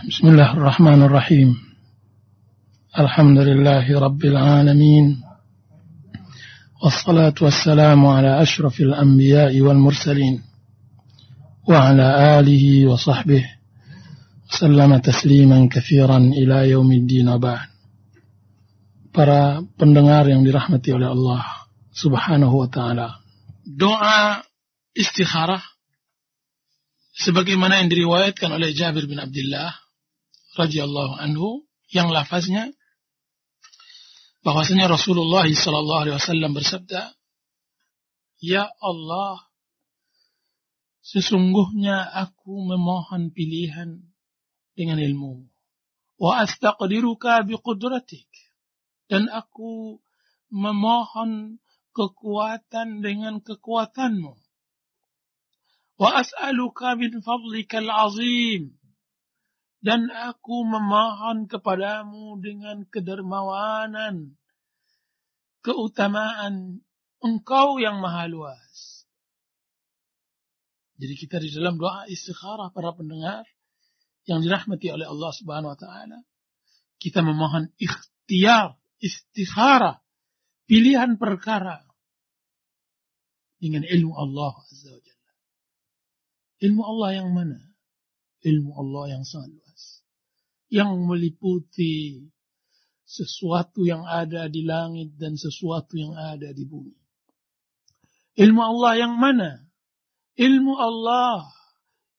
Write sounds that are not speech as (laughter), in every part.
بسم الله الرحمن الرحيم الحمد لله رب العالمين والصلاة والسلام على أشرف الأنبياء والمرسلين وعلى آله وصحبه وسلم تسليما كثيرا إلى يوم الدين وبعد para pendengar yang dirahmati oleh Allah Subhanahu wa taala. Doa istikharah sebagaimana yang diriwayatkan oleh Jabir bin Abdullah. Radhiyallahu anhu yang lafaznya bahwasanya Rasulullah sallallahu alaihi wasallam bersabda Ya Allah sesungguhnya aku memohon pilihan dengan ilmu wa astaqdiruka biqudratik. Dan aku memohon kekuatan dengan kekuatanmu. Wa as'aluka min fadlikal azim dan aku memohon kepadamu dengan kedermawanan, keutamaan engkau yang maha luas. Jadi kita di dalam doa istikharah para pendengar yang dirahmati oleh Allah Subhanahu wa taala, kita memohon ikhtiar, istikharah, pilihan perkara dengan ilmu Allah Azza wa Jalla. Ilmu Allah yang mana? Ilmu Allah yang sangat luas yang meliputi sesuatu yang ada di langit dan sesuatu yang ada di bumi. Ilmu Allah yang mana? Ilmu Allah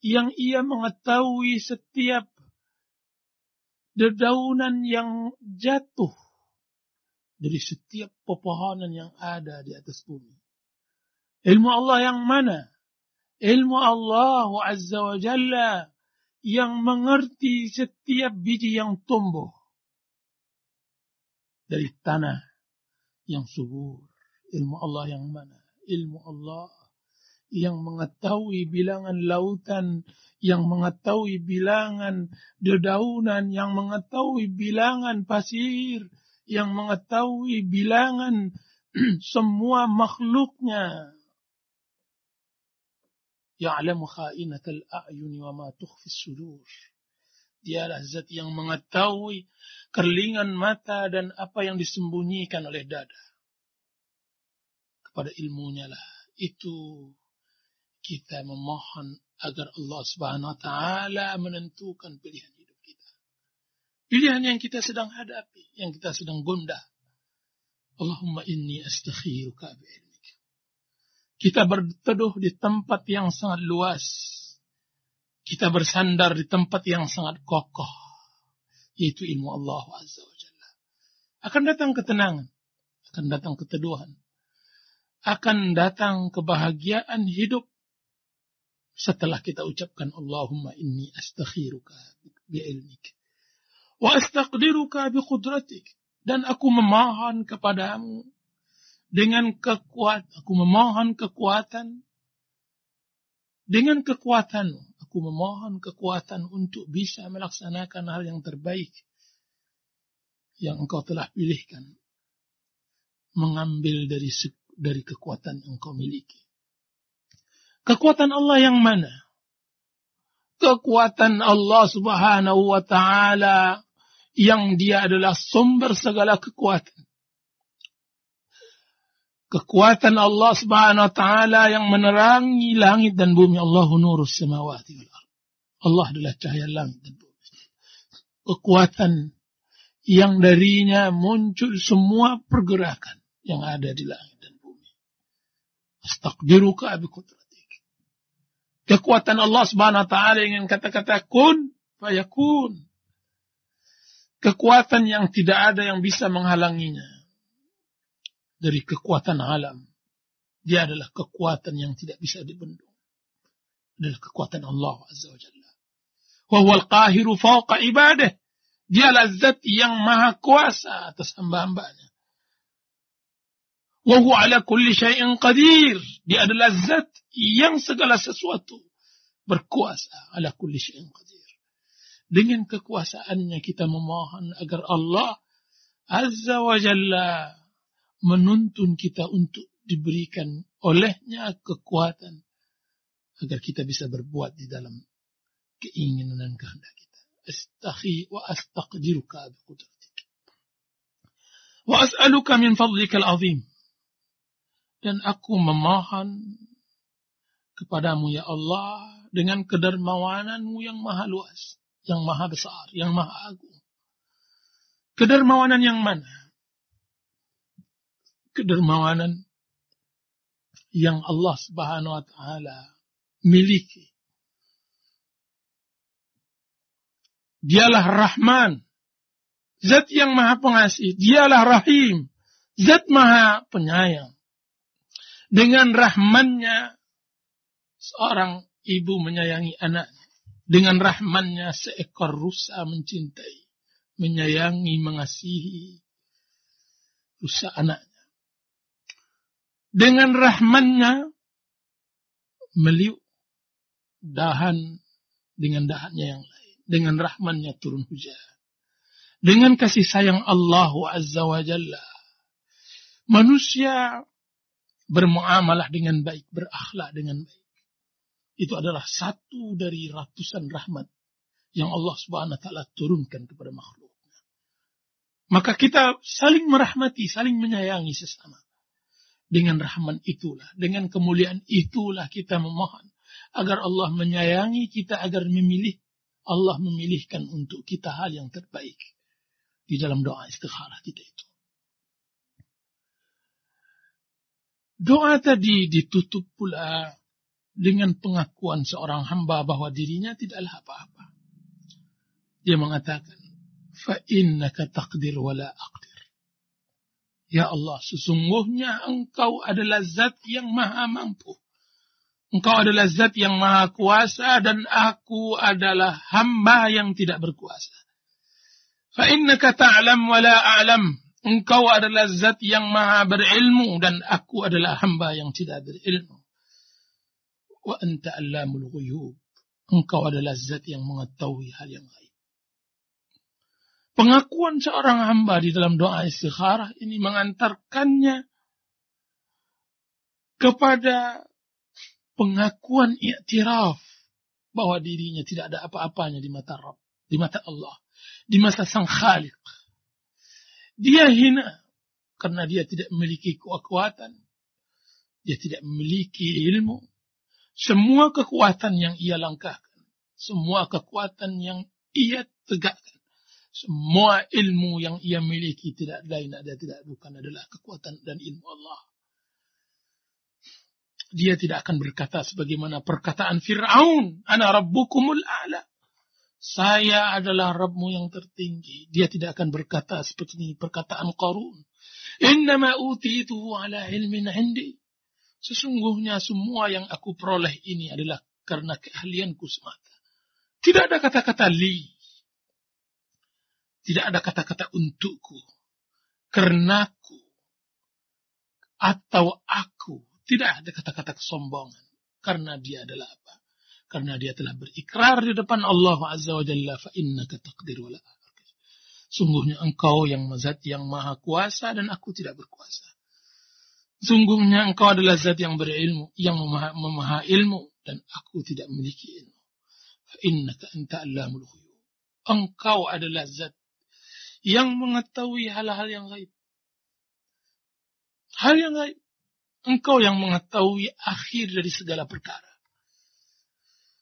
yang ia mengetahui setiap dedaunan yang jatuh dari setiap pepohonan yang ada di atas bumi. Ilmu Allah yang mana? Ilmu Allah Azza wa Jalla yang mengerti setiap biji yang tumbuh dari tanah yang subur. Ilmu Allah yang mana? Ilmu Allah yang mengetahui bilangan lautan, yang mengetahui bilangan dedaunan, yang mengetahui bilangan pasir, yang mengetahui bilangan (clears throat) semua makhluknya ya'lamu kha'inatal a'yuni wa ma tukhfis sudur. Dialah zat yang mengetahui kerlingan mata dan apa yang disembunyikan oleh dada. Kepada ilmunya lah itu kita memohon agar Allah Subhanahu wa taala menentukan pilihan hidup kita. Pilihan yang kita sedang hadapi, yang kita sedang gundah. Allahumma inni astakhiruka bi'ilmi. Kita berteduh di tempat yang sangat luas. Kita bersandar di tempat yang sangat kokoh. Yaitu ilmu Allah Azza wa Jalla. Akan datang ketenangan. Akan datang keteduhan. Akan datang kebahagiaan hidup. Setelah kita ucapkan Allahumma inni astakhiruka bi'ilmik. Wa astaqdiruka biqudratik. Dan aku memohon kepadamu dengan kekuatan, aku memohon kekuatan dengan kekuatan, aku memohon kekuatan untuk bisa melaksanakan hal yang terbaik yang engkau telah pilihkan. Mengambil dari dari kekuatan yang engkau miliki. Kekuatan Allah yang mana? Kekuatan Allah subhanahu wa ta'ala yang dia adalah sumber segala kekuatan kekuatan Allah Subhanahu wa taala yang menerangi langit dan bumi. Allahu nurus samawati wal ard. Allah adalah cahaya langit dan bumi. Kekuatan yang darinya muncul semua pergerakan yang ada di langit dan bumi. Astaqdiruka bi Kekuatan Allah Subhanahu wa taala yang kata-kata kun fayakun. Kekuatan yang tidak ada yang bisa menghalanginya dari kekuatan alam. Dia adalah kekuatan yang tidak bisa dibendung. Adalah kekuatan Allah Azza wa Jalla. Wahuwa al-qahiru fawqa ibadah. Dialah zat yang maha kuasa atas hamba-hambanya. Wahuwa ala kulli syai'in qadir. Dia adalah zat yang segala sesuatu berkuasa ala kulli syai'in qadir. Dengan kekuasaannya kita memohon agar Allah Azza wa Jalla menuntun kita untuk diberikan olehnya kekuatan agar kita bisa berbuat di dalam keinginan dan kehendak kita. astakhi wa astaqdiruka biqudratik. Wa as'aluka min fadlika al-azim. Dan aku memohon kepadamu ya Allah dengan kedermawananmu yang maha luas, yang maha besar, yang maha agung. Kedermawanan yang mana? Kedermawanan yang Allah Subhanahu wa taala miliki. Dialah Rahman, Zat yang Maha Pengasih. Dialah Rahim, Zat Maha Penyayang. Dengan rahmannya seorang ibu menyayangi anaknya. Dengan rahmannya seekor rusa mencintai, menyayangi, mengasihi rusa anaknya dengan rahmannya meliuk dahan dengan dahannya yang lain. Dengan rahmannya turun hujan. Dengan kasih sayang Allah Azza wa Jalla. Manusia bermuamalah dengan baik, berakhlak dengan baik. Itu adalah satu dari ratusan rahmat yang Allah Subhanahu wa taala turunkan kepada makhluknya. Maka kita saling merahmati, saling menyayangi sesama. Dengan rahman itulah, dengan kemuliaan itulah kita memohon agar Allah menyayangi kita agar memilih Allah memilihkan untuk kita hal yang terbaik di dalam doa istikharah kita itu. Doa tadi ditutup pula dengan pengakuan seorang hamba bahwa dirinya tidaklah apa-apa. Dia mengatakan, "Fa innaka taqdir wa la aqdir." Ya Allah, sesungguhnya engkau adalah zat yang maha mampu. Engkau adalah zat yang maha kuasa dan aku adalah hamba yang tidak berkuasa. Fa innaka ta'lam wa la a'lam. Engkau adalah zat yang maha berilmu dan aku adalah hamba yang tidak berilmu. Wa anta allamul ghuyub. Engkau adalah zat yang mengetahui hal yang lain. Pengakuan seorang hamba di dalam doa istikharah ini mengantarkannya kepada pengakuan iktiraf bahwa dirinya tidak ada apa-apanya di mata Rabb, di mata Allah, di mata Sang Khalik. Dia hina karena dia tidak memiliki kekuatan, dia tidak memiliki ilmu. Semua kekuatan yang ia langkahkan, semua kekuatan yang ia tegakkan semua ilmu yang ia miliki tidak lain ada tidak bukan adalah kekuatan dan ilmu Allah. Dia tidak akan berkata sebagaimana perkataan Fir'aun, Ana Rabbukumul A'la. Saya adalah Rabbmu yang tertinggi. Dia tidak akan berkata seperti ini perkataan Qarun. Innama utituhu ala ilmin indi. Sesungguhnya semua yang aku peroleh ini adalah karena keahlianku semata. Tidak ada kata-kata li. Tidak ada kata-kata untukku, karenaku, atau aku. Tidak ada kata-kata kesombongan. Karena dia adalah apa? Karena dia telah berikrar di depan Allah Azza wa Jalla. Fa taqdir wa Sungguhnya engkau yang mazat yang maha kuasa dan aku tidak berkuasa. Sungguhnya engkau adalah zat yang berilmu, yang memaha, memaha ilmu dan aku tidak memiliki ilmu. Fa anta Engkau adalah zat yang mengetahui hal-hal yang gaib. Hal yang gaib. Engkau yang mengetahui akhir dari segala perkara.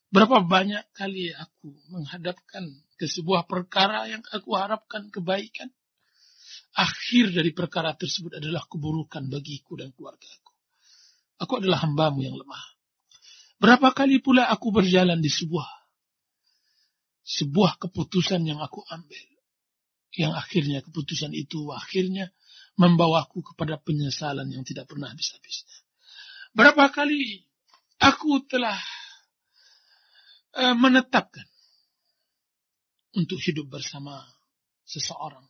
Berapa banyak kali aku menghadapkan ke sebuah perkara yang aku harapkan kebaikan. Akhir dari perkara tersebut adalah keburukan bagiku dan keluargaku. Aku adalah hambamu yang lemah. Berapa kali pula aku berjalan di sebuah sebuah keputusan yang aku ambil yang akhirnya keputusan itu akhirnya membawaku kepada penyesalan yang tidak pernah habis-habisnya. Berapa kali aku telah uh, menetapkan untuk hidup bersama seseorang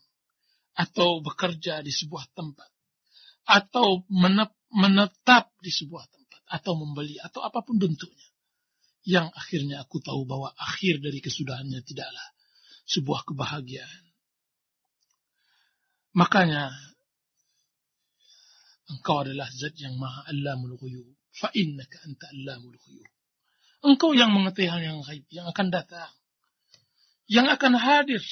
atau bekerja di sebuah tempat atau menetap di sebuah tempat atau membeli atau apa pun bentuknya yang akhirnya aku tahu bahwa akhir dari kesudahannya tidaklah sebuah kebahagiaan Makanya engkau adalah zat yang maha allamul ghuyub. Fa innaka anta allamul ghuyub. Engkau yang mengetahui hal yang gaib yang akan datang. yang akan hadir.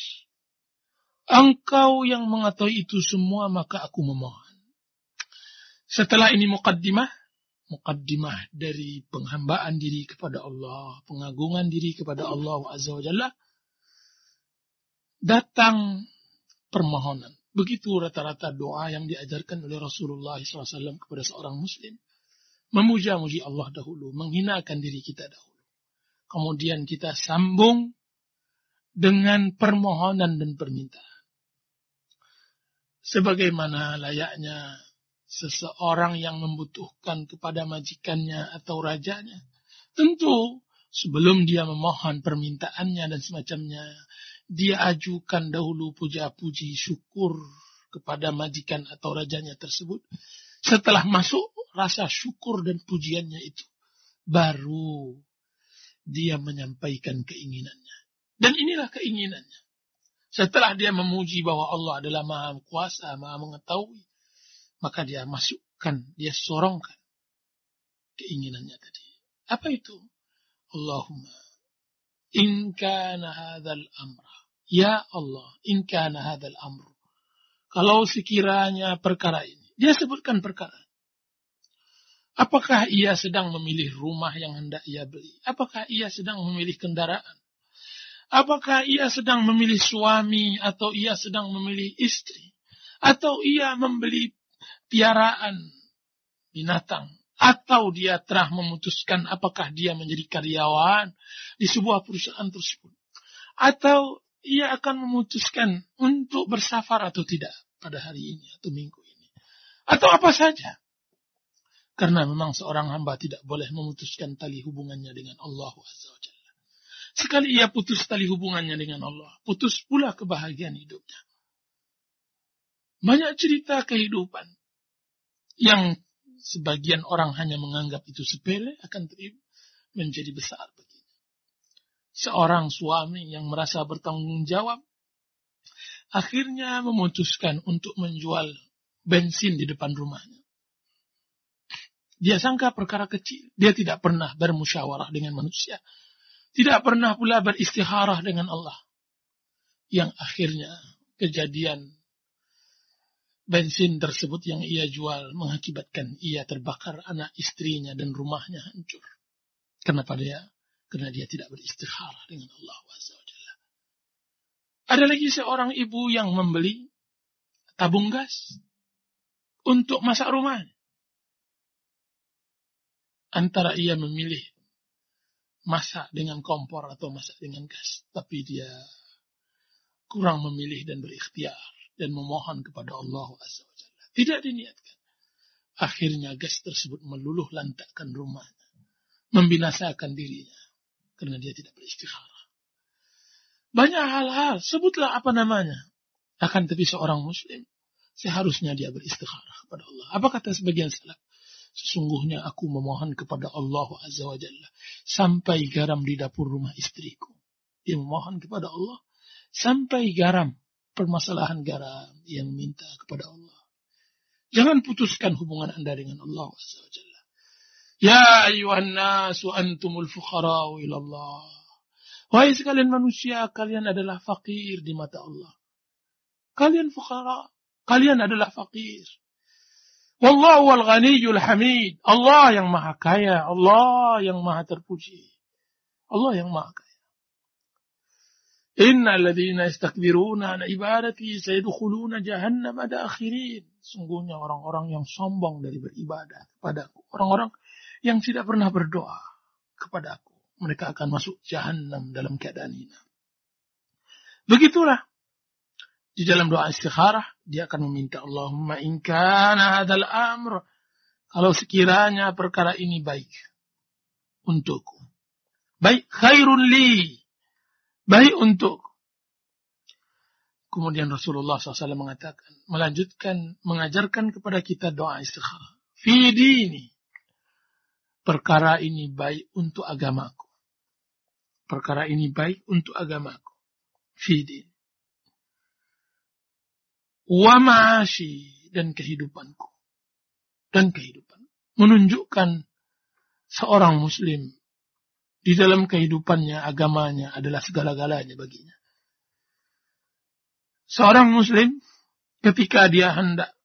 Engkau yang mengetahui itu semua, maka aku memohon. Setelah ini mukaddimah, mukaddimah dari penghambaan diri kepada Allah, pengagungan diri kepada Allah Azza wa datang permohonan. Begitu rata-rata doa yang diajarkan oleh Rasulullah SAW kepada seorang muslim. Memuja-muji Allah dahulu, menghinakan diri kita dahulu. Kemudian kita sambung dengan permohonan dan permintaan. Sebagaimana layaknya seseorang yang membutuhkan kepada majikannya atau rajanya. Tentu sebelum dia memohon permintaannya dan semacamnya, dia ajukan dahulu puja-puji syukur kepada majikan atau rajanya tersebut. Setelah masuk rasa syukur dan pujiannya itu, baru dia menyampaikan keinginannya. Dan inilah keinginannya. Setelah dia memuji bahwa Allah adalah maha kuasa, maha mengetahui, maka dia masukkan, dia sorongkan keinginannya tadi. Apa itu? Allahumma in kana hadzal amra. Ya Allah in kana hadzal amru. Kalau sekiranya perkara ini dia sebutkan perkara. Apakah ia sedang memilih rumah yang hendak ia beli? Apakah ia sedang memilih kendaraan? Apakah ia sedang memilih suami atau ia sedang memilih istri? Atau ia membeli piaraan binatang atau dia telah memutuskan apakah dia menjadi karyawan di sebuah perusahaan tersebut atau ia akan memutuskan untuk bersafar atau tidak pada hari ini atau minggu ini atau apa saja karena memang seorang hamba tidak boleh memutuskan tali hubungannya dengan Allah Jalla. Sekali ia putus tali hubungannya dengan Allah, putus pula kebahagiaan hidupnya. Banyak cerita kehidupan yang sebagian orang hanya menganggap itu sepele akan menjadi besar. Seorang suami yang merasa bertanggung jawab akhirnya memutuskan untuk menjual bensin di depan rumahnya. Dia sangka perkara kecil. Dia tidak pernah bermusyawarah dengan manusia. Tidak pernah pula beristikharah dengan Allah. Yang akhirnya kejadian bensin tersebut yang ia jual mengakibatkan ia terbakar anak istrinya dan rumahnya hancur. Kenapa dia? Karena dia tidak beristikharah dengan Allah Jalla. Ada lagi seorang ibu yang membeli tabung gas untuk masak rumahnya. Antara ia memilih masak dengan kompor atau masak dengan gas. Tapi dia kurang memilih dan berikhtiar dan memohon kepada Allah Azza wa Jalla. Tidak diniatkan. Akhirnya gas tersebut meluluh lantakkan rumahnya. Membinasakan dirinya. Karena dia tidak beristikharah. Banyak hal-hal. Sebutlah apa namanya. Akan tapi seorang muslim. Seharusnya dia beristikharah kepada Allah. Apa kata sebagian salaf? Sesungguhnya aku memohon kepada Allah Azza wa Jalla. Sampai garam di dapur rumah istriku. Dia memohon kepada Allah. Sampai garam permasalahan garam yang minta kepada Allah. Jangan putuskan hubungan Anda dengan Allah. Ya ayuhan nasu antumul fuqara'u ilallah. Wahai sekalian manusia, kalian adalah fakir di mata Allah. Kalian fuqara, kalian adalah fakir. Wallahu wal ghaniyul hamid. Allah yang maha kaya, Allah yang maha terpuji. Allah yang maha kaya. Inna alladhina istakbiruna an ibadati sayadkhuluna jahannam akhirin. Sungguhnya orang-orang yang sombong dari beribadah kepadaku. Orang-orang yang tidak pernah berdoa kepadaku. Mereka akan masuk jahannam dalam keadaan hina. Begitulah. Di dalam doa istikharah, dia akan meminta Allahumma inkana hadal amr. Kalau sekiranya perkara ini baik untukku. Baik khairun li baik untuk. Kemudian Rasulullah SAW mengatakan, melanjutkan, mengajarkan kepada kita doa istikharah. Fidi ini, perkara ini baik untuk agamaku. Perkara ini baik untuk agamaku. Fidi. Wa ma'ashi dan kehidupanku. Dan kehidupan. Menunjukkan seorang muslim di dalam kehidupannya, agamanya adalah segala-galanya baginya. Seorang muslim ketika dia hendak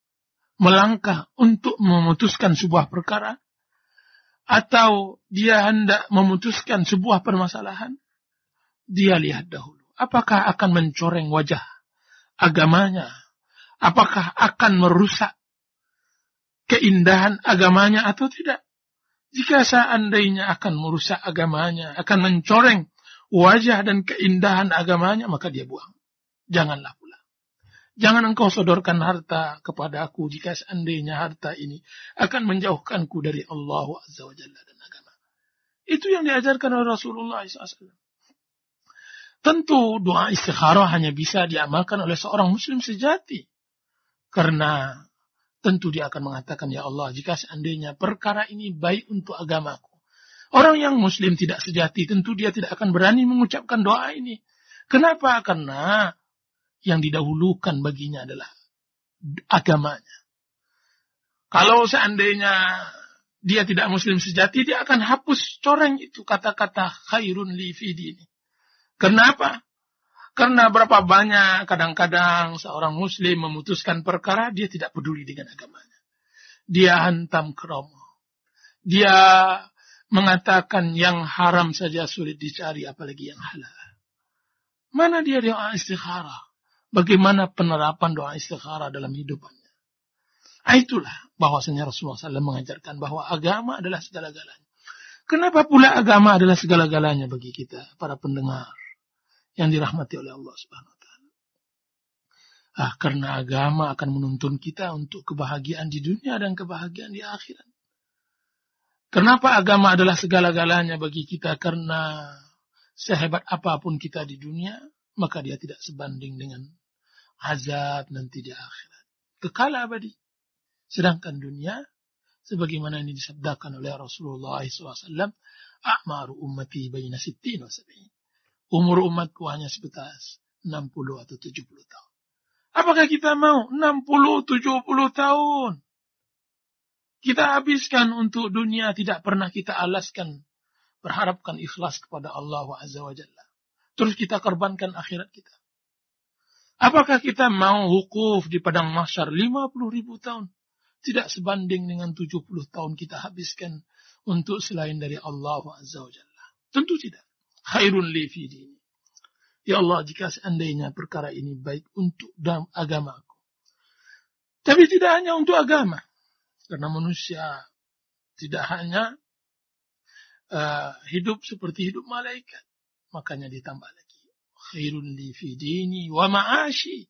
melangkah untuk memutuskan sebuah perkara atau dia hendak memutuskan sebuah permasalahan, dia lihat dahulu apakah akan mencoreng wajah agamanya, apakah akan merusak keindahan agamanya atau tidak. Jika seandainya akan merusak agamanya, akan mencoreng wajah dan keindahan agamanya, maka dia buang. Janganlah pula. Jangan engkau sodorkan harta kepada aku jika seandainya harta ini akan menjauhkanku dari Allah Azza wa Jalla dan agama. Itu yang diajarkan oleh Rasulullah SAW. Tentu doa istikharah hanya bisa diamalkan oleh seorang muslim sejati. Karena tentu dia akan mengatakan, Ya Allah, jika seandainya perkara ini baik untuk agamaku. Orang yang muslim tidak sejati, tentu dia tidak akan berani mengucapkan doa ini. Kenapa? Karena yang didahulukan baginya adalah agamanya. Kalau seandainya dia tidak muslim sejati, dia akan hapus coreng itu kata-kata khairun li fi dini. Kenapa? Karena berapa banyak kadang-kadang seorang muslim memutuskan perkara dia tidak peduli dengan agamanya. Dia hantam kromo. Dia mengatakan yang haram saja sulit dicari apalagi yang halal. Mana dia doa istikharah? Bagaimana penerapan doa istikharah dalam hidupannya? Nah, itulah bahwasanya Rasulullah SAW mengajarkan bahwa agama adalah segala-galanya. Kenapa pula agama adalah segala-galanya bagi kita, para pendengar? Yang dirahmati oleh Allah Subhanahu wa taala. Ah, karena agama akan menuntun kita untuk kebahagiaan di dunia dan kebahagiaan di akhirat. Kenapa agama adalah segala-galanya bagi kita? Karena sehebat apa pun kita di dunia, maka dia tidak sebanding dengan azab nanti di akhirat. Kekal abadi. Sedangkan dunia, sebagaimana ini disabdakan oleh Rasulullah SAW, A'maru ummati bayna sittin wa sab'in. Umur umatku hanya sebatas 60 atau 70 tahun. Apakah kita mau 60, 70 tahun? Kita habiskan untuk dunia tidak pernah kita alaskan. Berharapkan ikhlas kepada Allah Azza wa Jalla. Terus kita korbankan akhirat kita. Apakah kita mau hukuf di padang mahsyar 50 ribu tahun? Tidak sebanding dengan 70 tahun kita habiskan untuk selain dari Allah Azza wa Jalla. Tentu tidak khairun li fi dini. Ya Allah, jika seandainya perkara ini baik untuk dalam agamaku. Tapi tidak hanya untuk agama. Karena manusia tidak hanya uh, hidup seperti hidup malaikat. Makanya ditambah lagi. Khairun li fi dini wa ma'ashi.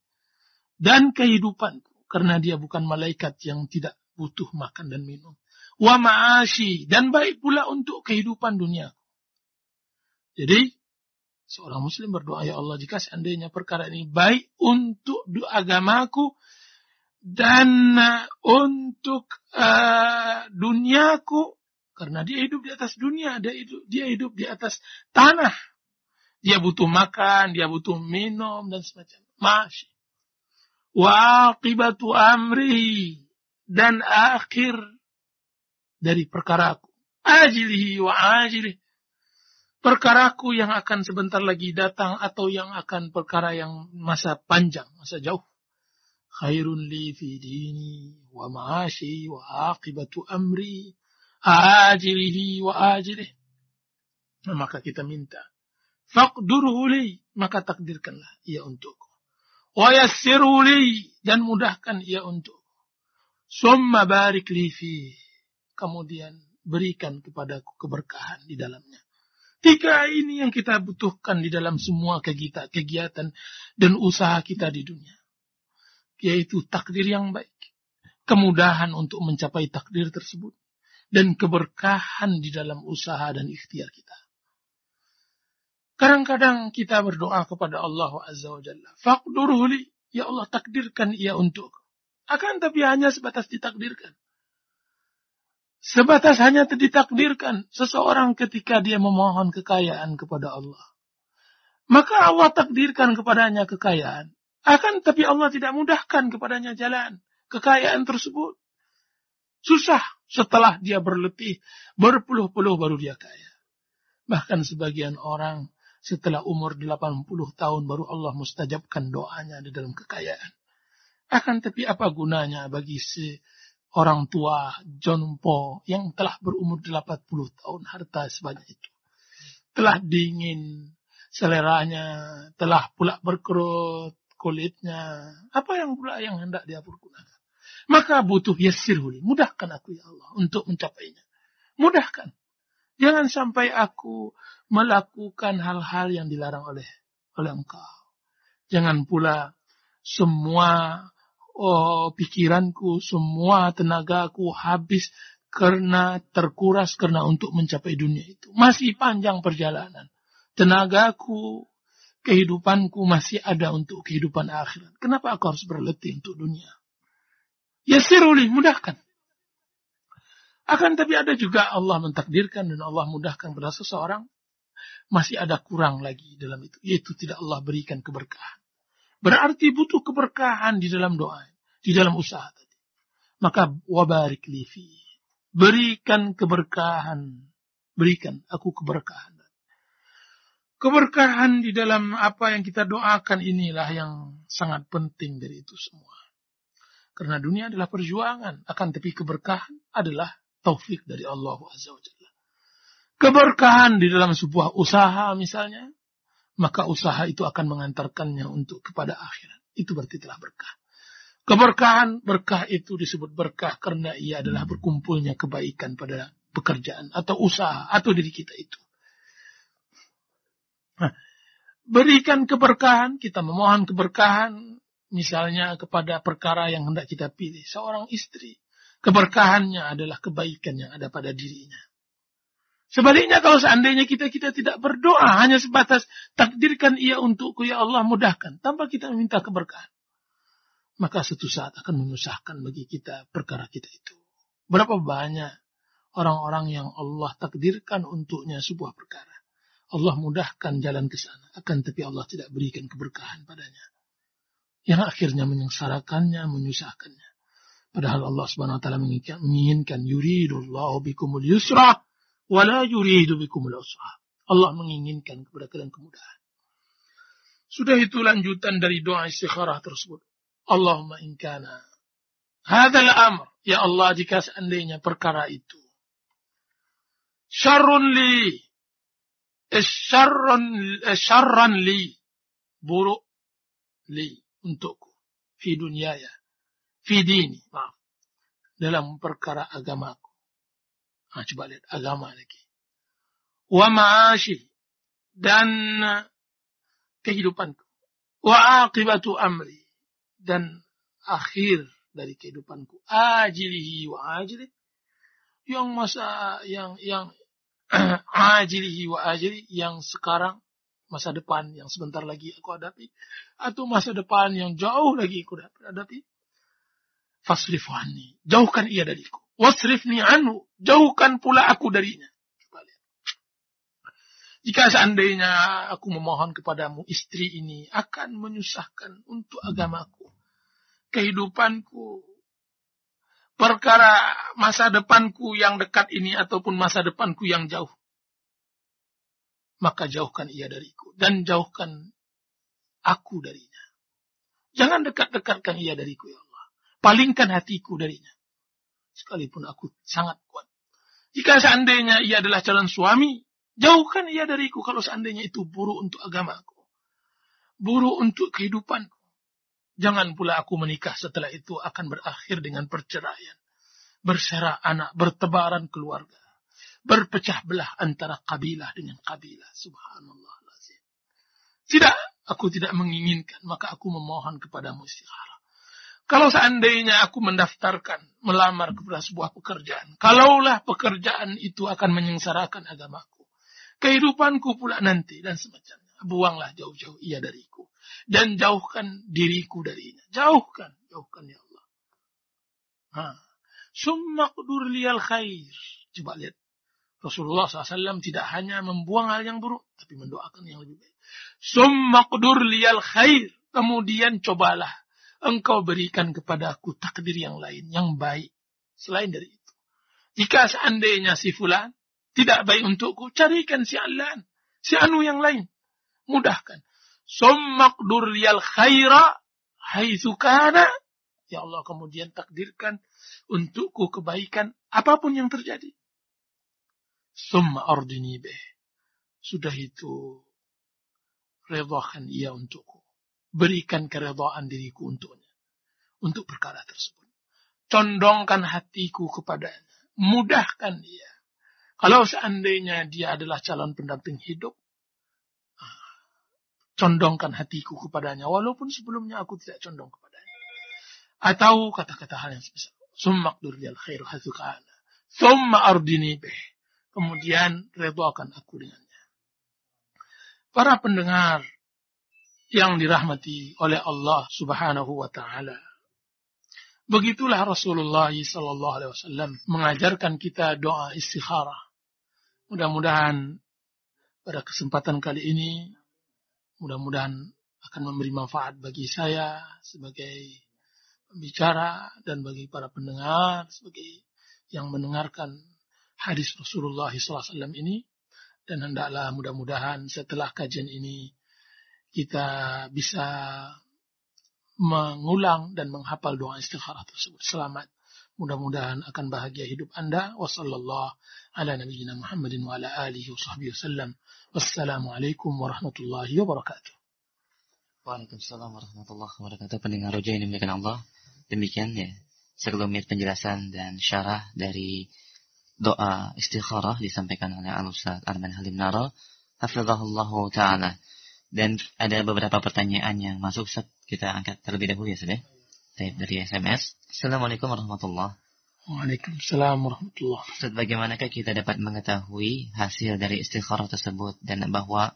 Dan kehidupanku. Karena dia bukan malaikat yang tidak butuh makan dan minum. Wa ma'ashi. Dan baik pula untuk kehidupan dunia. Jadi seorang muslim berdoa ya Allah jika seandainya perkara ini baik untuk agamaku dan uh, untuk uh, duniaku karena dia hidup di atas dunia dia hidup dia hidup di atas tanah. Dia butuh makan dia butuh minum dan semacamnya masya wa aqibatu amri dan akhir dari perkaraku ajilihi wa ajilihi perkaraku yang akan sebentar lagi datang atau yang akan perkara yang masa panjang, masa jauh. Khairun li fi dini wa ma'ashi wa aqibatu amri ajilihi wa ajilih. Nah, maka kita minta. Faqdurhu li. Maka takdirkanlah ia untukku. Wa yassirhu li. Dan mudahkan ia untukku. Summa barik li fi. Kemudian berikan kepadaku keberkahan di dalamnya. Tiga ini yang kita butuhkan di dalam semua kegiatan dan usaha kita di dunia. Yaitu takdir yang baik. Kemudahan untuk mencapai takdir tersebut. Dan keberkahan di dalam usaha dan ikhtiar kita. Kadang-kadang kita berdoa kepada Allah Azza wa Jalla. Fakdurhuli. Ya Allah takdirkan ia untuk. Akan tapi hanya sebatas ditakdirkan. Sebatas hanya ditakdirkan seseorang ketika dia memohon kekayaan kepada Allah. Maka Allah takdirkan kepadanya kekayaan. Akan tapi Allah tidak mudahkan kepadanya jalan kekayaan tersebut. Susah setelah dia berletih, berpuluh-puluh baru dia kaya. Bahkan sebagian orang setelah umur 80 tahun baru Allah mustajabkan doanya di dalam kekayaan. Akan tapi apa gunanya bagi si orang tua John Po yang telah berumur 80 tahun harta sebanyak itu. Telah dingin seleranya, telah pula berkerut kulitnya. Apa yang pula yang hendak dia pergunakan? Maka butuh yasirhuli. Mudahkan aku ya Allah untuk mencapainya. Mudahkan. Jangan sampai aku melakukan hal-hal yang dilarang oleh oleh engkau. Jangan pula semua oh, pikiranku, semua tenagaku habis karena terkuras karena untuk mencapai dunia itu. Masih panjang perjalanan. Tenagaku, kehidupanku masih ada untuk kehidupan akhirat. Kenapa aku harus berletih untuk dunia? Ya siruli, mudahkan. Akan tapi ada juga Allah mentakdirkan dan Allah mudahkan pada seseorang masih ada kurang lagi dalam itu. Yaitu tidak Allah berikan keberkahan. Berarti butuh keberkahan di dalam doa. Di dalam usaha tadi. Maka wabarik lifi. Berikan keberkahan. Berikan aku keberkahan. Keberkahan di dalam apa yang kita doakan inilah yang sangat penting dari itu semua. Karena dunia adalah perjuangan. Akan tapi keberkahan adalah taufik dari Allah Azza wa Jalla keberkahan di dalam sebuah usaha misalnya, maka usaha itu akan mengantarkannya untuk kepada akhirat. Itu berarti telah berkah. Keberkahan, berkah itu disebut berkah karena ia adalah berkumpulnya kebaikan pada pekerjaan atau usaha atau diri kita itu. Nah, berikan keberkahan, kita memohon keberkahan misalnya kepada perkara yang hendak kita pilih. Seorang istri, keberkahannya adalah kebaikan yang ada pada dirinya. Sebaliknya kalau seandainya kita kita tidak berdoa hanya sebatas takdirkan ia untukku ya Allah mudahkan tanpa kita meminta keberkahan. Maka suatu saat akan menyusahkan bagi kita perkara kita itu. Berapa banyak orang-orang yang Allah takdirkan untuknya sebuah perkara. Allah mudahkan jalan ke sana. Akan tapi Allah tidak berikan keberkahan padanya. Yang akhirnya menyengsarakannya, menyusahkannya. Padahal Allah subhanahu wa ta'ala menginginkan yuridullahu bikumul yusra wala yuridu bikumul. Allah menginginkan kepada kalian kemudahan. Sudah itu lanjutan dari doa istikharah tersebut. Allahumma inkana hadzal amr. Ya Allah jika seandainya perkara itu. Syarrun li. Syarrun syarran li. Buruk li untukku. Fi dunyaya fi dini. Maaf. Dalam perkara agamaku Nah, coba lihat. Agama lagi. Wa ma'ashi. Dan kehidupanku. Wa aqibatu amri. Dan akhir dari kehidupanku. Ajilihi wa ajili. Yang masa yang yang (clears throat) ajilihi wa ajili. Yang sekarang masa depan. Yang sebentar lagi aku hadapi. Atau masa depan yang jauh lagi aku hadapi. Fasrifani jauhkan ia dariku wasrifni anhu, jauhkan pula aku darinya. Jika seandainya aku memohon kepadamu istri ini akan menyusahkan untuk agamaku, kehidupanku, perkara masa depanku yang dekat ini ataupun masa depanku yang jauh. Maka jauhkan ia dariku dan jauhkan aku darinya. Jangan dekat-dekatkan ia dariku ya Allah. Palingkan hatiku darinya sekalipun aku sangat kuat. Jika seandainya ia adalah calon suami, jauhkan ia dariku kalau seandainya itu buruk untuk agamaku. Buruk untuk kehidupanku. Jangan pula aku menikah setelah itu akan berakhir dengan perceraian. Berserak anak, bertebaran keluarga. Berpecah belah antara kabilah dengan kabilah. Subhanallah. Tidak, aku tidak menginginkan. Maka aku memohon kepadamu istikharah. Kalau seandainya aku mendaftarkan, melamar kepada sebuah pekerjaan, kalaulah pekerjaan itu akan menyengsarakan agamaku, kehidupanku pula nanti dan semacamnya, buanglah jauh-jauh ia dariku dan jauhkan diriku darinya. Jauhkan, jauhkan ya Allah. Summa kudur liyal khair. Coba lihat. Rasulullah SAW tidak hanya membuang hal yang buruk, tapi mendoakan yang lebih baik. Summa kudur liyal khair. Kemudian cobalah engkau berikan kepada aku takdir yang lain, yang baik. Selain dari itu. Jika seandainya si fulan tidak baik untukku, carikan si Alan, si Anu yang lain. Mudahkan. Summakdur liyal khaira haitsu kana. Ya Allah kemudian takdirkan untukku kebaikan apa pun yang terjadi. Summa ardini beh. Sudah itu redhakan ia untukku. Berikan keredhaan diriku untuknya. Untuk perkara tersebut. Condongkan hatiku kepadanya. Mudahkan dia. Kalau seandainya dia adalah calon pendamping hidup, condongkan hatiku kepadanya. Walaupun sebelumnya aku tidak condong kepadanya. Atau kata-kata hal yang sebesar. Summa liyal khairu hathukana. Summa ardini beh. Kemudian redoakan aku dengannya. Para pendengar yang dirahmati oleh Allah subhanahu wa ta'ala. Begitulah Rasulullah wasallam mengajarkan kita doa istikharah. Mudah-mudahan pada kesempatan kali ini mudah-mudahan akan memberi manfaat bagi saya sebagai pembicara dan bagi para pendengar sebagai yang mendengarkan hadis Rasulullah SAW ini dan hendaklah mudah-mudahan setelah kajian ini kita bisa mengulang dan menghafal doa istikharah tersebut. Selamat. Mudah-mudahan akan bahagia hidup Anda. Wassalamualaikum warahmatullahi wabarakatuh. Waalaikumsalam warahmatullahi wabarakatuh. Pendengar roja ini dimuliakan Allah. Demikian ya sekelumit penjelasan dan syarah dari doa istikharah disampaikan oleh Al-Ustaz Arman Halim Nara. Hafizahullahu ta'ala. Dan ada beberapa pertanyaan yang masuk Ustaz. Kita angkat terlebih dahulu ya sudah. Ya? dari SMS. Assalamualaikum warahmatullahi Waalaikumsalam warahmatullahi Ustaz, bagaimanakah kita dapat mengetahui hasil dari istikharah tersebut dan bahwa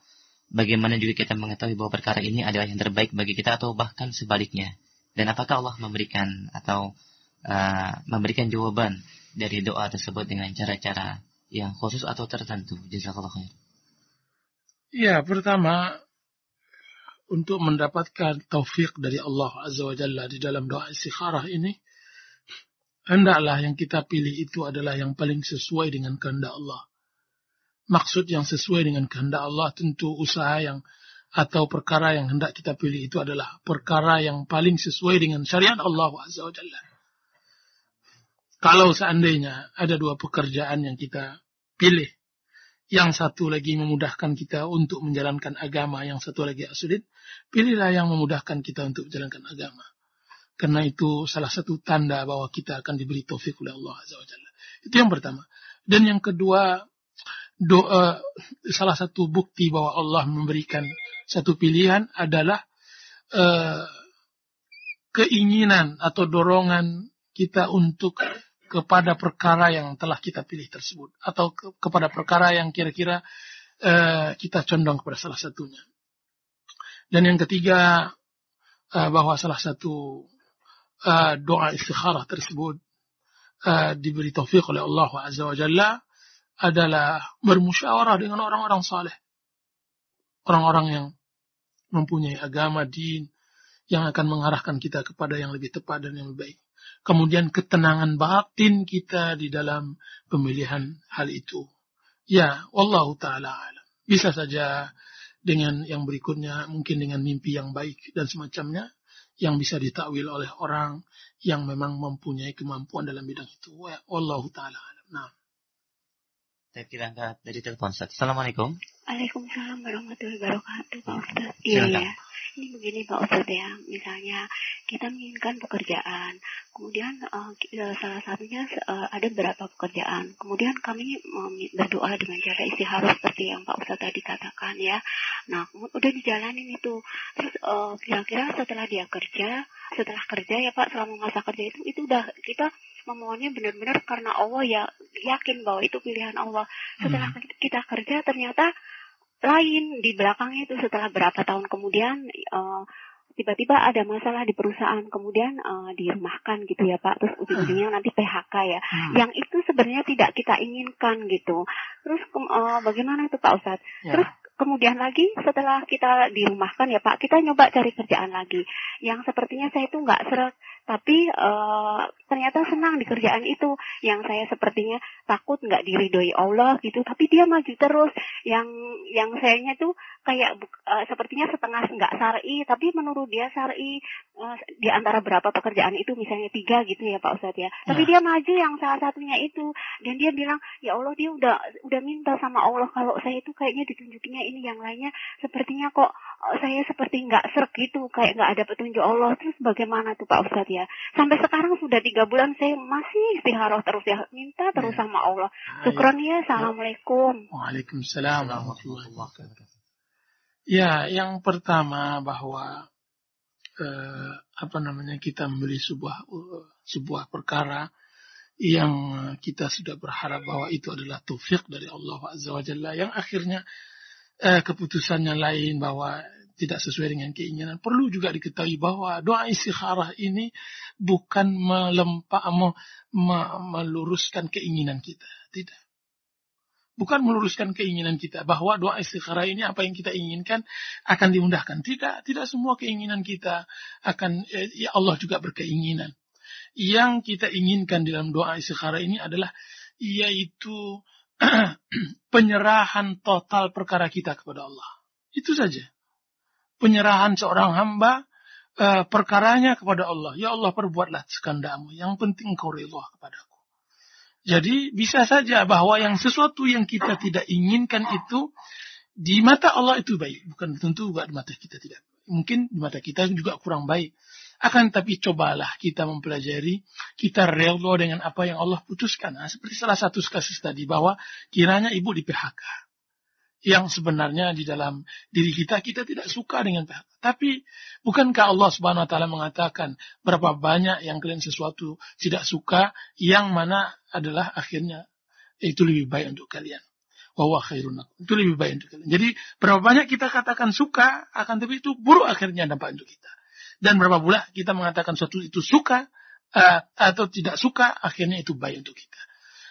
bagaimana juga kita mengetahui bahwa perkara ini adalah yang terbaik bagi kita atau bahkan sebaliknya? Dan apakah Allah memberikan atau uh, memberikan jawaban dari doa tersebut dengan cara-cara yang khusus atau tertentu? Jazakallah khair. Ya, pertama untuk mendapatkan taufik dari Allah Azza wa Jalla di dalam doa istikharah ini, hendaklah yang kita pilih itu adalah yang paling sesuai dengan kehendak Allah. Maksud yang sesuai dengan kehendak Allah tentu usaha yang atau perkara yang hendak kita pilih itu adalah perkara yang paling sesuai dengan syariat Allah Azza wa Jalla. Kalau seandainya ada dua pekerjaan yang kita pilih, yang satu lagi memudahkan kita untuk menjalankan agama, yang satu lagi sulit, pilihlah yang memudahkan kita untuk menjalankan agama. Karena itu salah satu tanda bahwa kita akan diberi taufik oleh Allah Azza wa. Itu yang pertama. Dan yang kedua, doa salah satu bukti bahwa Allah memberikan satu pilihan adalah uh, keinginan atau dorongan kita untuk kepada perkara yang telah kita pilih tersebut atau ke, kepada perkara yang kira-kira uh, kita condong kepada salah satunya. Dan yang ketiga uh, bahwa salah satu uh, doa istikharah tersebut uh, diberi taufik oleh Allah Azza wa Jalla adalah bermusyawarah dengan orang-orang saleh. Orang-orang yang mempunyai agama, din, yang akan mengarahkan kita kepada yang lebih tepat dan yang lebih baik kemudian ketenangan batin kita di dalam pemilihan hal itu. Ya, wallahu taala alam. Bisa saja dengan yang berikutnya mungkin dengan mimpi yang baik dan semacamnya yang bisa ditakwil oleh orang yang memang mempunyai kemampuan dalam bidang itu. Wallahu taala alam. Nah. Saya kira angkat dari telepon Assalamualaikum. Waalaikumsalam warahmatullahi wabarakatuh Pak Ustaz. Iya ya. Ini begini Pak Ustaz ya. Misalnya kita menginginkan pekerjaan. Kemudian uh, salah satunya uh, ada beberapa pekerjaan. Kemudian kami berdoa dengan cara istihara seperti yang Pak Ustaz tadi katakan ya. Nah, udah dijalanin itu. Terus kira kira-kira setelah dia kerja, setelah kerja ya Pak selama masa kerja itu itu udah kita memohonnya benar-benar karena Allah ya yakin bahwa itu pilihan Allah. Setelah hmm. kita kerja ternyata lain di belakangnya itu setelah berapa tahun kemudian uh, tiba-tiba ada masalah di perusahaan kemudian uh, dirumahkan gitu ya Pak terus ujung-ujungnya nanti PHK ya hmm. yang itu sebenarnya tidak kita inginkan gitu terus uh, bagaimana itu Pak Ustadz ya. terus kemudian lagi setelah kita dirumahkan ya Pak kita nyoba cari kerjaan lagi yang sepertinya saya itu nggak seret tapi uh, ternyata senang di kerjaan itu. Yang saya sepertinya takut nggak diridhoi Allah gitu. Tapi dia maju terus. Yang yang sayanya tuh kayak uh, sepertinya setengah nggak syar'i tapi menurut dia syar'i uh, di antara berapa pekerjaan itu misalnya tiga gitu ya Pak Ustadz ya. Tapi ya. dia maju yang salah satunya itu. Dan dia bilang ya Allah dia udah udah minta sama Allah kalau saya itu kayaknya ditunjukinya ini yang lainnya sepertinya kok saya seperti nggak serk gitu kayak nggak ada petunjuk Allah. Terus bagaimana tuh Pak Ustadz ya sampai sekarang sudah tiga bulan saya masih istiharoh terus ya. Minta terus ya. sama Allah. Syukron ya assalamualaikum. Waalaikumsalam warahmatullahi wabarakatuh. Ya yang pertama bahwa eh, apa namanya kita membeli sebuah uh, sebuah perkara yang kita sudah berharap bahwa itu adalah taufik dari Allah Azza wa Jalla. Yang akhirnya eh, keputusannya lain bahwa tidak sesuai dengan keinginan. Perlu juga diketahui bahwa doa istikharah ini bukan melempak, me, me, meluruskan keinginan kita. Tidak. Bukan meluruskan keinginan kita bahwa doa istikharah ini apa yang kita inginkan akan dimudahkan. Tidak, tidak semua keinginan kita akan eh, ya Allah juga berkeinginan. Yang kita inginkan dalam doa istikharah ini adalah yaitu (clears throat) penyerahan total perkara kita kepada Allah. Itu saja penyerahan seorang hamba uh, perkaranya kepada Allah. Ya Allah perbuatlah sekandamu. Yang penting kau rela kepadaku. Jadi bisa saja bahwa yang sesuatu yang kita tidak inginkan itu di mata Allah itu baik. Bukan tentu di mata kita tidak. Mungkin di mata kita juga kurang baik. Akan tapi cobalah kita mempelajari, kita rela dengan apa yang Allah putuskan. Nah, seperti salah satu kasus tadi bahwa kiranya ibu di PHK yang sebenarnya di dalam diri kita kita tidak suka dengan PHK. Tapi bukankah Allah Subhanahu wa taala mengatakan berapa banyak yang kalian sesuatu tidak suka yang mana adalah akhirnya itu lebih baik untuk kalian. Wa. Itu lebih baik untuk kalian. Jadi berapa banyak kita katakan suka akan tapi itu buruk akhirnya dampak untuk kita. Dan berapa pula kita mengatakan sesuatu itu suka uh, atau tidak suka akhirnya itu baik untuk kita.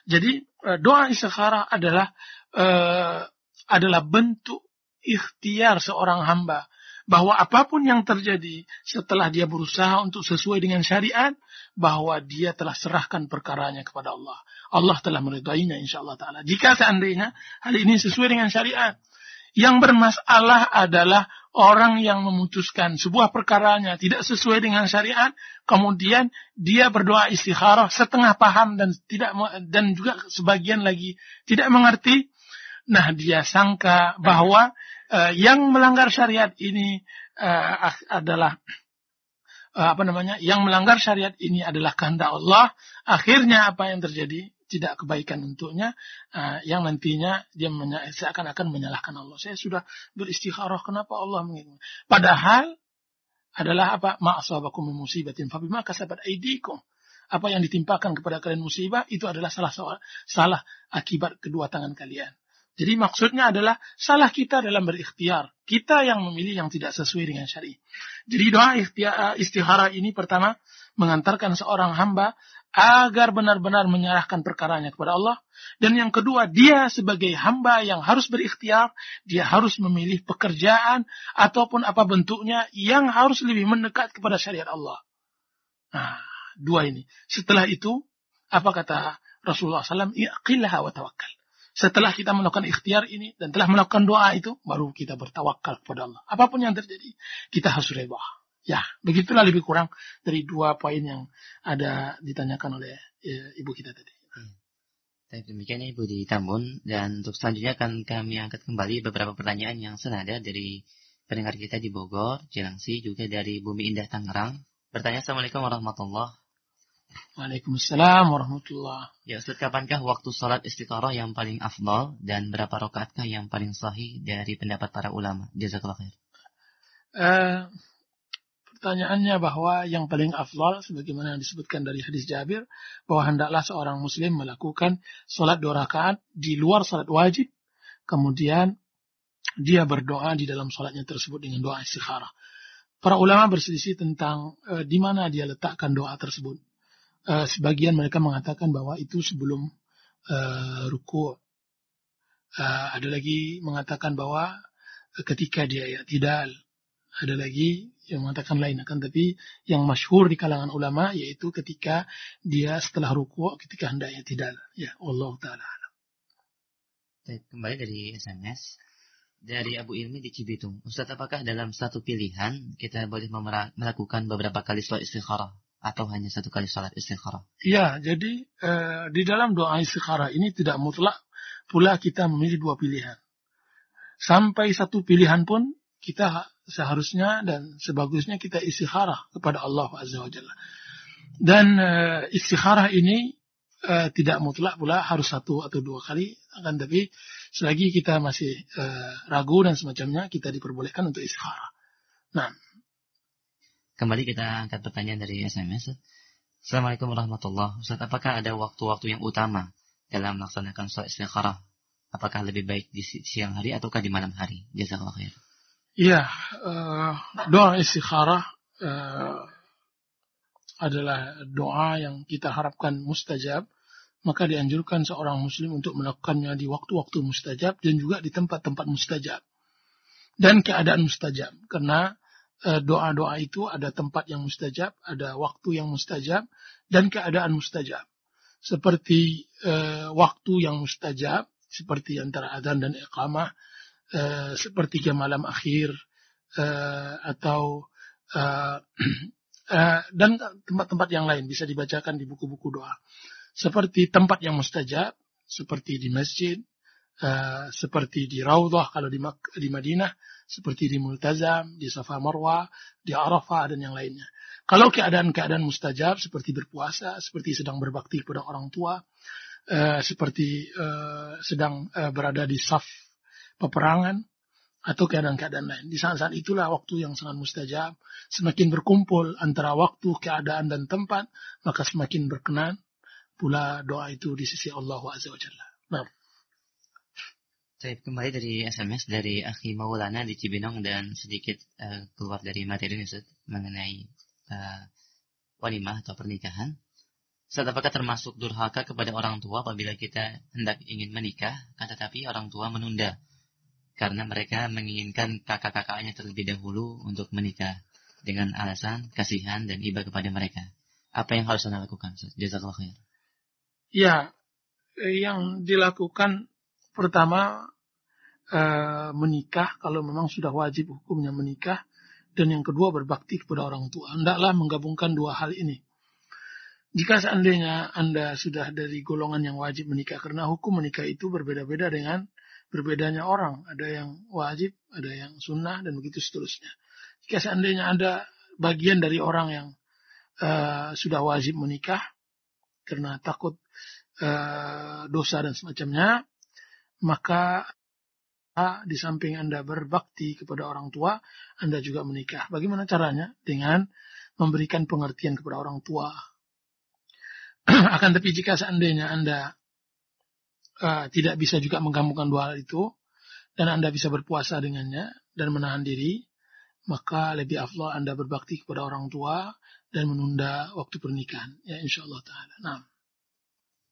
Jadi uh, doa istikharah adalah uh, adalah bentuk ikhtiar seorang hamba bahwa apa pun yang terjadi setelah dia berusaha untuk sesuai dengan syariat bahwa dia telah serahkan perkaranya kepada Allah. Allah telah meridainya insyaallah taala. Jika seandainya hal ini sesuai dengan syariat, yang bermasalah adalah orang yang memutuskan sebuah perkaranya tidak sesuai dengan syariat, kemudian dia berdoa istikharah setengah paham dan tidak dan juga sebagian lagi tidak mengerti, Nah, dia sangka bahwa uh, yang melanggar syariat ini uh, adalah uh, apa namanya? Yang melanggar syariat ini adalah kehendak Allah. Akhirnya apa yang terjadi? Tidak kebaikan untuknya, uh, yang nantinya dia seakan-akan menyalahkan Allah. Saya sudah beristikharah, kenapa Allah mengirim? Padahal adalah apa? Ma'asabakum musibatin fabima kasabat aidikum apa yang ditimpakan kepada kalian musibah itu adalah salah salah akibat kedua tangan kalian. Jadi maksudnya adalah salah kita dalam berikhtiar. Kita yang memilih yang tidak sesuai dengan syari. Jadi doa istihara ini pertama mengantarkan seorang hamba agar benar-benar menyerahkan perkaranya kepada Allah. Dan yang kedua, dia sebagai hamba yang harus berikhtiar, dia harus memilih pekerjaan ataupun apa bentuknya yang harus lebih mendekat kepada syariat Allah. Nah, dua ini. Setelah itu, apa kata Rasulullah SAW? Iqillah wa tawakkal. Setelah kita melakukan ikhtiar ini dan telah melakukan doa itu, baru kita bertawakal kepada Allah. Apa pun yang terjadi, kita harus reba. Ya, begitulah lebih kurang dari dua poin yang ada ditanyakan oleh ya, ibu kita tadi. Hmm. Demikian ya Ibu di Tambun dan untuk selanjutnya akan kami angkat kembali beberapa pertanyaan yang senada dari pendengar kita di Bogor, Cilangsi, juga dari Bumi Indah Tangerang. Bertanya Assalamualaikum warahmatullahi Waalaikumsalam warahmatullah. Ya Ustaz, kapankah waktu sholat istiqarah yang paling afdal dan berapa rakaatkah yang paling sahih dari pendapat para ulama? Jazakallah khair. Uh, pertanyaannya bahwa yang paling afdal sebagaimana yang disebutkan dari hadis Jabir bahwa hendaklah seorang muslim melakukan sholat dua rakaat di luar sholat wajib kemudian dia berdoa di dalam sholatnya tersebut dengan doa istikharah. Para ulama berselisih tentang uh, di mana dia letakkan doa tersebut uh, sebagian mereka mengatakan bahwa itu sebelum uh, ruku. Uh, ada lagi mengatakan bahwa ketika dia ya tidak Ada lagi yang mengatakan lain akan tapi yang masyhur di kalangan ulama yaitu ketika dia setelah ruku ketika hendaknya tidak ya Allah taala kembali dari SMS dari Abu Ilmi di Cibitung. Ustaz apakah dalam satu pilihan kita boleh melakukan beberapa kali sholat istikharah atau hanya satu kali sholat istikharah ya jadi eh, di dalam doa istikharah ini tidak mutlak pula kita memilih dua pilihan sampai satu pilihan pun kita seharusnya dan sebagusnya kita istikharah kepada Allah Azza wa Jalla. Dan uh, istikharah ini uh, tidak mutlak pula harus satu atau dua kali, akan tapi selagi kita masih uh, ragu dan semacamnya, kita diperbolehkan untuk istikharah. Nah. Kembali kita angkat pertanyaan dari SMS. Assalamualaikum warahmatullahi wabarakatuh. Ustaz, apakah ada waktu-waktu yang utama dalam melaksanakan sholat istikharah? Apakah lebih baik di siang hari ataukah di malam hari? Jazakallah khair. Ya, uh, doa istikharah uh, adalah doa yang kita harapkan mustajab. Maka dianjurkan seorang muslim untuk melakukannya di waktu-waktu mustajab dan juga di tempat-tempat mustajab. Dan keadaan mustajab. Karena doa-doa itu ada tempat yang mustajab, ada waktu yang mustajab, dan keadaan mustajab. Seperti uh, waktu yang mustajab, seperti antara adzan dan iqamah, uh, sepertiga malam akhir uh, atau uh, uh, (clears throat) dan tempat-tempat yang lain bisa dibacakan di buku-buku doa. Seperti tempat yang mustajab, seperti di masjid, uh, seperti di Raudhah kalau di, di Madinah, seperti di Multazam, di Safa Marwah, di Arafah dan yang lainnya. Kalau keadaan-keadaan mustajab seperti berpuasa, seperti sedang berbakti kepada orang tua, uh, seperti uh, sedang uh, berada di saf peperangan, atau keadaan-keadaan lain. Di saat-saat itulah waktu yang sangat mustajab. Semakin berkumpul antara waktu, keadaan, dan tempat, maka semakin berkenan pula doa itu di sisi Allah Azza. Nah. Saya kembali dari SMS dari Akhi Maulana di Cibinong dan sedikit uh, keluar dari materi ini mengenai uh, walimah atau pernikahan. Saat apakah termasuk durhaka kepada orang tua apabila kita hendak ingin menikah, kan tetapi orang tua menunda karena mereka menginginkan kakak-kakaknya terlebih dahulu untuk menikah dengan alasan kasihan dan iba kepada mereka. Apa yang harus anda lakukan? Jazakallah khair. Ya, yang dilakukan pertama uh, menikah kalau memang sudah wajib hukumnya menikah dan yang kedua berbakti kepada orang tua. Hendaklah menggabungkan dua hal ini. Jika seandainya Anda sudah dari golongan yang wajib menikah, karena hukum menikah itu berbeda-beda dengan berbedanya orang. Ada yang wajib, ada yang sunnah, dan begitu seterusnya. Jika seandainya ada bagian dari orang yang uh, sudah wajib menikah, karena takut uh, dosa dan semacamnya, maka di samping Anda berbakti kepada orang tua, Anda juga menikah. Bagaimana caranya? Dengan memberikan pengertian kepada orang tua. (clears throat) Akan tapi jika seandainya Anda uh, tidak bisa juga menggabungkan dua hal itu dan Anda bisa berpuasa dengannya dan menahan diri, maka lebih afdal Anda berbakti kepada orang tua dan menunda waktu pernikahan. Ya insya Allah taala. Nah.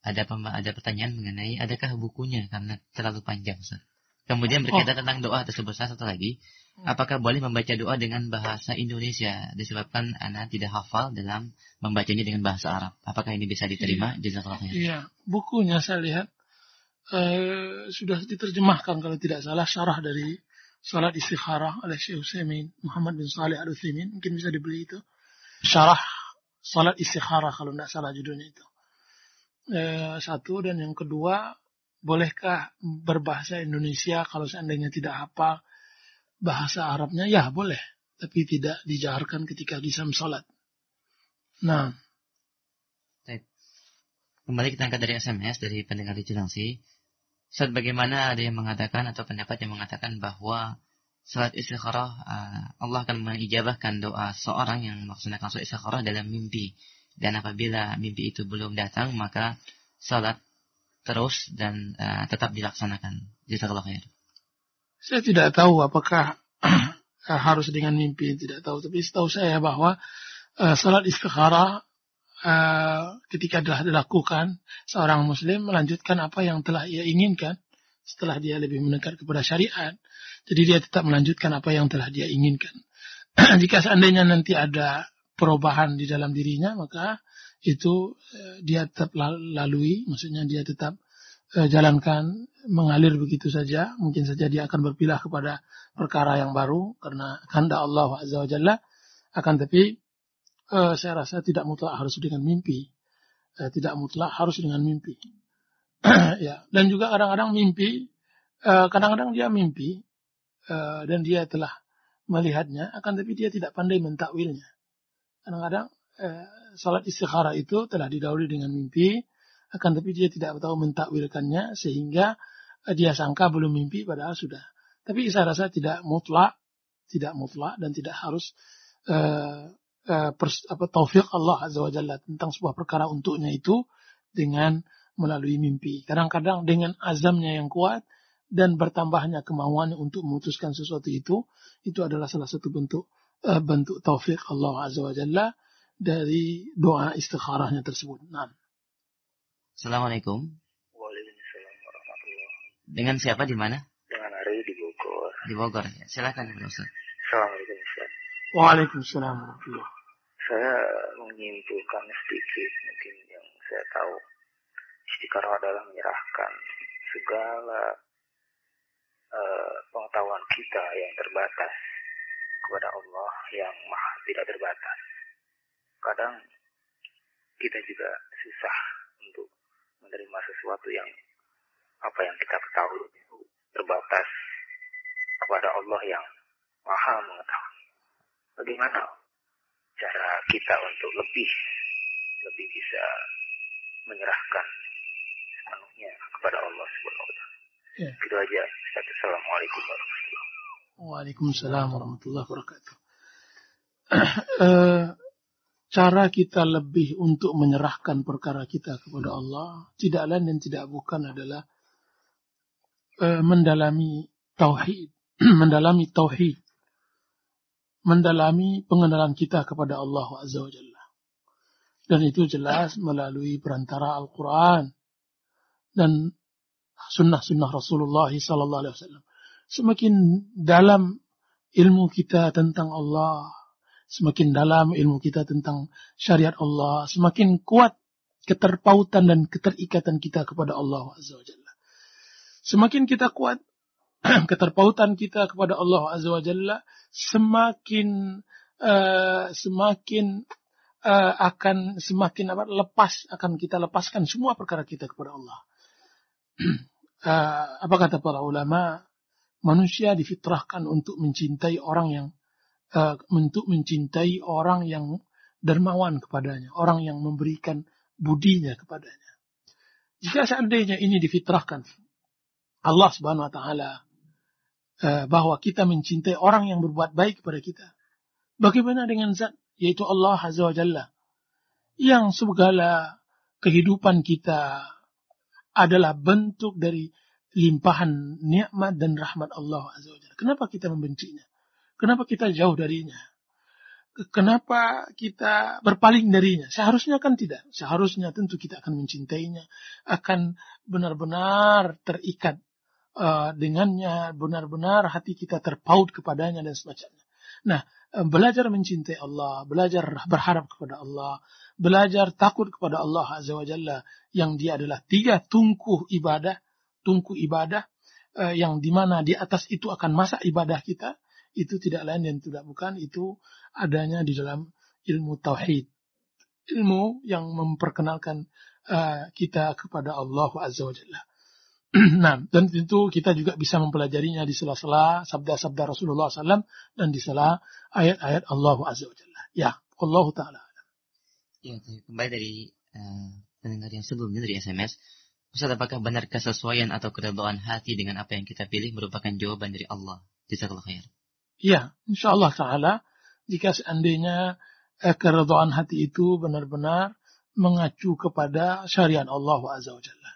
Ada ada pertanyaan mengenai adakah bukunya karena terlalu panjang, Ustaz. Kemudian berkaitan oh. tentang doa tersebut satu lagi, hmm. apakah boleh membaca doa dengan bahasa Indonesia disebabkan anak tidak hafal dalam membacanya dengan bahasa Arab? Apakah ini bisa diterima? Iya, iya. bukunya saya lihat eh, sudah diterjemahkan kalau tidak salah syarah dari salat istikharah oleh Syekh Utsaimin Muhammad bin Saleh Al Utsaimin mungkin bisa dibeli itu syarah salat istikharah kalau tidak salah judulnya itu eh, satu dan yang kedua bolehkah berbahasa Indonesia kalau seandainya tidak hafal bahasa Arabnya? Ya boleh. Tapi tidak dijaharkan ketika disam salat nah. Kembali kita angkat dari SMS dari pendengar di Cilangsi. Saat bagaimana ada yang mengatakan atau pendapat yang mengatakan bahwa salat istikharah uh, Allah akan mengijabahkan doa seorang yang melaksanakan salat istikharah dalam mimpi? Dan apabila mimpi itu belum datang maka salat terus dan uh, tetap dilaksanakan. Jazakallahu khair. Saya tidak tahu apakah (clears throat) harus dengan mimpi tidak tahu tapi setahu saya bahwa uh, salat istikharah uh, ketika telah dilakukan seorang muslim melanjutkan apa yang telah ia inginkan setelah dia lebih mendekat kepada syariat. Jadi dia tetap melanjutkan apa yang telah dia inginkan. (clears throat) jika seandainya nanti ada perubahan di dalam dirinya, maka itu eh, dia tetap lalui, maksudnya dia tetap eh, jalankan mengalir begitu saja. Mungkin saja dia akan berpilah kepada perkara yang baru karena kehendak Allah Azza wa Jalla. Akan tapi eh, saya rasa tidak mutlak harus dengan mimpi. tidak mutlak harus dengan mimpi. (clears throat) ya, dan juga kadang-kadang mimpi, kadang-kadang dia mimpi dan dia telah melihatnya, akan tapi dia tidak pandai mentakwilnya. Kadang-kadang salat istikharah itu telah didahului dengan mimpi, akan tapi dia tidak tahu mentakwilkannya sehingga eh, dia sangka belum mimpi padahal sudah. Tapi saya rasa tidak mutlak, tidak mutlak dan tidak harus eh, eh, pers, apa, taufik Allah Azza wa Jalla tentang sebuah perkara untuknya itu dengan melalui mimpi. Kadang-kadang dengan azamnya yang kuat dan bertambahnya kemauannya untuk memutuskan sesuatu itu, itu adalah salah satu bentuk uh, bentuk taufik Allah Azza wa Jalla dari doa istikharahnya tersebut. Nah. Assalamualaikum. Waalaikumsalam warahmatullahi Dengan siapa di mana? Dengan Ari di Bogor. Di Bogor ya. Silakan Ustaz. Assalamualaikum Ustaz. Waalaikumsalam warahmatullahi Saya menyimpulkan sedikit mungkin yang saya tahu. Istikharah adalah menyerahkan segala uh, pengetahuan kita yang terbatas kepada Allah yang maha tidak terbatas. Kadang kita juga susah untuk menerima sesuatu yang apa yang kita ketahui itu terbatas kepada Allah yang maha mengetahui. Bagaimana cara kita untuk lebih lebih bisa menyerahkan sepenuhnya kepada Allah Subhanahu wa taala. Ya. Itu aja. Assalamualaikum warahmatullahi wabarakatuh. Waalaikumsalam warahmatullahi wabarakatuh. (clears throat) Cara kita lebih untuk menyerahkan perkara kita kepada Allah tidak lain dan tidak bukan adalah uh, mendalami tauhid, (clears throat) mendalami tauhid, mendalami pengenalan kita kepada Allah Azza wa Jalla. Dan itu jelas melalui perantara Al-Quran dan sunnah-sunnah Rasulullah Sallallahu Alaihi Wasallam semakin dalam ilmu kita tentang Allah, semakin dalam ilmu kita tentang syariat Allah, semakin kuat keterpautan dan keterikatan kita kepada Allah Azza wa Jalla. Semakin kita kuat (clears throat) keterpautan kita kepada Allah Azza wa Jalla, semakin uh, semakin uh, akan semakin apa, lepas akan kita lepaskan semua perkara kita kepada Allah. uh, (clears throat) apa kata para ulama? manusia difitrahkan untuk mencintai orang yang uh, untuk mencintai orang yang dermawan kepadanya, orang yang memberikan budinya kepadanya. Jika seandainya ini difitrahkan Allah Subhanahu wa taala uh, bahwa kita mencintai orang yang berbuat baik kepada kita. Bagaimana dengan zat yaitu Allah Azza wa Jalla yang segala kehidupan kita adalah bentuk dari limpahan nikmat dan rahmat Allah Azza wa Jalla. Kenapa kita membencinya? Kenapa kita jauh darinya? Kenapa kita berpaling darinya? Seharusnya kan tidak. Seharusnya tentu kita akan mencintainya, akan benar-benar terikat uh, dengannya, benar-benar hati kita terpaut kepadanya dan semacamnya. Nah, uh, belajar mencintai Allah, belajar berharap kepada Allah, belajar takut kepada Allah Azza wa Jalla yang dia adalah tiga tungku ibadah tungku ibadah uh, yang di mana di atas itu akan masa ibadah kita itu tidak lain dan tidak bukan itu adanya di dalam ilmu tauhid ilmu yang memperkenalkan uh, kita kepada Allah Azza wa (clears throat) nah, dan tentu kita juga bisa mempelajarinya di sela-sela sabda-sabda Rasulullah SAW dan di sela ayat-ayat Allah Azza wa. Ya, Allah Ta'ala. Ya, kembali dari uh, yang sebelumnya dari SMS, Ustaz, apakah benar kesesuaian atau keredoan hati dengan apa yang kita pilih merupakan jawaban dari Allah? Jazakallah khair. Ya, insya Allah Ta'ala, jika seandainya eh, keredoan hati itu benar-benar mengacu kepada syariat Allah Azza wa Jalla.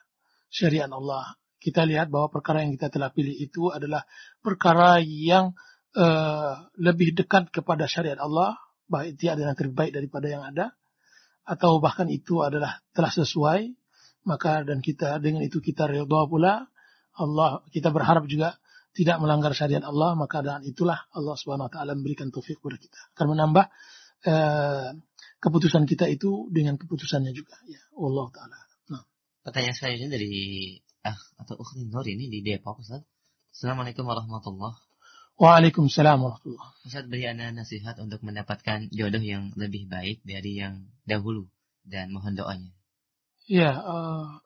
Syariat Allah. Kita lihat bahwa perkara yang kita telah pilih itu adalah perkara yang uh, lebih dekat kepada syariat Allah, baik itu adalah terbaik daripada yang ada, atau bahkan itu adalah telah sesuai maka dan kita dengan itu kita redha pula Allah kita berharap juga tidak melanggar syariat Allah, maka dengan itulah Allah Subhanahu wa taala memberikan taufik kepada kita. Akan menambah eh, keputusan kita itu dengan keputusannya juga ya Allah taala. Nah. Pertanyaan selanjutnya dari ah atau Ukhti Nur ini di Depok Ustaz. Assalamualaikum warahmatullahi Waalaikumsalam warahmatullahi Ustaz beri anda nasihat untuk mendapatkan jodoh yang lebih baik dari yang dahulu dan mohon doanya. Ya, uh,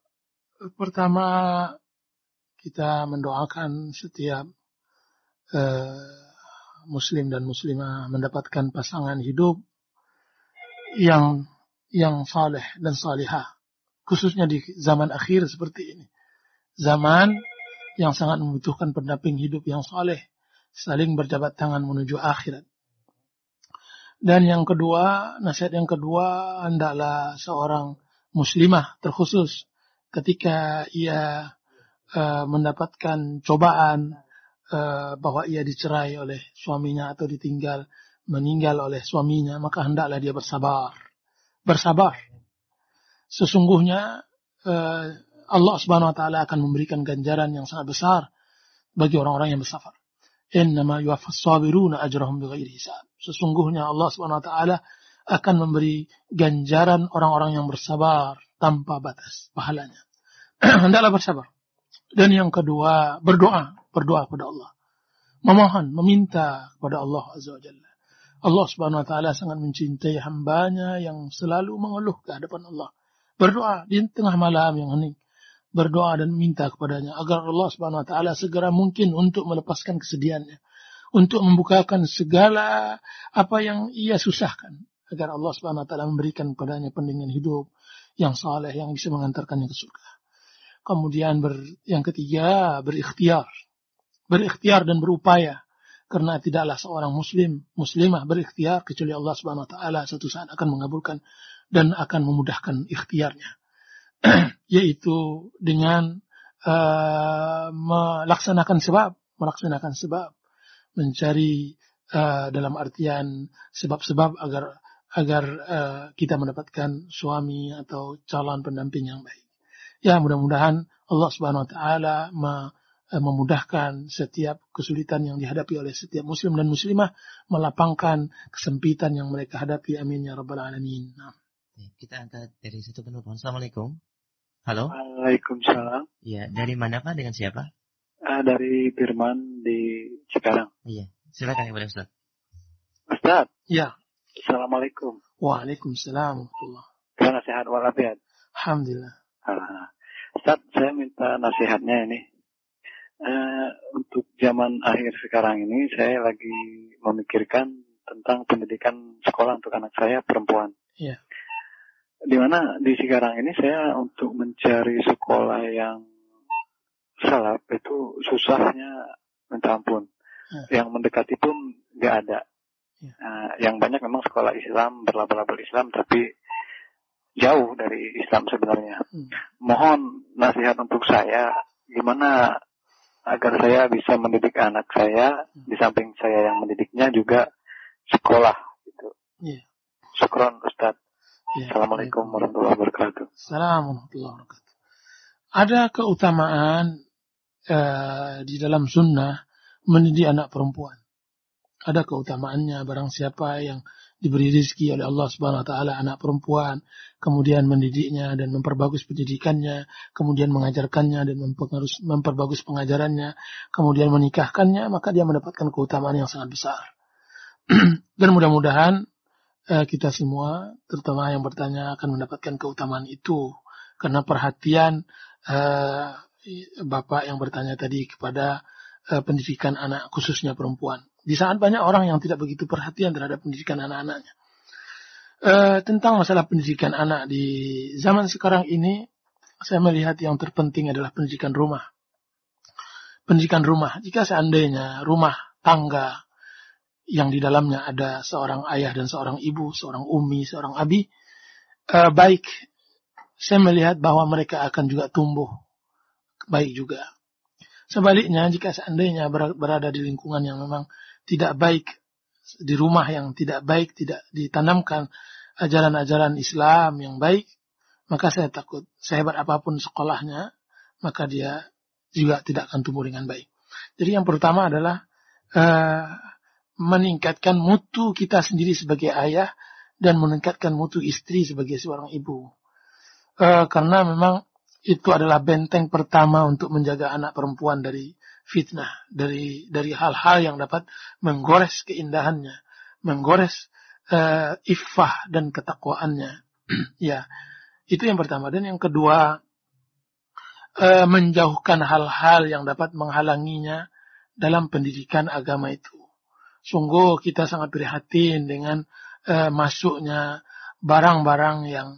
pertama kita mendoakan setiap uh, muslim dan muslimah mendapatkan pasangan hidup yang yang saleh dan salihah. Khususnya di zaman akhir seperti ini. Zaman yang sangat membutuhkan pendamping hidup yang saleh. Saling berjabat tangan menuju akhirat. Dan yang kedua nasihat yang kedua hendaklah seorang muslimah terkhusus ketika ia uh, mendapatkan cobaan uh, bahwa ia dicerai oleh suaminya atau ditinggal meninggal oleh suaminya maka hendaklah dia bersabar. Bersabar. Sesungguhnya uh, Allah Subhanahu wa taala akan memberikan ganjaran yang sangat besar bagi orang-orang yang bersabar innama yuwaffas sabiruna ajrahum bighairi hisab. Sesungguhnya Allah Subhanahu wa taala akan memberi ganjaran orang-orang yang bersabar tanpa batas pahalanya. (clears throat) Hendaklah bersabar dan yang kedua, berdoa, berdoa kepada Allah. Memohon, meminta kepada Allah Azza wa Jalla. Allah Subhanahu wa taala sangat mencintai hambanya yang selalu mengeluh ke hadapan Allah. Berdoa di tengah malam yang hening. Berdoa dan minta kepadanya agar Allah Subhanahu wa taala segera mungkin untuk melepaskan kesedihannya. Untuk membukakan segala apa yang ia susahkan. Agar Allah Subhanahu wa taala memberikan kepadanya pendingin hidup yang saleh yang bisa mengantarkannya ke surga. Kemudian ber, yang ketiga berikhtiar. Berikhtiar dan berupaya. Karena tidaklah seorang muslim, muslimah berikhtiar kecuali Allah Subhanahu wa taala satu saat akan mengabulkan dan akan memudahkan ikhtiarnya. (clears throat) Yaitu dengan uh, melaksanakan sebab, melaksanakan sebab, mencari uh, dalam artian sebab-sebab agar agar uh, kita mendapatkan suami atau calon pendamping yang baik. Ya mudah-mudahan Allah Subhanahu wa taala eh, memudahkan setiap kesulitan yang dihadapi oleh setiap muslim dan muslimah melapangkan kesempitan yang mereka hadapi amin ya rabbal alamin. Nah. Kita angkat dari satu penelpon. Assalamualaikum. Halo. Waalaikumsalam. Iya, dari mana Pak? Dengan siapa? Uh, dari Firman di Cikarang. Iya. Silakan Ibu Ustaz. Ustaz. Ya. Assalamualaikum. Waalaikumsalam warahmatullahi Karena sehat walafiat. Alhamdulillah. Ustaz, saya minta nasihatnya ini. Uh, untuk zaman akhir sekarang ini, saya lagi memikirkan tentang pendidikan sekolah untuk anak saya perempuan. Iya. Di mana di sekarang ini saya untuk mencari sekolah yang salap itu susahnya minta ampun. Ya. Yang mendekati pun nggak ada. Ya. Uh, yang banyak memang sekolah Islam berlabel-label Islam tapi jauh dari Islam sebenarnya. Hmm. Mohon nasihat untuk saya gimana agar saya bisa mendidik anak saya hmm. di samping saya yang mendidiknya juga sekolah gitu. Yeah. Syukron Ustaz. Yeah. Assalamualaikum yeah. warahmatullahi wabarakatuh. Assalamualaikum warahmatullahi wabarakatuh. Ada keutamaan uh, di dalam sunnah mendidik anak perempuan. Ada keutamaannya barang siapa yang diberi rezeki oleh Allah Subhanahu wa taala anak perempuan, kemudian mendidiknya dan memperbagus pendidikannya, kemudian mengajarkannya dan memperbagus pengajarannya, kemudian menikahkannya, maka dia mendapatkan keutamaan yang sangat besar. (clears throat) dan mudah-mudahan eh, kita semua, terutama yang bertanya akan mendapatkan keutamaan itu karena perhatian eh, Bapak yang bertanya tadi kepada eh, pendidikan anak khususnya perempuan. Di saat banyak orang yang tidak begitu perhatian terhadap pendidikan anak-anaknya. E, tentang masalah pendidikan anak di zaman sekarang ini, saya melihat yang terpenting adalah pendidikan rumah. Pendidikan rumah. Jika seandainya rumah tangga yang di dalamnya ada seorang ayah dan seorang ibu, seorang umi, seorang abi, e, baik, saya melihat bahwa mereka akan juga tumbuh baik juga. Sebaliknya, jika seandainya berada di lingkungan yang memang tidak baik di rumah yang tidak baik, tidak ditanamkan ajaran-ajaran Islam yang baik, maka saya takut sehebat apa pun sekolahnya, maka dia juga tidak akan tumbuh dengan baik. Jadi yang pertama adalah uh, meningkatkan mutu kita sendiri sebagai ayah dan meningkatkan mutu istri sebagai seorang ibu. Uh, karena memang itu adalah benteng pertama untuk menjaga anak perempuan dari fitnah, dari dari hal-hal yang dapat menggores keindahannya, menggores uh, iffah dan ketakwaannya. (clears throat) ya, itu yang pertama. Dan yang kedua, uh, menjauhkan hal-hal yang dapat menghalanginya dalam pendidikan agama itu. Sungguh kita sangat prihatin dengan uh, masuknya barang-barang yang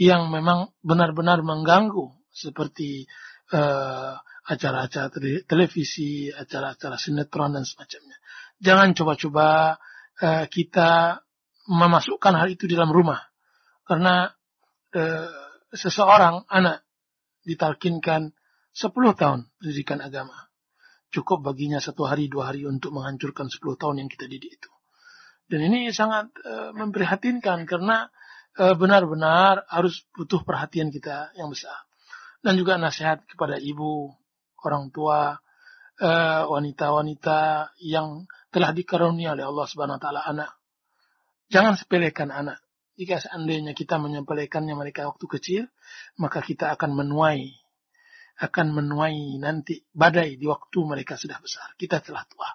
yang memang benar-benar mengganggu seperti uh, acara-acara televisi, acara-acara sinetron dan semacamnya. Jangan coba-coba uh, kita memasukkan hal itu di dalam rumah, karena uh, seseorang anak ditalkinkan 10 tahun pendidikan agama cukup baginya satu hari dua hari untuk menghancurkan sepuluh tahun yang kita didik itu. Dan ini sangat e, memprihatinkan karena benar benar-benar harus butuh perhatian kita yang besar. Dan juga nasihat kepada ibu, orang tua, wanita wanita-wanita yang telah dikarunia oleh Allah Subhanahu wa taala anak. Jangan sepelekan anak. Jika seandainya kita menyepelekannya mereka waktu kecil, maka kita akan menuai akan menuai nanti badai di waktu mereka sudah besar. Kita telah tua.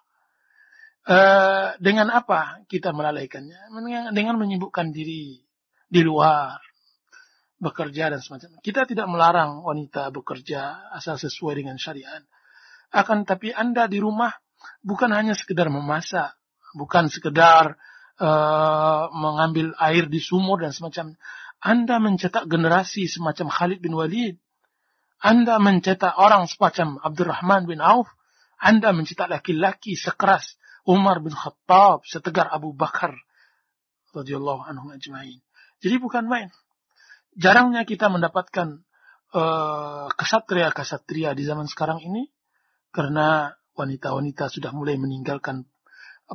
Uh, dengan apa kita melalaikannya? Dengan menyibukkan diri di luar, bekerja dan semacamnya. Kita tidak melarang wanita bekerja asal sesuai dengan syariat. Akan tapi Anda di rumah bukan hanya sekedar memasak, bukan sekedar uh, mengambil air di sumur dan semacam. Anda mencetak generasi semacam Khalid bin Walid anda mencetak orang semacam Abdurrahman bin Auf. Anda mencetak laki-laki sekeras Umar bin Khattab, setegar Abu Bakar radhiyallahu anhu. Jadi bukan main. Jarangnya kita mendapatkan uh, kesatria-kesatria di zaman sekarang ini karena wanita-wanita sudah mulai meninggalkan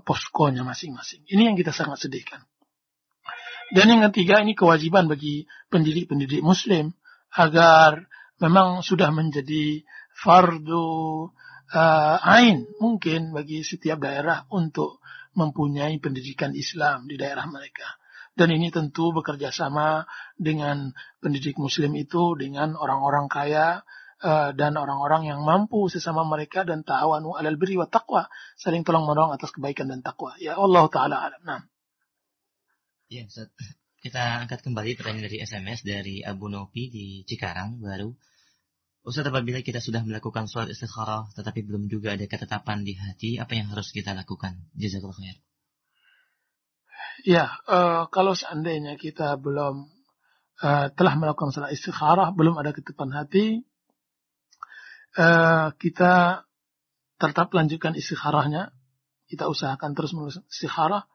poskonya masing-masing. Ini yang kita sangat sedihkan. Dan yang ketiga ini kewajiban bagi pendidik-pendidik muslim agar memang sudah menjadi fardu uh, ain mungkin bagi setiap daerah untuk mempunyai pendidikan Islam di daerah mereka. Dan ini tentu bekerja sama dengan pendidik muslim itu dengan orang-orang kaya uh, dan orang-orang yang mampu sesama mereka dan ta'awanu alal birri wa taqwa, saling tolong menolong atas kebaikan dan takwa. Ya Allah taala alam. Nah. Ya, Ustaz. Kita angkat kembali pertanyaan dari SMS dari Abu Nopi di Cikarang baru. Ustaz apabila kita sudah melakukan sholat istikharah tetapi belum juga ada ketetapan di hati, apa yang harus kita lakukan? Jazakallah khair. Ya, uh, kalau seandainya kita belum uh, telah melakukan sholat istikharah, belum ada ketetapan hati, uh, kita tetap lanjutkan istikharahnya. Kita usahakan terus menerus istikharah.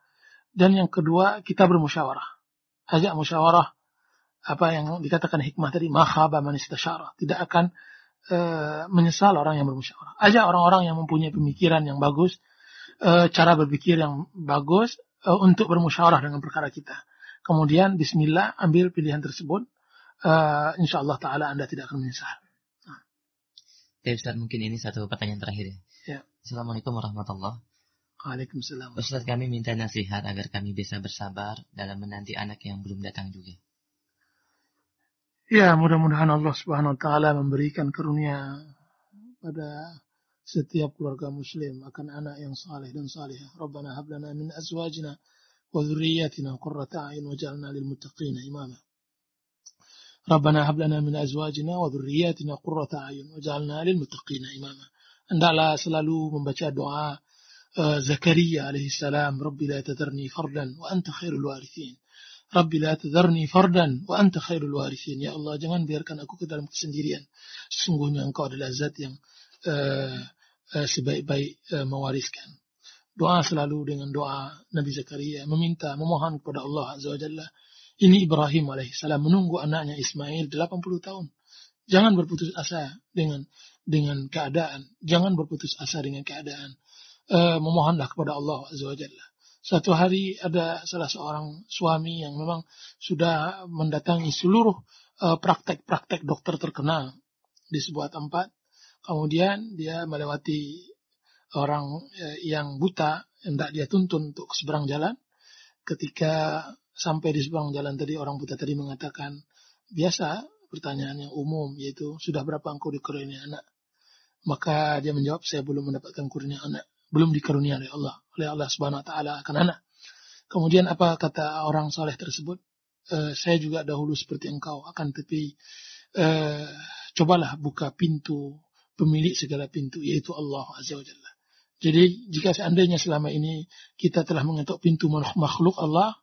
Dan yang kedua, kita bermusyawarah ajak musyawarah apa yang dikatakan hikmah tadi makhaba man istasyara tidak akan e, menyesal orang yang bermusyawarah ajak orang-orang yang mempunyai pemikiran yang bagus e, cara berpikir yang bagus e, untuk bermusyawarah dengan perkara kita kemudian bismillah ambil pilihan tersebut e, insyaallah taala Anda tidak akan menyesal nah. Ya Ustaz mungkin ini satu pertanyaan terakhir ya. ya. Assalamualaikum warahmatullahi Waalaikumsalam. Ustaz kami minta nasihat agar kami bisa bersabar dalam menanti anak yang belum datang juga. Ya, mudah-mudahan Allah Subhanahu wa taala memberikan karunia pada setiap keluarga muslim akan anak yang saleh dan salihah. Rabbana hab lana min azwajina wa dhurriyyatina qurrata a'yun waj'alna lil muttaqina imama. Rabbana hab lana min azwajina wa dhurriyyatina qurrata a'yun waj'alna lil muttaqina imama. Hendaklah selalu membaca doa زكريا عليه السلام ربي لا تذرني فردا وأنت خير الوارثين Rabbi la tadharni fardan wa anta khairul warithin. Ya Allah, jangan biarkan aku ke dalam kesendirian. Sesungguhnya engkau adalah zat yang uh, uh, sebaik-baik uh, mewariskan. Doa selalu dengan doa Nabi Zakaria meminta, memohon kepada Allah Azza wa Jalla. Ini Ibrahim alaihissalam menunggu anaknya Ismail 80 tahun. Jangan berputus asa dengan dengan keadaan. Jangan berputus asa dengan keadaan uh, memohonlah kepada Allah Azza wa Jalla. Suatu hari ada salah seorang suami yang memang sudah mendatangi seluruh eh, praktek-praktek dokter terkenal di sebuah tempat. Kemudian dia melewati orang eh, yang buta hendak dia tuntun untuk seberang jalan. Ketika sampai di seberang jalan tadi orang buta tadi mengatakan biasa pertanyaan yang umum yaitu sudah berapa engkau dikaruniai anak? Maka dia menjawab saya belum mendapatkan kurnia anak, belum dikaruniai oleh Allah, oleh Allah Subhanahu wa taala akan anak. Kemudian apa kata orang saleh tersebut? E, saya juga dahulu seperti engkau akan tapi e, cobalah buka pintu pemilik segala pintu yaitu Allah Azza wa Jalla. Jadi jika seandainya selama ini kita telah mengetuk pintu makhluk Allah,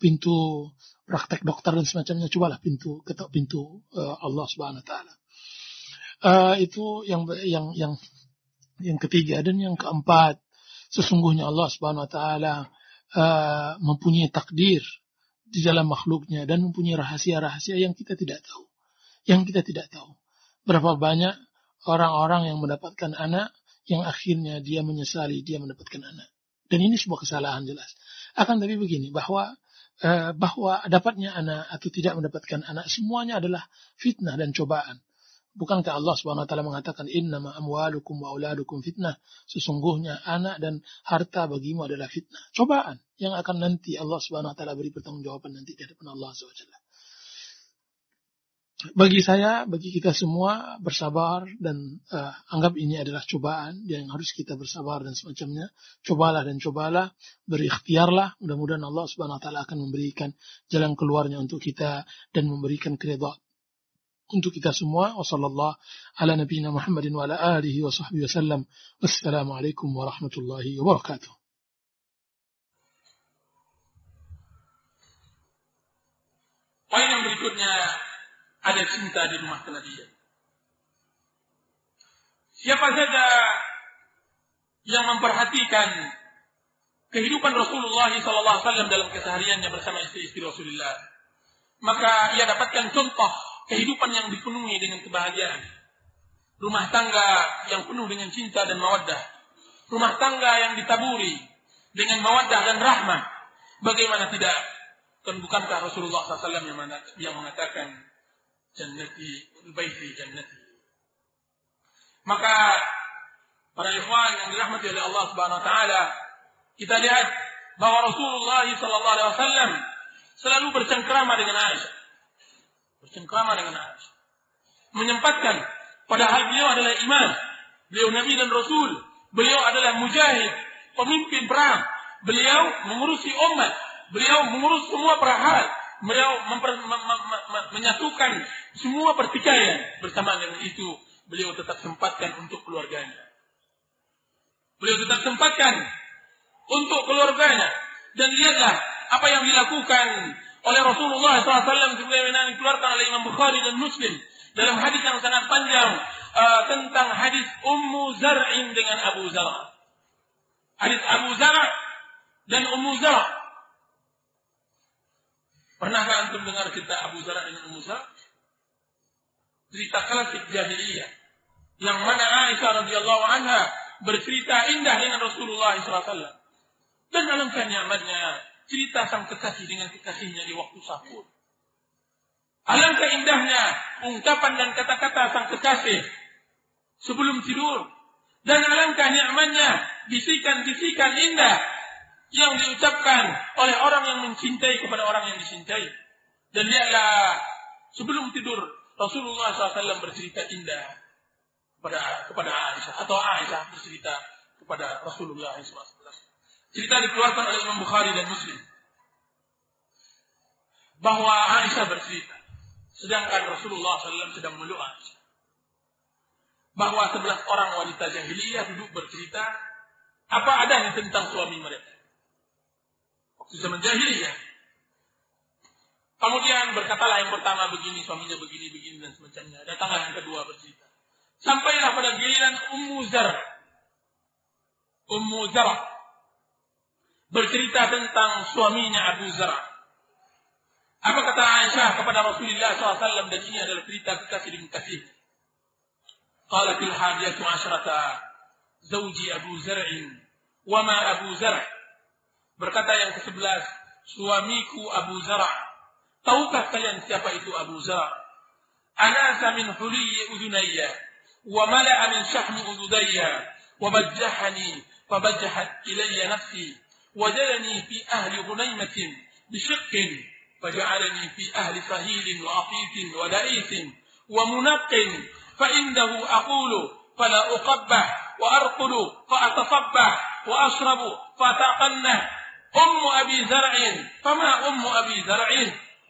pintu praktek dokter dan semacamnya, cobalah pintu ketuk pintu uh, Allah Subhanahu wa taala. Uh, itu yang yang yang yang ketiga dan yang keempat, sesungguhnya Allah Subhanahu wa taala uh, mempunyai takdir di dalam makhluknya dan mempunyai rahasia-rahasia yang kita tidak tahu. Yang kita tidak tahu. Berapa banyak orang-orang yang mendapatkan anak yang akhirnya dia menyesali dia mendapatkan anak. Dan ini sebuah kesalahan jelas. Akan tapi begini bahwa eh, bahwa dapatnya anak atau tidak mendapatkan anak semuanya adalah fitnah dan cobaan. Bukankah Allah Subhanahu wa taala mengatakan innama amwalukum wa auladukum fitnah? Sesungguhnya anak dan harta bagimu adalah fitnah, cobaan yang akan nanti Allah Subhanahu wa taala beri pertanggungjawaban nanti di hadapan Allah taala bagi saya, bagi kita semua bersabar dan uh, anggap ini adalah cobaan yang harus kita bersabar dan semacamnya. Cobalah dan cobalah, berikhtiarlah. Mudah-mudahan Allah Subhanahu wa taala akan memberikan jalan keluarnya untuk kita dan memberikan keridhaan untuk kita semua. Wassallallahu ala. Wassalamualaikum warahmatullahi wabarakatuh. Poin yang berikutnya ada cinta di rumah kenabian. Siapa saja yang memperhatikan kehidupan Rasulullah SAW dalam kesehariannya bersama istri-istri Rasulullah, maka ia dapatkan contoh kehidupan yang dipenuhi dengan kebahagiaan. Rumah tangga yang penuh dengan cinta dan mawaddah. Rumah tangga yang ditaburi dengan mawaddah dan rahmah. Bagaimana tidak? Dan bukankah Rasulullah SAW yang mengatakan jannati baiti jannati. Maka para ikhwan yang dirahmati oleh Allah Subhanahu wa taala, kita lihat bahwa Rasulullah sallallahu alaihi wasallam selalu bercengkrama dengan Aisyah. Bercengkrama dengan Aisyah. Menyempatkan padahal beliau adalah iman, beliau nabi dan rasul, beliau adalah mujahid, pemimpin perang, beliau mengurusi umat, beliau mengurus semua perahal, beliau memper, me, me, me, menyatukan semua pertikaian bersama dengan itu beliau tetap sempatkan untuk keluarganya. Beliau tetap sempatkan untuk keluarganya dan lihatlah apa yang dilakukan oleh Rasulullah SAW sebagaimana dikeluarkan oleh Imam Bukhari dan Muslim dalam hadis yang sangat panjang uh, tentang hadis Ummu Zar'in dengan Abu Zar. Hadis Abu Zar dan Ummu Zar Pernahkah antum dengar cerita Abu Zara dengan Zara? Cerita klasik jahiliyah. Yang mana Aisyah radhiyallahu anha bercerita indah dengan Rasulullah SAW. Dan dalam nyamannya cerita sang kekasih dengan kekasihnya di waktu sahur. Alangkah indahnya ungkapan dan kata-kata sang kekasih sebelum tidur. Dan alangkah nyamannya bisikan-bisikan indah yang diucapkan oleh orang yang mencintai kepada orang yang dicintai. Dan lihatlah sebelum tidur Rasulullah SAW bercerita indah kepada kepada Aisyah atau Aisyah bercerita kepada Rasulullah SAW. Cerita dikeluarkan oleh Imam Bukhari dan Muslim bahwa Aisyah bercerita sedangkan Rasulullah SAW sedang meluk Aisyah bahwa sebelas orang wanita jahiliyah duduk bercerita apa adanya tentang suami mereka waktu zaman jahiliyah. Kemudian berkatalah yang pertama begini, suaminya begini, begini dan semacamnya. Datanglah yang kedua bercerita. Sampailah pada giliran Ummu Zar. Ummu Zar bercerita tentang suaminya Abu Zar. Apa kata Aisyah kepada Rasulullah SAW dan ini adalah cerita kekasih demi kasih. Qalatil hadiyatu asyrata zawji Abu Zar'in wa ma Abu Zar' Berkata yang ke-11, suamiku Abu Zara. Tahukah kalian siapa itu Abu Zara? Anasa min huliyyi udunayya wa mala'a min syahmi ududayya وبجحني فبجحت إلي نفسي وجلني في أهل غنيمة بشق فجعلني في أهل سهيل وعفيف ودئيس ومنق فإنه أقول فلا أقبح وأرقل فأتصبح وأشرب فأتقنه أم أبي زرع فما أم أبي زرع؟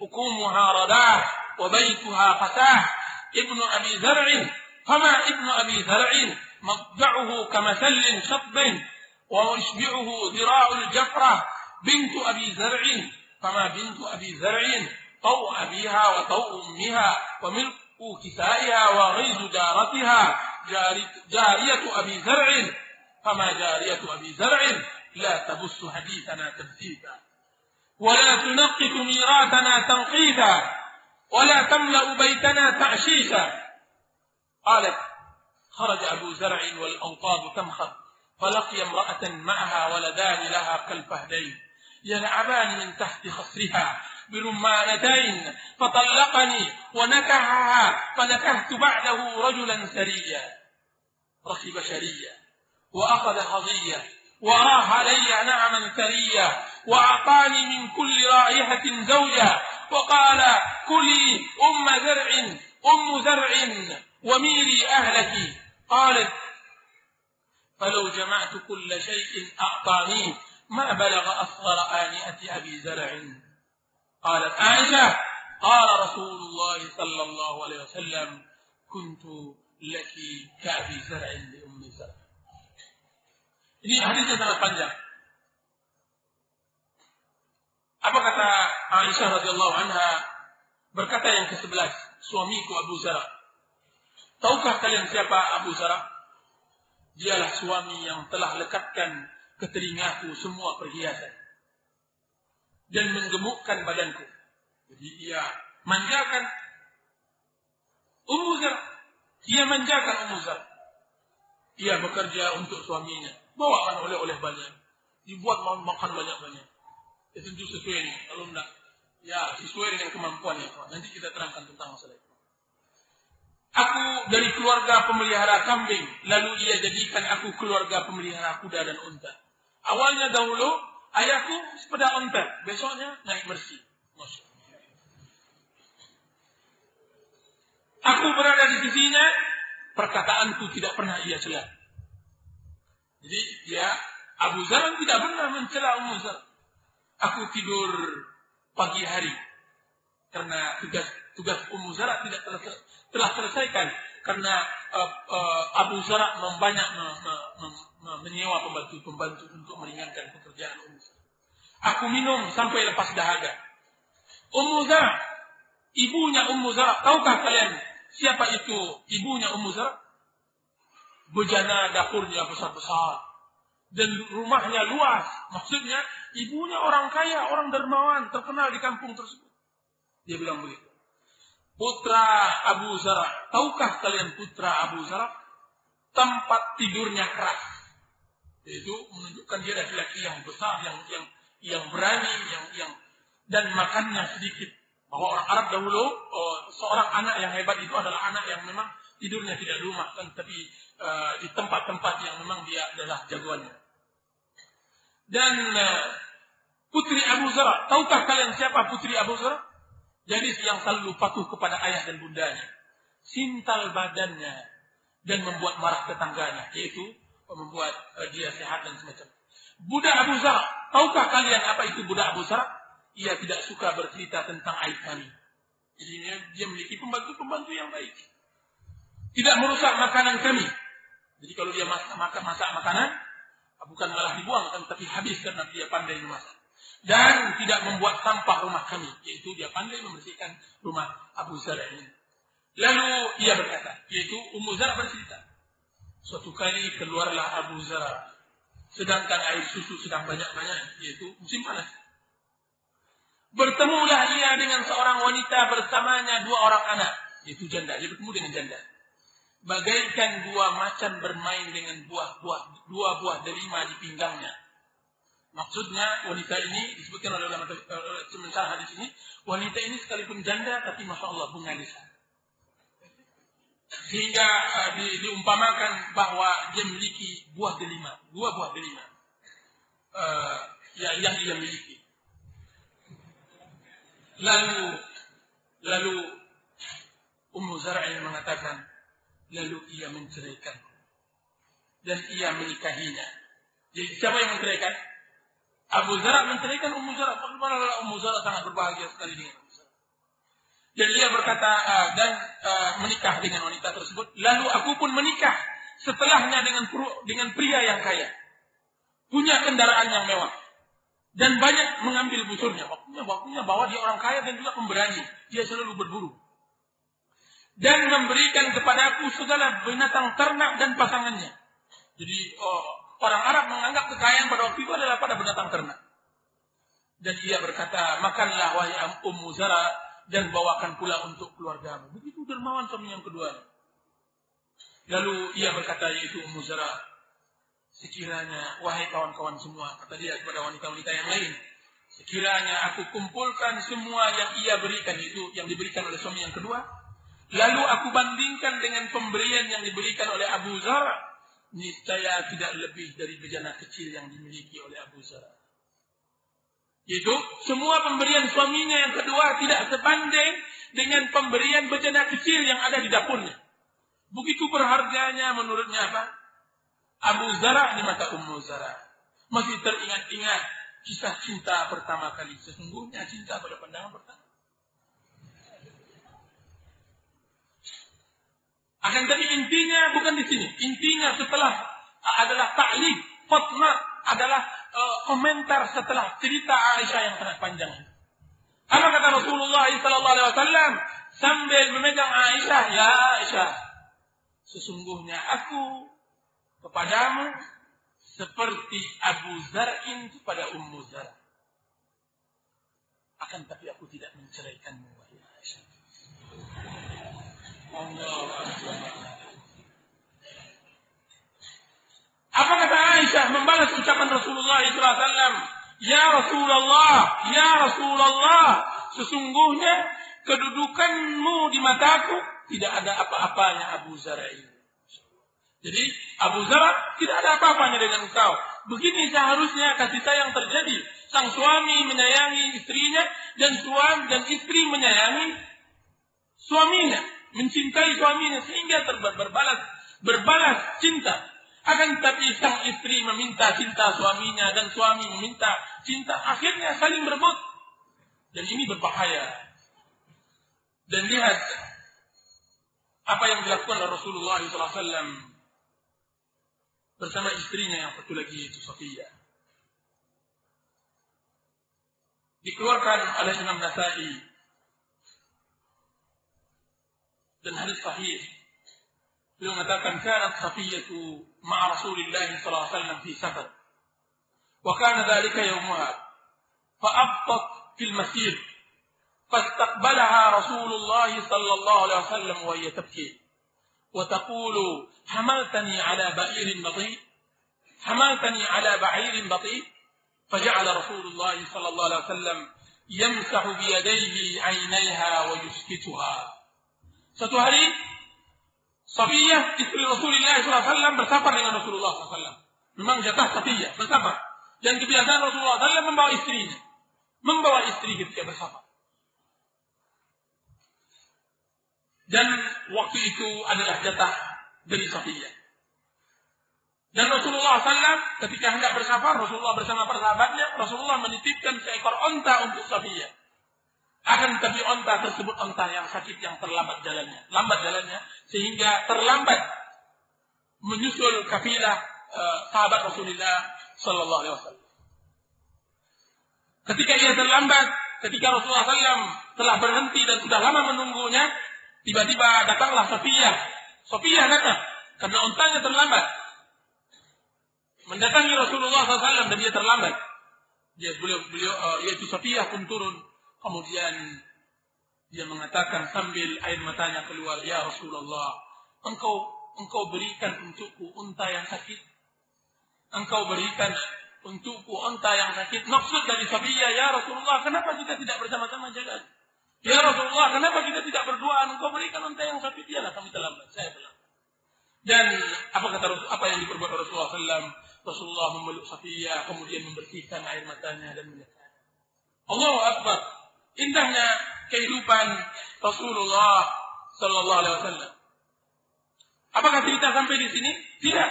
حكومها رداه وبيتها فتاه ابن أبي زرع فما ابن أبي زرع؟ مضجعه كمثل شطب ويشبعه ذراع الجفرة بنت أبي زرع فما بنت أبي زرع؟ طوء أبيها وطوء أمها وملك كسائها وغيظ جارتها. جارية أبي زرع فما جارية أبي زرع؟ لا تبث حديثنا تبثيثا ولا تنقط ميراثنا تنقيثا ولا تملأ بيتنا تعشيشا. قالت خرج أبو زرع والأوطاد تمخض فلقي امرأة معها ولدان لها كالفهدين. يلعبان من تحت خصرها برمانتين فطلقني ونكحها فنكحت بعده رجلا سريا. ركب شريا وأخذ هضيا وراح علي نعما ثريا وأعطاني من كل رائحة زوجا وقال كلي أم زرع أم زرع وميري أهلك. قالت فلو جمعت كل شيء أعطانيه ما بلغ أصغر آنئة أبي زرع. قالت عائشة قال رسول الله صلى الله عليه وسلم كنت لك كأبي زرع لأم زرع. Ini hadisnya sangat panjang. Apa kata Aisyah radhiyallahu anha berkata yang ke-11, suamiku Abu Zara. Tahukah kalian siapa Abu Zara? Dialah suami yang telah lekatkan ke telingaku semua perhiasan dan menggemukkan badanku. Jadi ia manjakan Ummu Zar. Ia manjakan Ummu Zar. Ia bekerja untuk suaminya. Bawakan oleh-oleh banyak. Dibuat makan banyak-banyak. Ya tentu sesuai ini. Kalau enggak, ya sesuai dengan kemampuannya. Nanti kita terangkan tentang masalah itu. Aku dari keluarga pemelihara kambing, lalu ia jadikan aku keluarga pemelihara kuda dan unta. Awalnya dahulu Ayahku sepeda ontel, besoknya naik bersih. Aku berada di sisinya, perkataanku tidak pernah ia celah. Jadi dia Abu Zar tidak pernah mencela Ummu Zar. Aku tidur pagi hari karena tugas tugas Ummu Zara tidak telah, telah selesaikan karena uh, uh, Abu Zara membanyak me, me, me, menyewa pembantu-pembantu untuk meringankan pekerjaan Ummu Zara. Aku minum sampai lepas dahaga. Ummu Zara, ibunya Ummu Zara, tahukah kalian siapa itu ibunya Ummu Zara? Bejana dapurnya besar-besar. Dan rumahnya luas. Maksudnya ibunya orang kaya, orang dermawan, terkenal di kampung tersebut. Dia bilang begitu. Putra Abu Zara. Tahukah kalian putra Abu Zara? Tempat tidurnya keras itu menunjukkan dia laki-laki yang besar, yang yang yang berani, yang yang dan makannya sedikit. Bahwa orang Arab dahulu oh, seorang anak yang hebat itu adalah anak yang memang tidurnya tidak di kan, tapi uh, di tempat-tempat yang memang dia adalah jagoannya. Dan uh, putri Abu Zara, tahukah kalian siapa putri Abu Zara? Jadi yang selalu patuh kepada ayah dan bundanya. Sintal badannya dan membuat marah tetangganya, yaitu membuat uh, dia sehat dan semacam. Budak Abu Zar, tahukah kalian apa itu budak Abu Zar? Ia tidak suka bercerita tentang aib kami. Jadi dia memiliki pembantu-pembantu yang baik. Tidak merusak makanan kami. Jadi kalau dia masak, masak, masak makanan, bukan malah dibuang, kan, tapi habis karena dia pandai memasak. Dan tidak membuat sampah rumah kami, yaitu dia pandai membersihkan rumah Abu Zar ini. Lalu ia berkata, yaitu Ummu Zar bercerita, Suatu kali keluarlah Abu Zara. Sedangkan air susu sedang banyak-banyak, yaitu musim panas. Bertemulah ia dengan seorang wanita bersamanya dua orang anak, yaitu janda. Dia bertemu dengan janda. Bagaikan dua macan bermain dengan buah-buah dua buah delima di pinggangnya. Maksudnya wanita ini disebutkan oleh ulama sementara hadis ini, wanita ini sekalipun janda tapi masya Allah bunga lisan. Sehingga uh, di, diumpamakan bahwa dia memiliki buah delima, dua buah delima uh, ya, yang dia miliki. Lalu lalu Ummu Zar'in mengatakan, lalu ia menceraikan dan ia menikahinya. Jadi siapa yang menceraikan? Abu Zara menceraikan Ummu Zara. Bagaimana Ummu Zara sangat berbahagia sekali dengan Abu Zara. Dan ia berkata uh, dan uh, menikah dengan wanita tersebut. Lalu aku pun menikah setelahnya dengan dengan pria yang kaya. Punya kendaraan yang mewah. Dan banyak mengambil busurnya. Waktunya, waktunya bahwa dia orang kaya dan juga pemberani. Dia selalu berburu. Dan memberikan kepadaku segala binatang ternak dan pasangannya. Jadi oh, orang Arab menganggap kekayaan pada waktu itu adalah pada binatang ternak. Dan ia berkata, makanlah wahai Ummu Zara dan bawakan pula untuk keluargamu. Begitu dermawan suami yang kedua. Lalu ia berkata yaitu Ummu Zara, sekiranya wahai kawan-kawan semua, kata dia kepada wanita-wanita yang lain, sekiranya aku kumpulkan semua yang ia berikan itu yang diberikan oleh suami yang kedua, lalu aku bandingkan dengan pemberian yang diberikan oleh Abu Zara, niscaya tidak lebih dari bejana kecil yang dimiliki oleh Abu Zara. Itu semua pemberian suaminya yang kedua tidak sebanding dengan pemberian bejana kecil yang ada di dapurnya. Begitu berharganya menurutnya apa? Abu Zara di mata Ummu Zara. Masih teringat-ingat kisah cinta pertama kali. Sesungguhnya cinta pada pandangan pertama. Akan tapi intinya bukan di sini. Intinya setelah adalah ta'lim. Fatma adalah uh, komentar setelah cerita Aisyah yang sangat panjang. Apa kata Rasulullah SAW sambil memegang Aisyah, ya Aisyah, sesungguhnya aku kepadamu seperti Abu Zar'in kepada Ummu Zar. Akan tapi aku tidak menceraikanmu. Apa kata Aisyah membalas ucapan Rasulullah SAW? Ya Rasulullah, ya Rasulullah, sesungguhnya kedudukanmu di mataku tidak ada apa-apanya Abu Zara ini. Jadi Abu Zara tidak ada apa-apanya dengan engkau. Begini seharusnya kasih sayang terjadi. Sang suami menyayangi istrinya dan suami dan istri menyayangi suaminya mencintai suaminya sehingga berbalas berbalas cinta. Akan tetapi sang istri meminta cinta suaminya dan suami meminta cinta, akhirnya saling berebut. Dan ini berbahaya. Dan lihat apa yang dilakukan oleh Rasulullah SAW bersama istrinya yang satu lagi itu Sofia. Dikeluarkan oleh Imam Nasai dan hadis sahih. Beliau mengatakan kanat Safiyatu ma'a Rasulillah sallallahu alaihi wasallam fi safar. Wa kana dhalika yawmuha. Fa'abtat fil masir. فاستقبلها رسول الله صلى الله عليه وسلم وهي تبكي وتقول حملتني على بعير بطيء حملتني على بعير بطيء فجعل رسول الله صلى الله عليه وسلم يمسح بيديه عينيها ويسكتها Suatu hari Safiyah istri Rasulullah SAW bersafar dengan Rasulullah SAW. Memang jatah Safiyah bersafar. Dan kebiasaan Rasulullah SAW membawa istrinya. Membawa istri ketika bersafar. Dan waktu itu adalah jatah dari Safiyah. Dan Rasulullah SAW ketika hendak bersafar, Rasulullah bersama persahabatnya, Rasulullah menitipkan seekor onta untuk Safiyah. Akan tetapi onta tersebut onta yang sakit yang terlambat jalannya. Lambat jalannya sehingga terlambat menyusul kafilah uh, sahabat Rasulullah Sallallahu Alaihi Wasallam. Ketika ia terlambat, ketika Rasulullah SAW telah berhenti dan sudah lama menunggunya, tiba-tiba datanglah Sofia. Sofia datang karena ontanya terlambat. Mendatangi Rasulullah SAW dan dia terlambat. Dia beliau beliau uh, yaitu Sofia pun turun Kemudian dia mengatakan sambil air matanya keluar, Ya Rasulullah, engkau engkau berikan untukku unta yang sakit. Engkau berikan untukku unta yang sakit. Maksud dari Sabiya, Ya Rasulullah, kenapa kita tidak bersama-sama jalan? Ya Rasulullah, kenapa kita tidak berdoa? Engkau berikan unta yang sapi dia lah kami terlambat. Saya terlambat. Dan apa kata apa yang diperbuat Rasulullah SAW? Rasulullah memeluk Safiyah, kemudian membersihkan air matanya dan menyekanya. Allahu Akbar. Indahnya kehidupan Rasulullah Sallallahu Alaihi Wasallam. Apakah cerita sampai di sini? Tidak.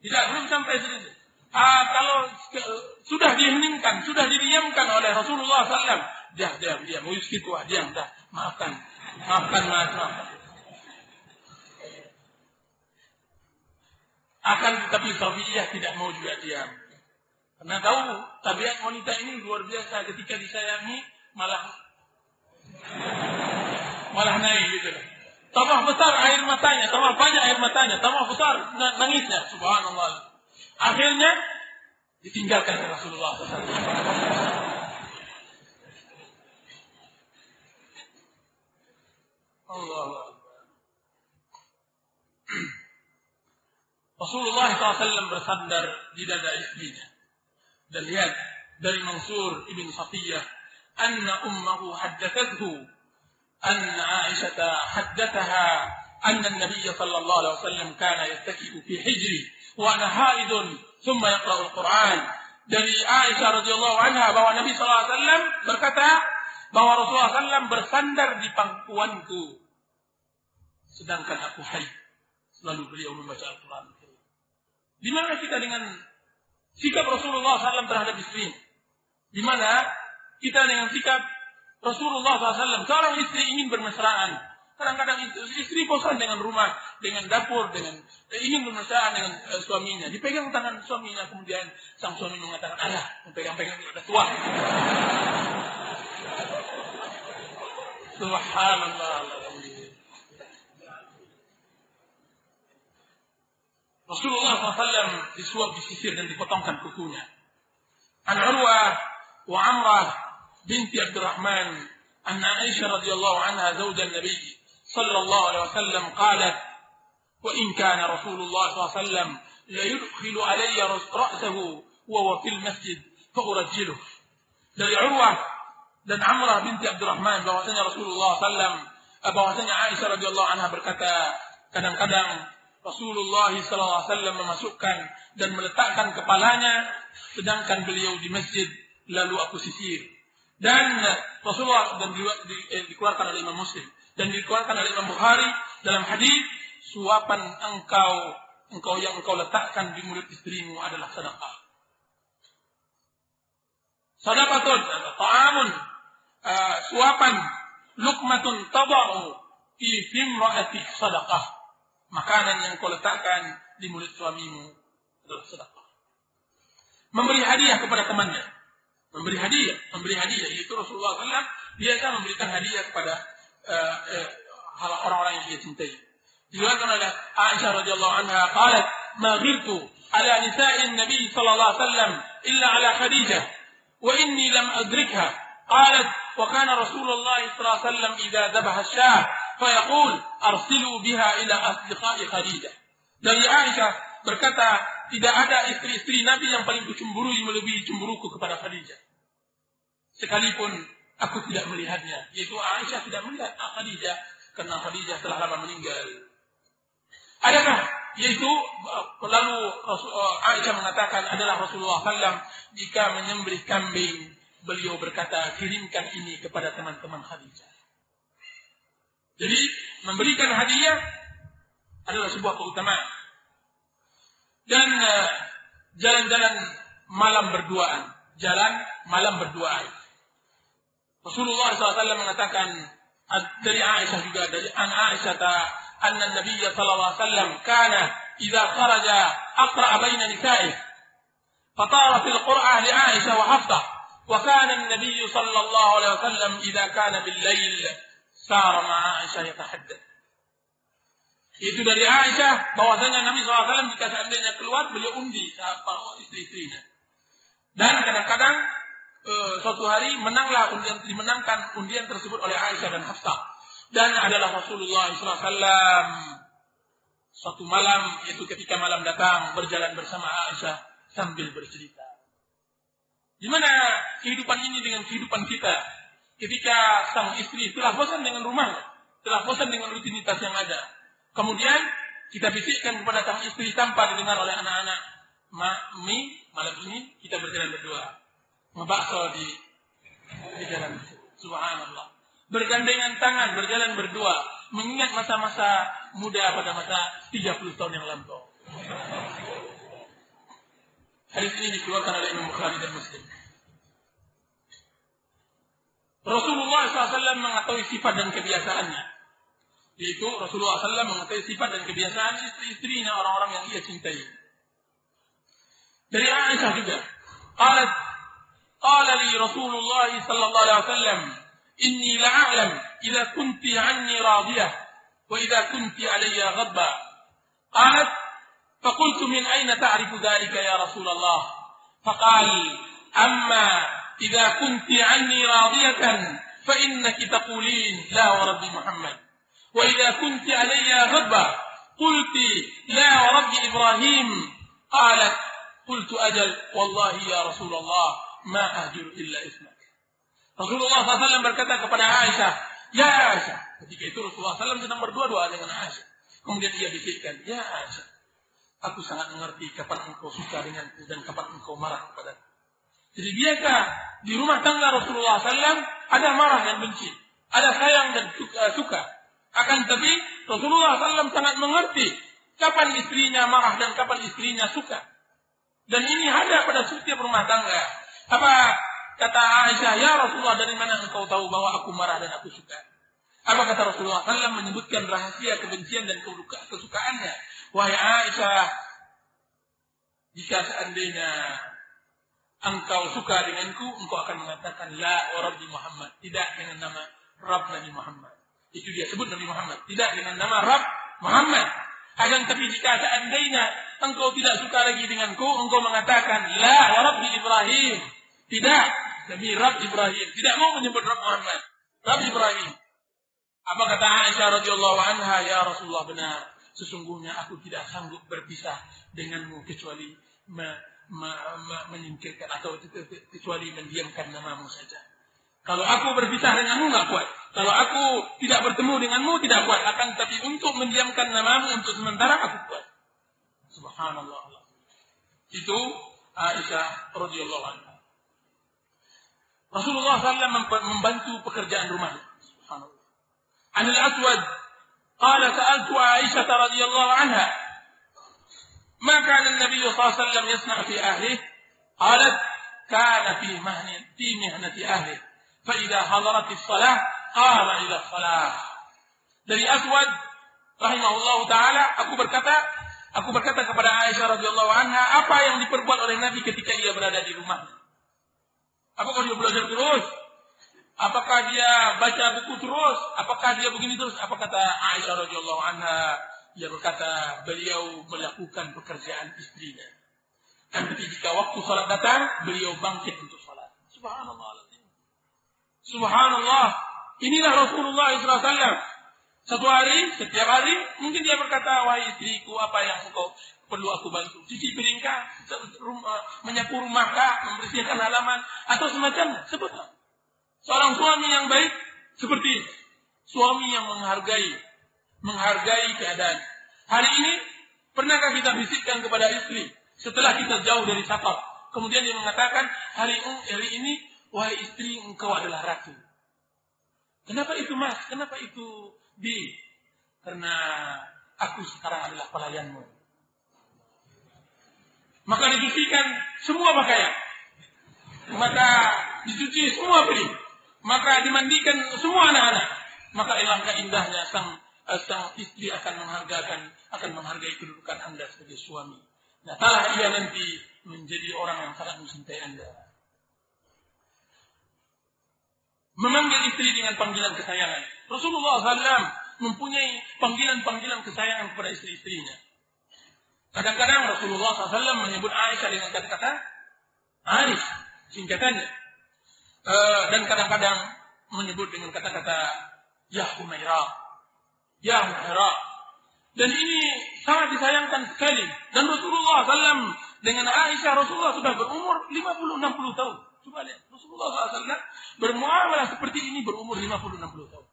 Tidak, belum sampai di sini. Ah, kalau ke, sudah diheningkan, sudah didiamkan oleh Rasulullah SAW, diam, diam, diam, whisky tua, diam, dah, maafkan, maafkan, maafkan. Akan tetapi Safiyah tidak mau juga diam. Karena tahu tabiat wanita ini luar biasa ketika disayangi malah malah naik gitu. Tambah besar air matanya, tambah banyak air matanya, tambah besar nangisnya. Subhanallah. Akhirnya ditinggalkan Rasulullah SAW. Allah Rasulullah SAW bersandar di dada istrinya. Dan lihat dari Mansur ibn Safiyah, anna ummahu haddathathu anna Aisyah haddathaha anna Nabi sallallahu alaihi wasallam kana yattaki'u fi hijri wa ana haidun thumma yaqra'u al-Qur'an. Dari Aisyah radhiyallahu anha bahwa Nabi sallallahu berkata bahwa Rasulullah SAW bersandar di pangkuanku sedangkan aku haid. Lalu beliau membaca Al-Quran. Di mana kita dengan sikap Rasulullah SAW terhadap istri? Di mana kita dengan sikap Rasulullah SAW? Seorang istri ingin bermesraan. Kadang-kadang istri bosan dengan rumah, dengan dapur, dengan eh, ingin bermesraan dengan uh, suaminya. Dipegang tangan suaminya, kemudian sang suami mengatakan, Allah, pegang-pegang ada tua. (laughs) Subhanallah. Rasulullah SAW disuap, disisir dan dipotongkan kukunya. An Urwah wa Amrah binti Abdurrahman an Aisyah radhiyallahu anha زوج النبي صلى الله عليه وسلم قالت وإن كان رسول الله صلى الله عليه وسلم ليدخل علي رأسه وهو في المسجد dari Urwah dan Amrah binti Abdurrahman bahwasanya Rasulullah SAW bahwasanya Aisyah radhiyallahu anha berkata kadang-kadang Rasulullah SAW memasukkan dan meletakkan kepalanya, sedangkan beliau di masjid, lalu aku sisir. Dan Rasulullah dan di, di, eh, dikeluarkan oleh Imam Muslim dan dikeluarkan oleh Imam Bukhari dalam hadis suapan engkau engkau yang engkau letakkan di mulut istrimu adalah sedekah. Sadaqatun ta'amun uh, suapan lukmatun tada'u fi fimra'ati sadaqah makanan yang kau letakkan di mulut suamimu adalah sedekah. Memberi hadiah kepada temannya. Memberi hadiah, memberi hadiah. Yaitu Rasulullah SAW biasa memberikan hadiah kepada uh, uh, orang-orang yang dia cintai. Diriwayatkan oleh Aisyah radhiyallahu anha qalat ma ghirtu ala nisa'in nabi sallallahu alaihi wasallam illa ala Khadijah wa inni lam adrikha qalat wa kana Rasulullah sallallahu alaihi wasallam idza dhabaha syah fayaqul arsilu biha ila asdiqai Khadijah. Dari Aisyah berkata, tidak ada istri-istri Nabi yang paling kucemburui melebihi cemburuku kepada Khadijah. Sekalipun aku tidak melihatnya, yaitu Aisyah tidak melihat Khadijah karena Khadijah telah lama meninggal. Adakah yaitu lalu Aisyah mengatakan adalah Rasulullah SAW jika menyembelih kambing beliau berkata kirimkan ini kepada teman-teman Khadijah. Jadi memberikan hadiah adalah sebuah keutamaan. Dan eh, jalan-jalan uh, malam berduaan, jalan malam berduaan. Rasulullah SAW mengatakan dari Aisyah juga dari an Aisyah ta anna Nabi sallallahu alaihi wasallam kana idza kharaja aqra baina nisa'i fatara fil qur'an li Aisyah wa Hafsah wa kana an-nabiy sallallahu alaihi wasallam idza kana bil lail sara ma Aisyah yatahaddath itu dari Aisyah bahwasanya Nabi SAW jika seandainya keluar beliau undi para istri-istrinya. Dan kadang-kadang e, suatu hari menanglah undian dimenangkan undian tersebut oleh Aisyah dan Hafsah. Dan adalah Rasulullah SAW suatu malam yaitu ketika malam datang berjalan bersama Aisyah sambil bercerita. Di mana kehidupan ini dengan kehidupan kita? Ketika sang istri telah bosan dengan rumahnya, telah bosan dengan rutinitas yang ada. Kemudian kita bisikkan kepada sang istri tanpa didengar oleh anak-anak. Mi, malam ini kita berjalan berdua. Ngebakso di, di jalan. Subhanallah. Bergandengan tangan, berjalan berdua. Mengingat masa-masa muda pada masa 30 tahun yang lampau. Hadis ini dikeluarkan oleh Imam Bukhari dan Muslim. Rasulullah SAW mengetahui sifat dan kebiasaannya. Yaitu Rasulullah SAW mengetahui sifat dan kebiasaan istri-istrinya orang-orang yang ia cintai. Dari Aisyah juga. Qalat, Qala li Rasulullah sallallahu alaihi wasallam, inni la'alam idza kunti anni radiyah wa idza kunti alayya ghadba. Qalat, فقلت من أين تعرف ذلك يا رسول الله فقال أما إذا كنت عني راضية فإنك تقولين لا ورب محمد وإذا كنت علي غضبة قلت لا ورب إبراهيم قالت قلت أجل والله يا رسول الله ما أهجر إلا اسمك Rasulullah SAW berkata kepada Aisyah, Ya Aisyah. Ketika itu Rasulullah SAW sedang berdua-dua dengan Aisyah. Kemudian ia bisikkan, Ya Aisyah. Aku sangat mengerti kapan engkau suka denganku dan kapan engkau marah kepadaku. Jadi biasa di rumah tangga Rasulullah SAW ada marah dan benci, ada sayang dan suka. Akan tapi Rasulullah SAW sangat mengerti kapan istrinya marah dan kapan istrinya suka. Dan ini ada pada setiap rumah tangga. Apa kata Aisyah, ya Rasulullah dari mana engkau tahu bahwa aku marah dan aku suka? Apa kata Rasulullah SAW menyebutkan rahasia kebencian dan kesukaannya. Wahai Aisyah, jika seandainya engkau suka denganku, engkau akan mengatakan la wa Rabbi Muhammad. Tidak dengan nama Rabb Nabi Muhammad. Itu dia sebut Nabi Muhammad. Tidak dengan nama Rabb Muhammad. Akan tapi jika seandainya engkau tidak suka lagi denganku, engkau mengatakan la wa Rabbi Ibrahim. Tidak demi Rabb Ibrahim. Tidak mau menyebut Rabb Muhammad. Rabb Ibrahim. Apa kata Aisyah radhiyallahu anha, ya Rasulullah benar. Sesungguhnya aku tidak sanggup berpisah denganmu kecuali menyingkirkan atau kecuali mendiamkan namamu saja. Kalau aku berpisah denganmu nggak kuat. Kalau aku tidak bertemu denganmu tidak kuat. Akan tapi untuk mendiamkan namamu untuk sementara aku kuat. Subhanallah. Itu Aisyah radhiyallahu anha. Rasulullah SAW membantu pekerjaan rumah. Subhanallah. Anil Aswad قال سألت عائشة رضي الله عنها ما كان النبي صلى الله عليه وسلم يصنع في أهله قالت كان في مهنة في مهنة أهله فإذا حضرت الصلاة قام إلى الصلاة dari Aswad rahimahullah taala aku berkata aku berkata kepada Aisyah radhiyallahu anha apa yang diperbuat oleh Nabi ketika ia berada di rumahnya apakah dia belajar terus apakah dia baca buku terus apakah dia begini terus apa kata Aisyah radhiyallahu anha Ia berkata beliau melakukan pekerjaan istrinya. Dan ketika waktu salat datang, beliau bangkit untuk salat. Subhanallah. Subhanallah. Inilah Rasulullah SAW. Satu hari, setiap hari, mungkin dia berkata, wahai istriku, apa yang engkau perlu aku bantu? Cuci piringkah? Menyapu rumahkah? Membersihkan halaman? Atau semacamnya? Sebutlah. Seorang suami yang baik, seperti Suami yang menghargai menghargai keadaan. Hari ini, pernahkah kita bisikkan kepada istri setelah kita jauh dari safar? Kemudian dia mengatakan, hari, ini, wahai istri, engkau adalah ratu. Kenapa itu mas? Kenapa itu di? Karena aku sekarang adalah pelayanmu. Maka dicucikan semua pakaian. Maka dicuci semua beli. Maka dimandikan semua anak-anak. Maka ilangkah indahnya sang sang istri akan menghargakan akan menghargai kedudukan anda sebagai suami. Nah, talah ia nanti menjadi orang yang sangat mencintai anda. Memanggil istri dengan panggilan kesayangan. Rasulullah SAW mempunyai panggilan-panggilan kesayangan kepada istri-istrinya. Kadang-kadang Rasulullah SAW menyebut Aisyah dengan kata-kata Arif, singkatannya. Uh, dan kadang-kadang menyebut dengan kata-kata Ya Humairah, yang Hira. Dan ini sangat disayangkan sekali. Dan Rasulullah SAW dengan Aisyah Rasulullah sudah berumur 50-60 tahun. Coba lihat, Rasulullah SAW bermuamalah seperti ini berumur 50-60 tahun.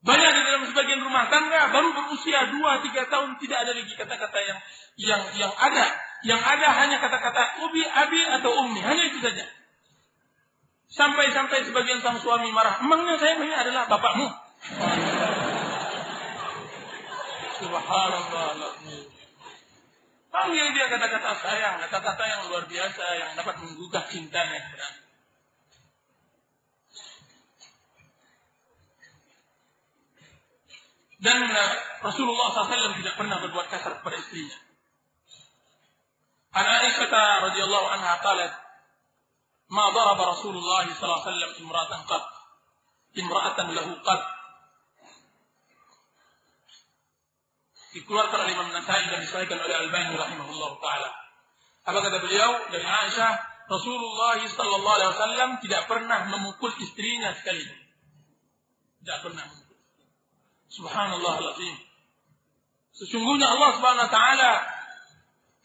Banyak di dalam sebagian rumah tangga baru berusia 2-3 tahun tidak ada lagi kata-kata yang yang yang ada. Yang ada hanya kata-kata ubi, abi atau ummi. Hanya itu saja. Sampai-sampai sebagian sang suami marah. Emangnya saya ini adalah bapakmu? Subhanallah. Panggil dia kata-kata sayang, kata-kata yang luar biasa yang dapat menggugah cintanya Dan Rasulullah SAW tidak pernah berbuat kasar kepada istrinya. An Aisyah radhiyallahu anha qalat, "Ma daraba Rasulullah wasallam imra'atan qat, imra'atan lahu qat." Dikeluarkan oleh Imam Nasai dan disahihkan oleh Al-Albani rahimahullah taala. Apa kata beliau dari Aisyah, Rasulullah sallallahu alaihi wasallam tidak pernah memukul istrinya sekali. Tidak pernah memukul. Subhanallah alazim. Sesungguhnya Allah Subhanahu wa taala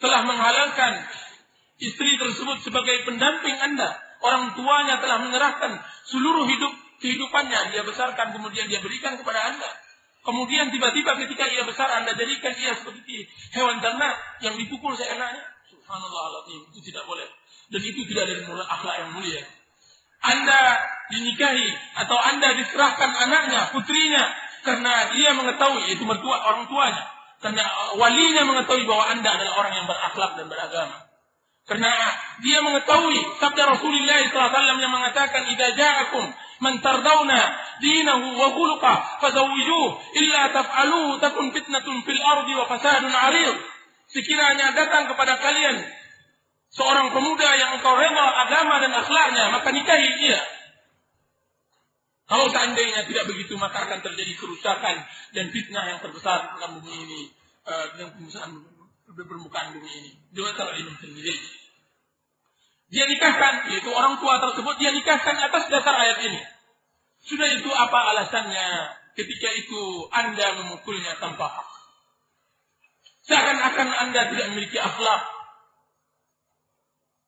telah menghalalkan istri tersebut sebagai pendamping Anda. Orang tuanya telah menyerahkan seluruh hidup kehidupannya dia besarkan kemudian dia berikan kepada Anda. Kemudian tiba-tiba ketika ia besar Anda jadikan ia seperti hewan ternak yang dipukul seenaknya. Subhanallah. Itu tidak boleh. Dan itu tidak dari mulai akhlak yang mulia. Anda dinikahi atau Anda diserahkan anaknya, putrinya karena dia mengetahui itu mertua orang tuanya karena walinya mengetahui bahwa anda adalah orang yang berakhlak dan beragama karena dia mengetahui sabda Rasulullah SAW yang mengatakan idza ja'akum dinahu wa khuluqa fazawwijuh illa taf'alu takun fitnatun fil ardi wa fasadun 'arid sekiranya datang kepada kalian seorang pemuda yang engkau rela agama dan akhlaknya maka nikahi dia kalau seandainya tidak begitu, maka akan terjadi kerusakan dan fitnah yang terbesar dalam bumi ini, dengan permukaan bumi ini. Diriwayatkan oleh Imam sendiri. Dia nikahkan, yaitu orang tua tersebut, dia nikahkan atas dasar ayat ini. Sudah itu apa alasannya ketika itu Anda memukulnya tanpa hak? Seakan-akan Anda tidak memiliki akhlak.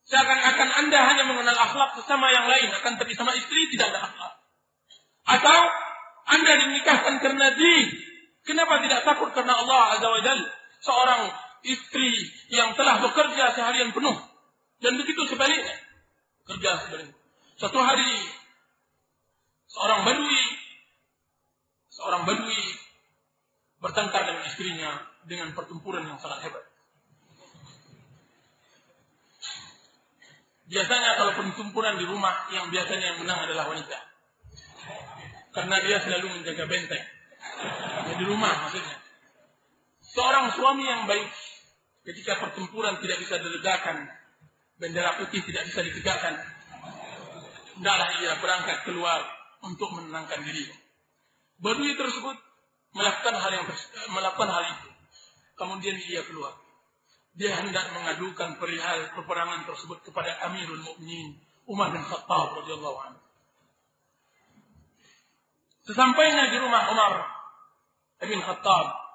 Seakan-akan Anda hanya mengenal akhlak sesama yang lain, akan tapi sama istri tidak ada akhlak. Atau Anda dinikahkan karena din. Kenapa tidak takut karena Allah Azza wa Jal? Seorang istri yang telah bekerja seharian penuh. Dan begitu sebaliknya. Kerja sebaliknya. Satu hari, seorang badui, seorang badui bertengkar dengan istrinya dengan pertempuran yang sangat hebat. Biasanya kalau pertempuran di rumah, yang biasanya yang menang adalah wanita. Karena dia selalu menjaga benteng. Ya, di rumah maksudnya. Seorang suami yang baik ketika pertempuran tidak bisa diledakan, bendera putih tidak bisa ditegakkan, hendaklah ia berangkat keluar untuk menenangkan diri. Badui tersebut melakukan hal yang melakukan hal itu. Kemudian dia keluar. Dia hendak mengadukan perihal peperangan tersebut kepada Amirul Mukminin Umar bin Khattab radhiyallahu anhu. Sesampainya di rumah Umar bin Khattab,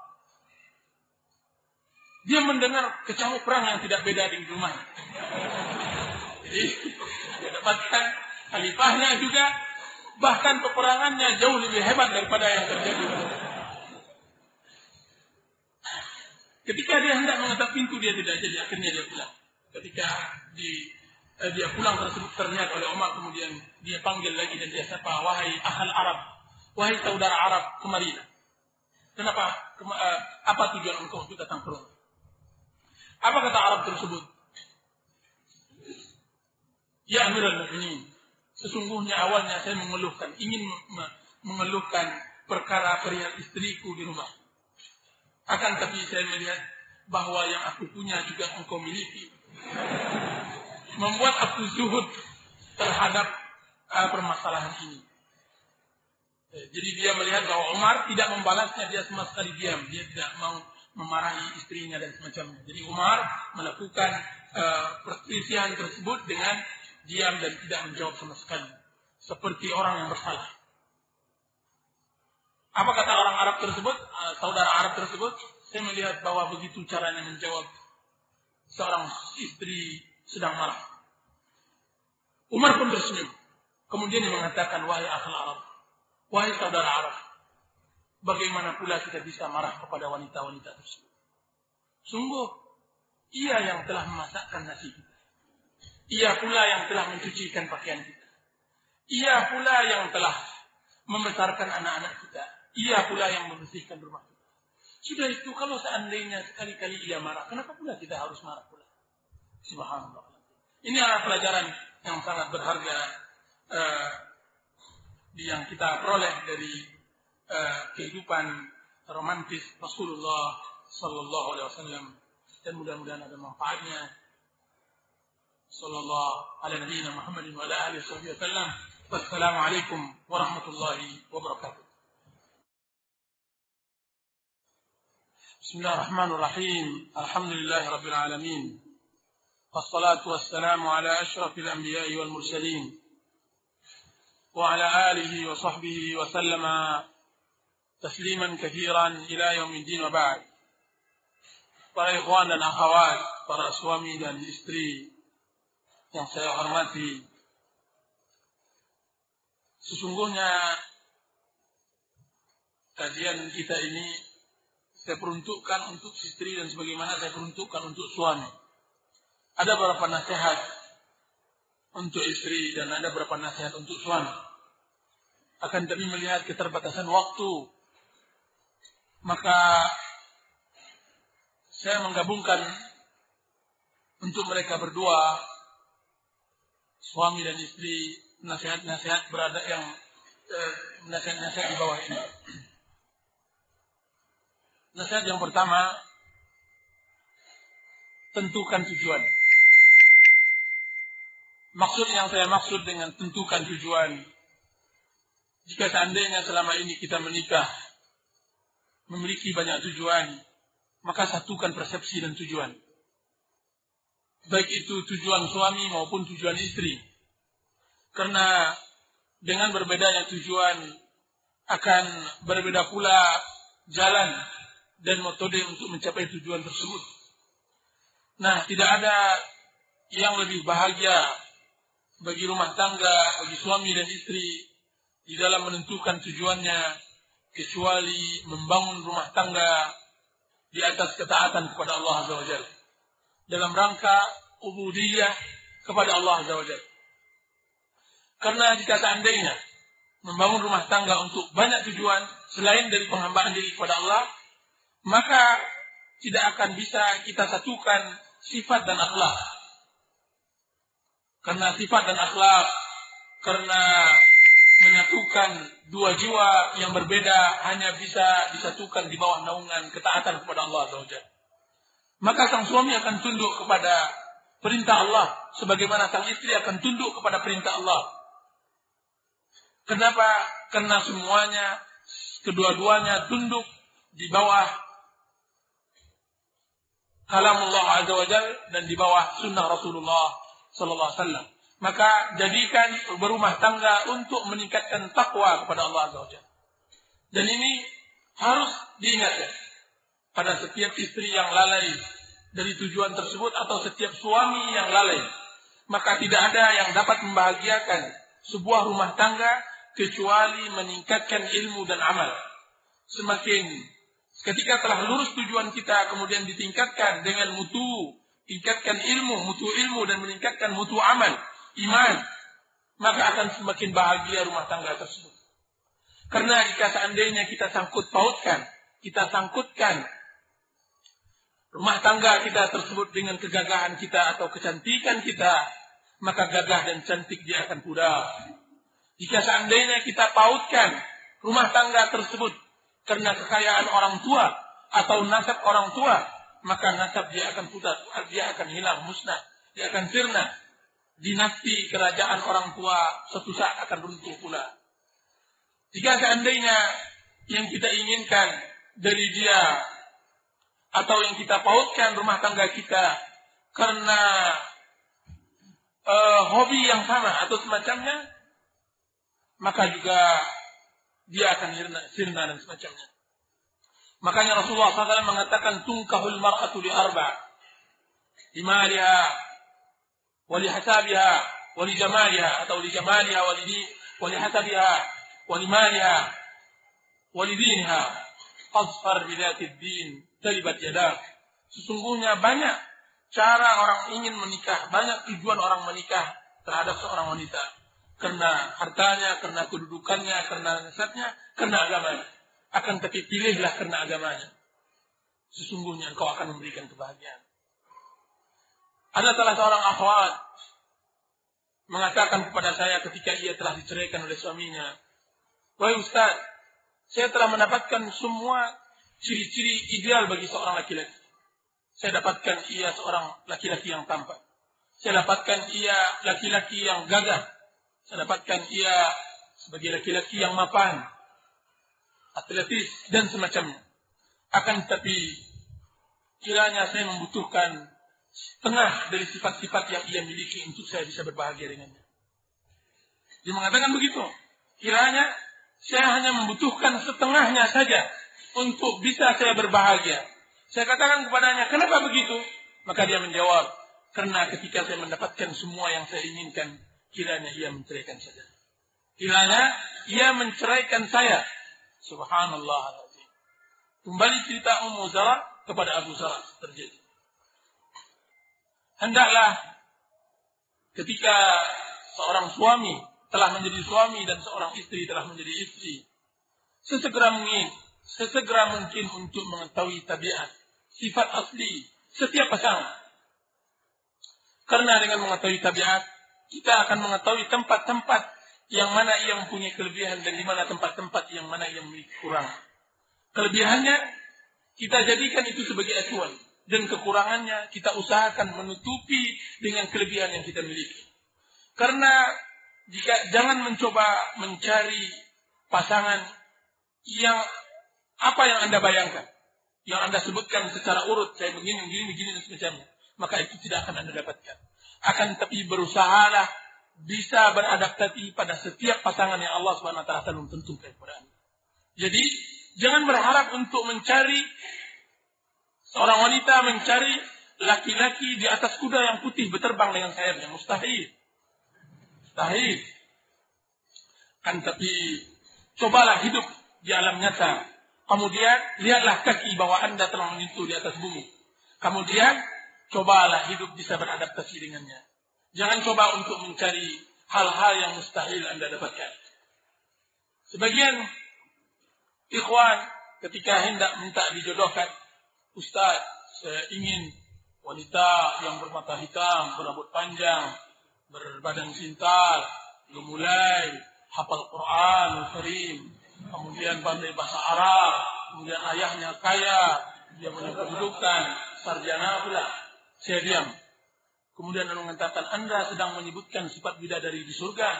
dia mendengar kecamuk perang yang tidak beda di rumah. Jadi, dia dapatkan khalifahnya juga, bahkan peperangannya jauh lebih hebat daripada yang terjadi. Ketika dia hendak mengetuk pintu, dia tidak jadi. Akhirnya dia pulang. Ketika di eh, dia pulang tersebut terlihat oleh Umar, kemudian dia panggil lagi dan dia sapa, wahai ahal Arab, Wahai saudara Arab, kemarilah. Kenapa? Kem uh, apa tujuan engkau untuk datang ke rumah? Apa kata Arab tersebut? Ya Amirul Mukminin, sesungguhnya awalnya saya mengeluhkan, ingin mengeluhkan perkara perihal istriku di rumah. Akan tapi saya melihat bahwa yang aku punya juga engkau miliki. Membuat aku zuhud terhadap uh, permasalahan ini. Eh, jadi dia melihat bahwa Umar tidak membalasnya, dia sama sekali diam. Dia tidak mau memarahi istrinya dan semacamnya. Jadi Umar melakukan uh, perselisihan tersebut dengan diam dan tidak menjawab sama sekali. Seperti orang yang bersalah. Apa kata orang Arab tersebut, uh, saudara Arab tersebut? Saya melihat bahwa begitu caranya menjawab seorang istri sedang marah. Umar pun tersenyum. Kemudian dia mengatakan, wahai akhal Arab, wahai saudara Arab, bagaimana pula kita bisa marah kepada wanita-wanita tersebut? Sungguh, ia yang telah memasakkan nasi kita. Ia pula yang telah mencucikan pakaian kita. Ia pula yang telah membesarkan anak-anak kita. Ia pula yang membersihkan rumah kita. Sudah itu kalau seandainya sekali-kali ia marah, kenapa pula kita harus marah pula? Subhanallah. Ini adalah pelajaran yang sangat berharga uh, yang kita peroleh dari uh, kehidupan romantis Rasulullah Sallallahu Alaihi Wasallam dan mudah-mudahan ada manfaatnya. صلى الله على نبينا محمد وعلى آله وصحبه وسلم. والسلام عليكم ورحمة الله وبركاته. بسم الله الرحمن الرحيم. الحمد لله رب العالمين. والصلاة والسلام على أشرف الأنبياء والمرسلين. وعلى آله وصحبه وسلم تسليما كثيرا إلى يوم الدين وبعد. Para أخوات فرأسوامي akhwat, إستري yang saya hormati. Sesungguhnya kajian kita ini saya peruntukkan untuk istri dan sebagaimana saya peruntukkan untuk suami. Ada beberapa nasihat untuk istri dan ada beberapa nasihat untuk suami. Akan tapi melihat keterbatasan waktu, maka saya menggabungkan untuk mereka berdua, suami dan istri, nasihat-nasihat berada yang eh, nasihat-nasihat di bawah ini. Nasihat yang pertama, tentukan tujuan. Maksud yang saya maksud dengan tentukan tujuan, jika seandainya selama ini kita menikah, memiliki banyak tujuan, maka satukan persepsi dan tujuan. Baik itu tujuan suami maupun tujuan istri. Karena dengan berbedanya tujuan akan berbeda pula jalan dan metode untuk mencapai tujuan tersebut. Nah, tidak ada yang lebih bahagia bagi rumah tangga, bagi suami dan istri di dalam menentukan tujuannya kecuali membangun rumah tangga di atas ketaatan kepada Allah Azza wa Jalla. Dalam rangka ubudiyah kepada Allah Azza wa. Karena jika seandainya membangun rumah tangga untuk banyak tujuan selain dari penghambaan diri kepada Allah, maka tidak akan bisa kita satukan sifat dan akhlak. Karena sifat dan akhlak, karena menyatukan dua jiwa yang berbeda hanya bisa disatukan di bawah naungan ketaatan kepada Allah Azza Maka sang suami akan tunduk kepada perintah Allah sebagaimana sang istri akan tunduk kepada perintah Allah. Kenapa? Karena semuanya kedua-duanya tunduk di bawah kalamullah azza wajal dan di bawah sunnah Rasulullah sallallahu alaihi wasallam. Maka jadikan berumah tangga untuk meningkatkan takwa kepada Allah azza wajal. Dan ini harus diingatkan pada setiap istri yang lalai dari tujuan tersebut atau setiap suami yang lalai. Maka tidak ada yang dapat membahagiakan sebuah rumah tangga kecuali meningkatkan ilmu dan amal. Semakin Ketika telah lurus tujuan kita kemudian ditingkatkan dengan mutu, tingkatkan ilmu, mutu ilmu dan meningkatkan mutu amal, iman, maka akan semakin bahagia rumah tangga tersebut. Karena jika seandainya kita sangkut pautkan, kita sangkutkan rumah tangga kita tersebut dengan kegagahan kita atau kecantikan kita, maka gagah dan cantik dia akan pudar. Jika seandainya kita pautkan rumah tangga tersebut karena kekayaan orang tua atau nasab orang tua, maka nasab dia akan putar, dia akan hilang, musnah, dia akan sirna. Dinasti kerajaan orang tua suatu saat akan runtuh pula. Jika seandainya yang kita inginkan dari dia atau yang kita pautkan rumah tangga kita karena uh, hobi yang sama atau semacamnya, maka juga dia akan sirna dan semacamnya. Makanya Rasulullah SAW mengatakan tungkahul mar'atu li arba. Limaliha, wali hasabiha, wali jamaliha atau li jamaliha wali di wali hasabiha wali maliha wali diniha asfar bidatid din talibat yadak sesungguhnya banyak cara orang ingin menikah banyak tujuan orang menikah terhadap seorang wanita karena hartanya, karena kedudukannya, karena nasabnya, karena agamanya. Akan tapi pilihlah karena agamanya. Sesungguhnya engkau akan memberikan kebahagiaan. Ada salah seorang akhwat mengatakan kepada saya ketika ia telah diceraikan oleh suaminya, Wahai Ustaz, saya telah mendapatkan semua ciri-ciri ideal bagi seorang laki-laki. Saya dapatkan ia seorang laki-laki yang tampan. Saya dapatkan ia laki-laki yang gagah. Saya dapatkan ia sebagai laki-laki yang mapan, atletis dan semacamnya. Akan tetapi kiranya saya membutuhkan setengah dari sifat-sifat yang ia miliki untuk saya bisa berbahagia dengannya. Dia mengatakan begitu. Kiranya saya hanya membutuhkan setengahnya saja untuk bisa saya berbahagia. Saya katakan kepadanya, kenapa begitu? Maka dia menjawab, karena ketika saya mendapatkan semua yang saya inginkan, kiranya ia menceraikan saja. Kiranya ia menceraikan saya. Subhanallah. Kembali cerita Ummu Zara kepada Abu Zara terjadi. Hendaklah ketika seorang suami telah menjadi suami dan seorang istri telah menjadi istri, sesegera mungkin, sesegera mungkin untuk mengetahui tabiat, sifat asli setiap pasangan. Karena dengan mengetahui tabiat, kita akan mengetahui tempat-tempat yang mana ia mempunyai kelebihan dan di mana tempat-tempat yang mana ia memiliki kurang. Kelebihannya kita jadikan itu sebagai acuan dan kekurangannya kita usahakan menutupi dengan kelebihan yang kita miliki. Karena jika jangan mencoba mencari pasangan yang apa yang Anda bayangkan, yang Anda sebutkan secara urut, saya begini, begini, begini, dan semacamnya, maka itu tidak akan Anda dapatkan akan tapi berusahalah bisa beradaptasi pada setiap pasangan yang Allah taala telah tentukan kepada Anda. Jadi, jangan berharap untuk mencari seorang wanita mencari laki-laki di atas kuda yang putih berterbang dengan sayapnya. Mustahil. Mustahil. Kan tapi cobalah hidup di alam nyata. Kemudian lihatlah kaki bahwa Anda telah menyentuh di atas bumi. Kemudian cobalah hidup bisa beradaptasi dengannya. Jangan coba untuk mencari hal-hal yang mustahil Anda dapatkan. Sebagian ikhwan ketika hendak minta dijodohkan, Ustaz, saya ingin wanita yang bermata hitam, berambut panjang, berbadan sintal, gemulai, hafal Quran, Karim, kemudian pandai bahasa Arab, kemudian ayahnya kaya, dia punya kedudukan, sarjana pula. Saya diam. Kemudian Anda mengatakan, Anda sedang menyebutkan sifat bidadari di surga.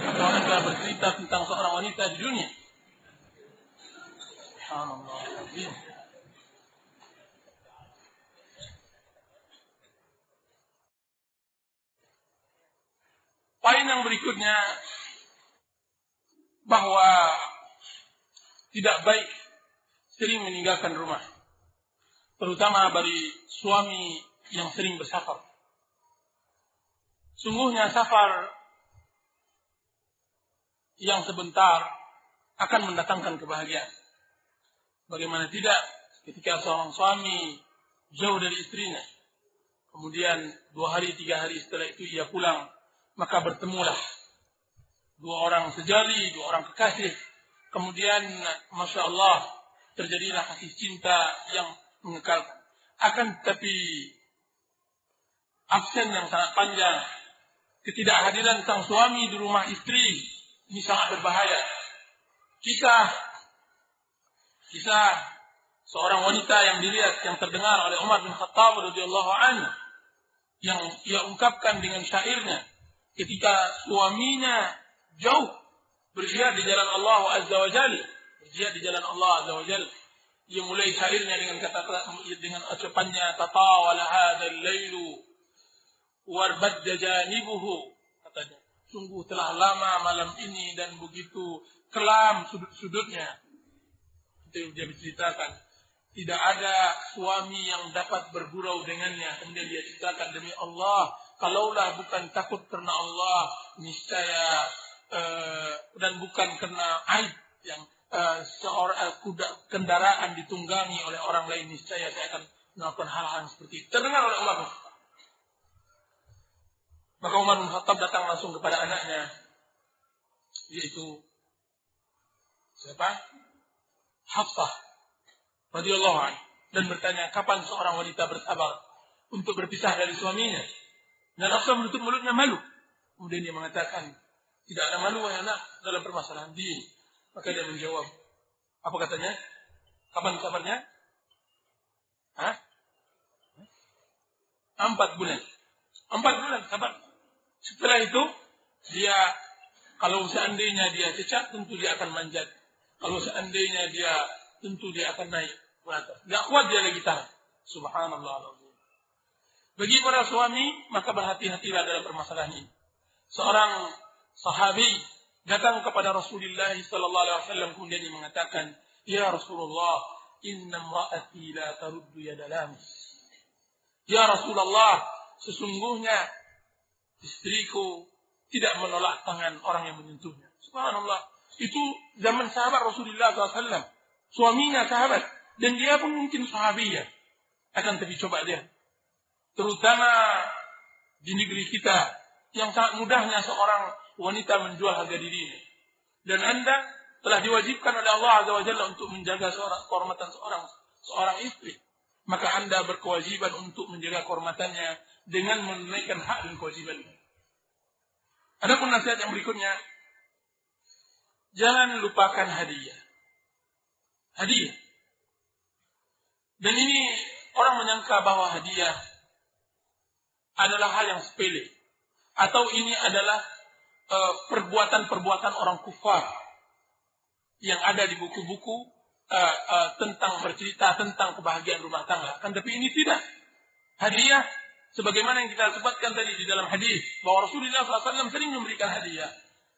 Atau Anda bercerita tentang seorang wanita di dunia. Poin yang berikutnya bahwa tidak baik sering meninggalkan rumah. Terutama bagi suami yang sering bersafar. Sungguhnya safar yang sebentar akan mendatangkan kebahagiaan. Bagaimana tidak ketika seorang suami jauh dari istrinya. Kemudian dua hari, tiga hari setelah itu ia pulang. Maka bertemulah dua orang sejali, dua orang kekasih. Kemudian, Masya Allah, terjadilah kasih cinta yang mengekalkan. Akan tetapi absen yang sangat panjang, ketidakhadiran sang suami di rumah istri, ini sangat berbahaya. Kisah, kisah seorang wanita yang dilihat, yang terdengar oleh Umar bin Khattab radhiyallahu anhu, yang ia ungkapkan dengan syairnya, ketika suaminya jauh berjihad di jalan Allah Azza wa Jalla, berjihad di jalan Allah Azza wa Jalla, ia mulai syairnya dengan kata dengan ucapannya tatawala hadzal lailu warbadda janibuhu. Katanya sungguh telah lama malam ini dan begitu kelam sudut-sudutnya itu yang dia berceritakan tidak ada suami yang dapat bergurau dengannya. Kemudian dia ceritakan demi Allah, kalaulah bukan takut karena Allah, niscaya uh, dan bukan karena aib yang uh, seorang uh, kuda kendaraan ditunggangi oleh orang lain, niscaya saya akan melakukan hal-hal seperti itu. Terdengar oleh Allah. Maka Umar bin Khattab datang langsung kepada anaknya, yaitu siapa? Hafsah radhiyallahu anhu dan bertanya kapan seorang wanita bersabar untuk berpisah dari suaminya. Dan Rasul menutup mulutnya malu. Kemudian dia mengatakan, tidak ada malu wahai anak dalam permasalahan din. Maka dia menjawab, apa katanya? Kapan sabarnya? Hah? Empat bulan. Empat bulan sabar. Setelah itu, dia kalau seandainya dia cacat, tentu dia akan manjat. Kalau seandainya dia, tentu dia akan naik. Gak kuat dia lagi tahan. Subhanallah. Bagi para suami, maka berhati-hatilah dalam permasalahan ini. Seorang sahabi datang kepada Rasulullah sallallahu alaihi wasallam kemudian dia mengatakan, "Ya Rasulullah, inna imra'ati la taruddu yadalam." Ya Rasulullah, sesungguhnya istriku tidak menolak tangan orang yang menyentuhnya. Subhanallah. Itu zaman sahabat Rasulullah SAW. Suaminya sahabat. Dan dia pun mungkin sahabiyah. Akan tapi coba dia. Terutama di negeri kita. Yang sangat mudahnya seorang wanita menjual harga dirinya. Dan anda telah diwajibkan oleh Allah Azza wa Jalla untuk menjaga seorang kehormatan seorang seorang istri. Maka anda berkewajiban untuk menjaga kehormatannya dengan menunaikan hak dan kewajibannya. Adapun nasihat yang berikutnya, jangan lupakan hadiah. Hadiah. Dan ini orang menyangka bahwa hadiah adalah hal yang sepele. Atau ini adalah perbuatan-perbuatan uh, orang kufar yang ada di buku-buku uh, uh, tentang bercerita tentang kebahagiaan rumah tangga. Kan tapi ini tidak. Hadiah sebagaimana yang kita sebutkan tadi di dalam hadis bahwa Rasulullah SAW sering memberikan hadiah.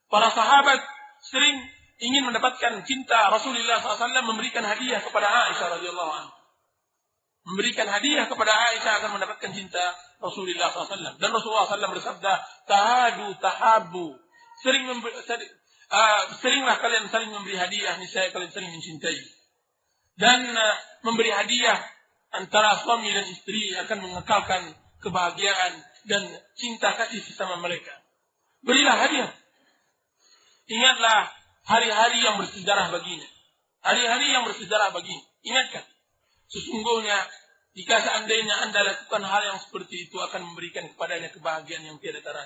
Para sahabat sering ingin mendapatkan cinta Rasulullah SAW memberikan hadiah kepada Aisyah radhiyallahu anha memberikan hadiah kepada Aisyah akan mendapatkan cinta Rasulullah SAW. Dan Rasulullah SAW bersabda, tahadu tahabu. Sering uh, seringlah kalian saling memberi hadiah, niscaya kalian sering mencintai. Dan uh, memberi hadiah antara suami dan istri akan mengekalkan kebahagiaan dan cinta kasih sesama mereka. Berilah hadiah. Ingatlah hari-hari yang bersejarah baginya. Hari-hari yang bersejarah baginya. Ingatkan. Sesungguhnya jika seandainya Anda lakukan hal yang seperti itu akan memberikan kepadanya kebahagiaan yang tiada tara.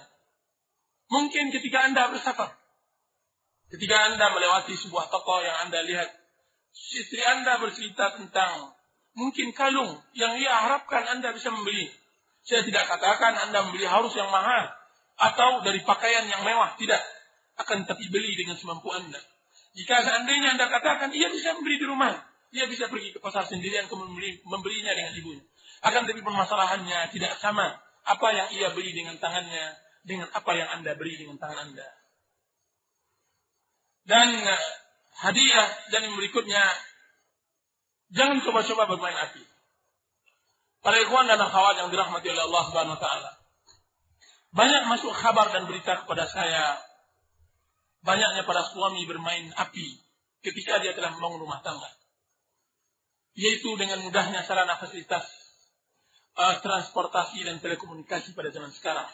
Mungkin ketika Anda bersafar, ketika Anda melewati sebuah toko yang Anda lihat, istri Anda bercerita tentang mungkin kalung yang ia harapkan Anda bisa membeli. Saya tidak katakan Anda membeli harus yang mahal atau dari pakaian yang mewah, tidak. Akan tapi beli dengan semampu Anda. Jika seandainya Anda katakan, ia bisa membeli di rumah. Dia bisa pergi ke pasar sendirian membeli, membelinya dengan ibunya. Akan tapi permasalahannya tidak sama. Apa yang ia beli dengan tangannya dengan apa yang Anda beri dengan tangan Anda. Dan uh, hadiah dan yang berikutnya jangan coba-coba bermain api. Para ikhwan dan akhwat yang dirahmati oleh Allah Subhanahu wa taala. Banyak masuk kabar dan berita kepada saya banyaknya para suami bermain api ketika dia telah membangun rumah tangga yaitu dengan mudahnya sarana fasilitas uh, transportasi dan telekomunikasi pada zaman sekarang,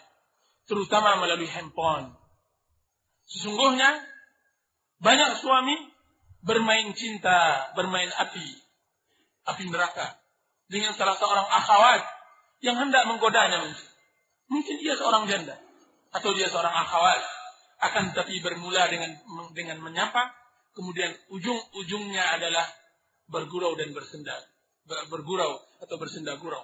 terutama melalui handphone. Sesungguhnya banyak suami bermain cinta, bermain api, api neraka dengan salah seorang akhwat yang hendak menggodanya mungkin. Mungkin dia seorang janda atau dia seorang akhwat akan tapi bermula dengan dengan menyapa, kemudian ujung-ujungnya adalah bergurau dan bersenda bergurau atau bersenda gurau.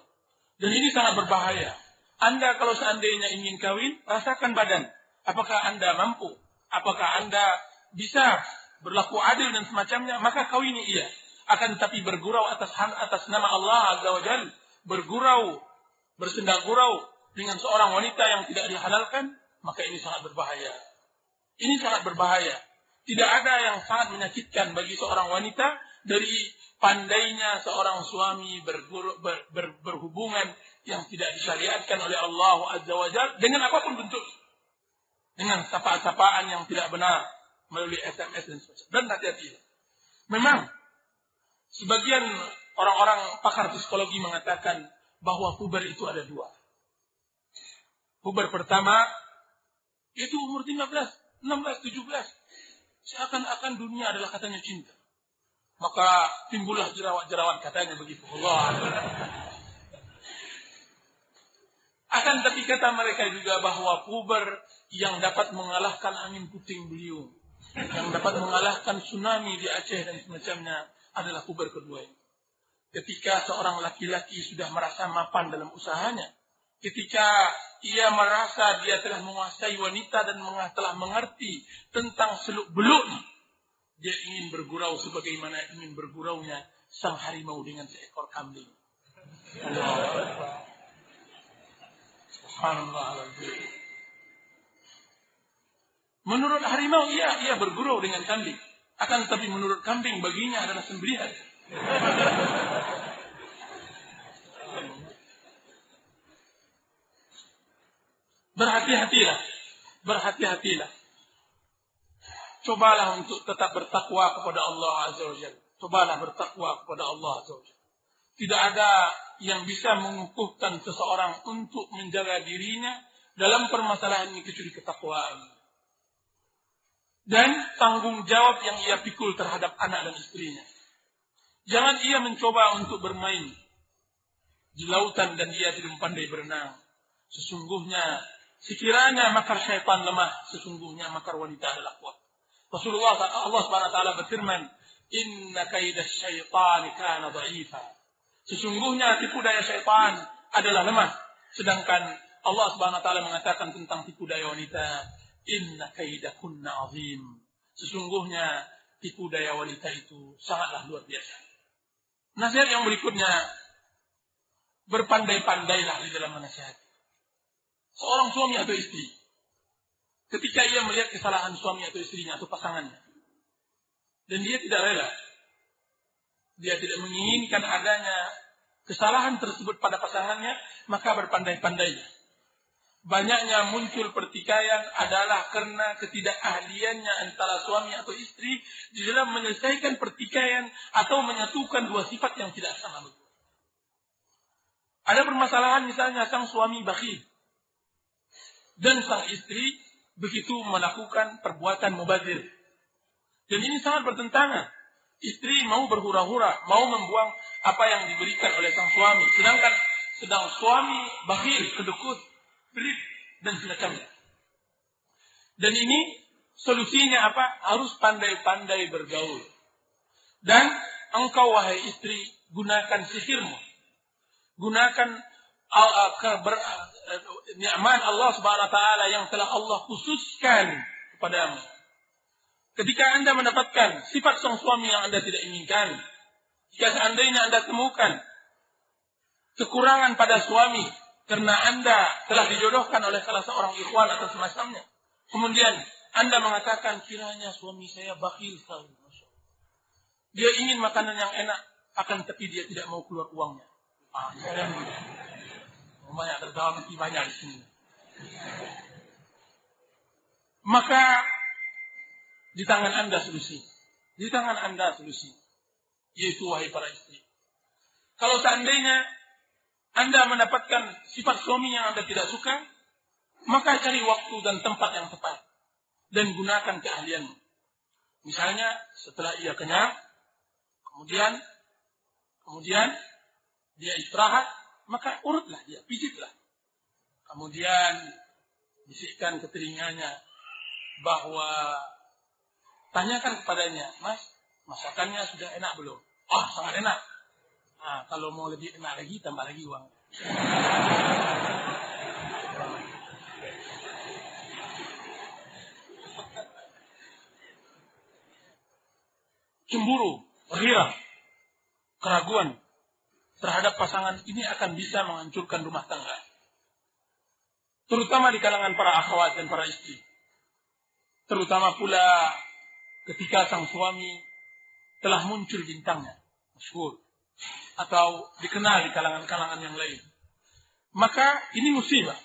Dan ini sangat berbahaya. Anda kalau seandainya ingin kawin, rasakan badan. Apakah Anda mampu? Apakah Anda bisa berlaku adil dan semacamnya? Maka kawini ia. Akan tetapi bergurau atas atas nama Allah Azza wa Jal. Bergurau, bersenda gurau dengan seorang wanita yang tidak dihalalkan, maka ini sangat berbahaya. Ini sangat berbahaya. Tidak ada yang sangat menyakitkan bagi seorang wanita dari pandainya seorang suami berguru, ber, ber, berhubungan yang tidak disyariatkan oleh Allah Azza wa Jal dengan apa pun bentuk. Dengan sapaan-sapaan yang tidak benar melalui SMS dan sebagainya. Dan hati-hati. Memang sebagian orang-orang pakar psikologi mengatakan bahwa puber itu ada dua. Puber pertama itu umur 15, 16, 17. Seakan-akan dunia adalah katanya cinta. Maka timbullah jerawat-jerawat katanya begitu. Allah. (laughs) Akan tapi kata mereka juga bahwa puber yang dapat mengalahkan angin puting beliung. Yang dapat mengalahkan tsunami di Aceh dan semacamnya adalah puber kedua. Ketika seorang laki-laki sudah merasa mapan dalam usahanya. Ketika ia merasa dia telah menguasai wanita dan telah mengerti tentang seluk-beluknya dia ingin bergurau sebagaimana ingin berguraunya sang harimau dengan seekor kambing. Menurut harimau, iya, ia bergurau dengan kambing. Akan tetapi menurut kambing, baginya adalah sembelihan. Berhati-hatilah. Berhati-hatilah cobalah untuk tetap bertakwa kepada Allah Azza wa Jalla. Cobalah bertakwa kepada Allah Azza wa Jalla. Tidak ada yang bisa mengukuhkan seseorang untuk menjaga dirinya dalam permasalahan ini kecuali ketakwaan. Dan tanggung jawab yang ia pikul terhadap anak dan istrinya. Jangan ia mencoba untuk bermain di lautan dan ia tidak pandai berenang. Sesungguhnya sekiranya makar syaitan lemah, sesungguhnya makar wanita adalah kuat. Rasulullah Allah Subhanahu wa taala berfirman, "Inna kaidas syaitani kana dha'ifa." Sesungguhnya tipu daya syaitan adalah lemah, sedangkan Allah Subhanahu wa taala mengatakan tentang tipu daya wanita, "Inna kaidakunna azim." Sesungguhnya tipu daya wanita itu sangatlah luar biasa. Nasihat yang berikutnya, berpandai-pandailah di dalam menasihati. Seorang suami atau istri ketika ia melihat kesalahan suami atau istrinya atau pasangannya. Dan dia tidak rela. Dia tidak menginginkan adanya kesalahan tersebut pada pasangannya, maka berpandai-pandainya. Banyaknya muncul pertikaian adalah karena ketidakahliannya antara suami atau istri di dalam menyelesaikan pertikaian atau menyatukan dua sifat yang tidak sama. Ada permasalahan misalnya sang suami bakhil dan sang istri begitu melakukan perbuatan mubazir. Dan ini sangat bertentangan. Istri mau berhura-hura, mau membuang apa yang diberikan oleh sang suami. Sedangkan sedang suami bakhil, kedukut, pelit, dan semacamnya. Dan ini solusinya apa? Harus pandai-pandai bergaul. Dan engkau wahai istri, gunakan sihirmu. Gunakan keber, nikmat Allah Subhanahu wa taala yang telah Allah khususkan kepadamu. Ketika Anda mendapatkan sifat sang suami yang Anda tidak inginkan, jika seandainya Anda temukan kekurangan pada suami karena Anda telah dijodohkan oleh salah seorang ikhwan atau semacamnya, kemudian Anda mengatakan kiranya suami saya bakhil sekali, dia ingin makanan yang enak, akan tapi dia tidak mau keluar uangnya. Ah, banyak tertawa mesti banyak di sini. Maka di tangan Anda solusi. Di tangan Anda solusi. Yaitu wahai para istri. Kalau seandainya Anda mendapatkan sifat suami yang Anda tidak suka, maka cari waktu dan tempat yang tepat. Dan gunakan keahlianmu. Misalnya setelah ia kenyang, kemudian kemudian dia istirahat, maka urutlah dia, pijitlah. Kemudian bisikkan ke telinganya bahwa tanyakan kepadanya, Mas, masakannya sudah enak belum? Oh, sangat enak. Nah, kalau mau lebih enak lagi, tambah lagi uang. Cemburu, ria, keraguan, terhadap pasangan ini akan bisa menghancurkan rumah tangga. Terutama di kalangan para akhwat dan para istri. Terutama pula ketika sang suami telah muncul bintangnya, masyhur atau dikenal di kalangan-kalangan yang lain. Maka ini musibah.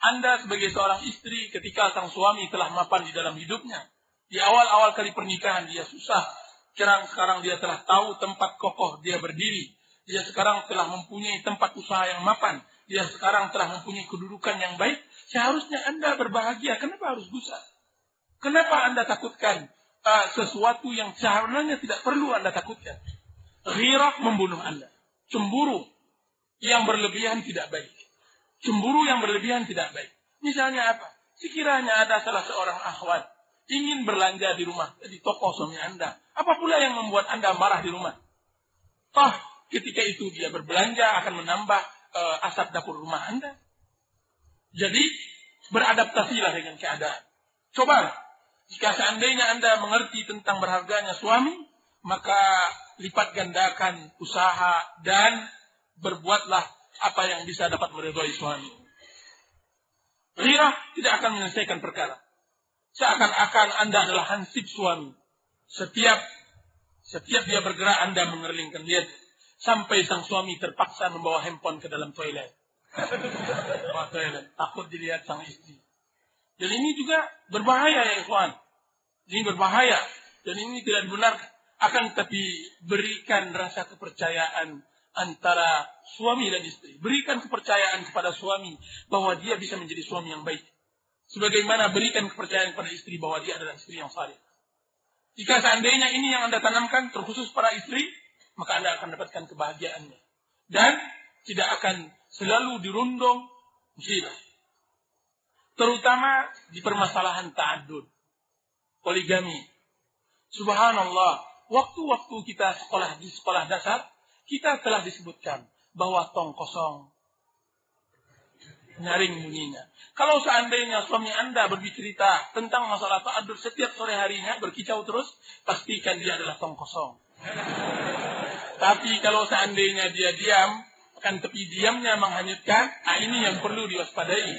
Anda sebagai seorang istri ketika sang suami telah mapan di dalam hidupnya, di awal-awal kali pernikahan dia susah, sekarang sekarang dia telah tahu tempat kokoh dia berdiri, dia sekarang telah mempunyai tempat usaha yang mapan, dia sekarang telah mempunyai kedudukan yang baik, seharusnya Anda berbahagia. Kenapa harus gusar? Kenapa Anda takutkan uh, sesuatu yang seharusnya tidak perlu Anda takutkan? Ghirah membunuh Anda. Cemburu yang berlebihan tidak baik. Cemburu yang berlebihan tidak baik. Misalnya apa? Sekiranya ada salah seorang akhwat ingin belanja di rumah, di toko suami Anda. Apa pula yang membuat Anda marah di rumah? Toh, ketika itu dia berbelanja akan menambah uh, asap dapur rumah Anda. Jadi, beradaptasilah dengan keadaan. Coba, jika seandainya Anda mengerti tentang berharganya suami, maka lipat gandakan usaha dan berbuatlah apa yang bisa dapat meridhoi suami. Ghirah tidak akan menyelesaikan perkara. Seakan-akan Anda adalah hansip suami. Setiap setiap dia bergerak Anda mengerlingkan lihat sampai sang suami terpaksa membawa handphone ke dalam toilet. (laughs) Bawa toilet, takut dilihat sang istri. Dan ini juga berbahaya ya ikhwan. Ini berbahaya dan ini tidak dibenarkan akan tetapi berikan rasa kepercayaan antara suami dan istri. Berikan kepercayaan kepada suami bahwa dia bisa menjadi suami yang baik. Sebagaimana berikan kepercayaan kepada istri bahwa dia adalah istri yang saleh. Jika seandainya ini yang Anda tanamkan terkhusus para istri, maka Anda akan dapatkan kebahagiaannya. Dan tidak akan selalu dirundung musibah. Terutama di permasalahan ta'adud. Poligami. Subhanallah, waktu-waktu kita sekolah di sekolah dasar, kita telah disebutkan bahwa tong kosong nyaring bunyinya. Kalau seandainya suami Anda berbicara tentang masalah ta'adud setiap sore harinya berkicau terus, pastikan dia adalah tong kosong. Tapi kalau seandainya dia diam, akan tepi diamnya menghanyutkan, nah ini yang perlu diwaspadai.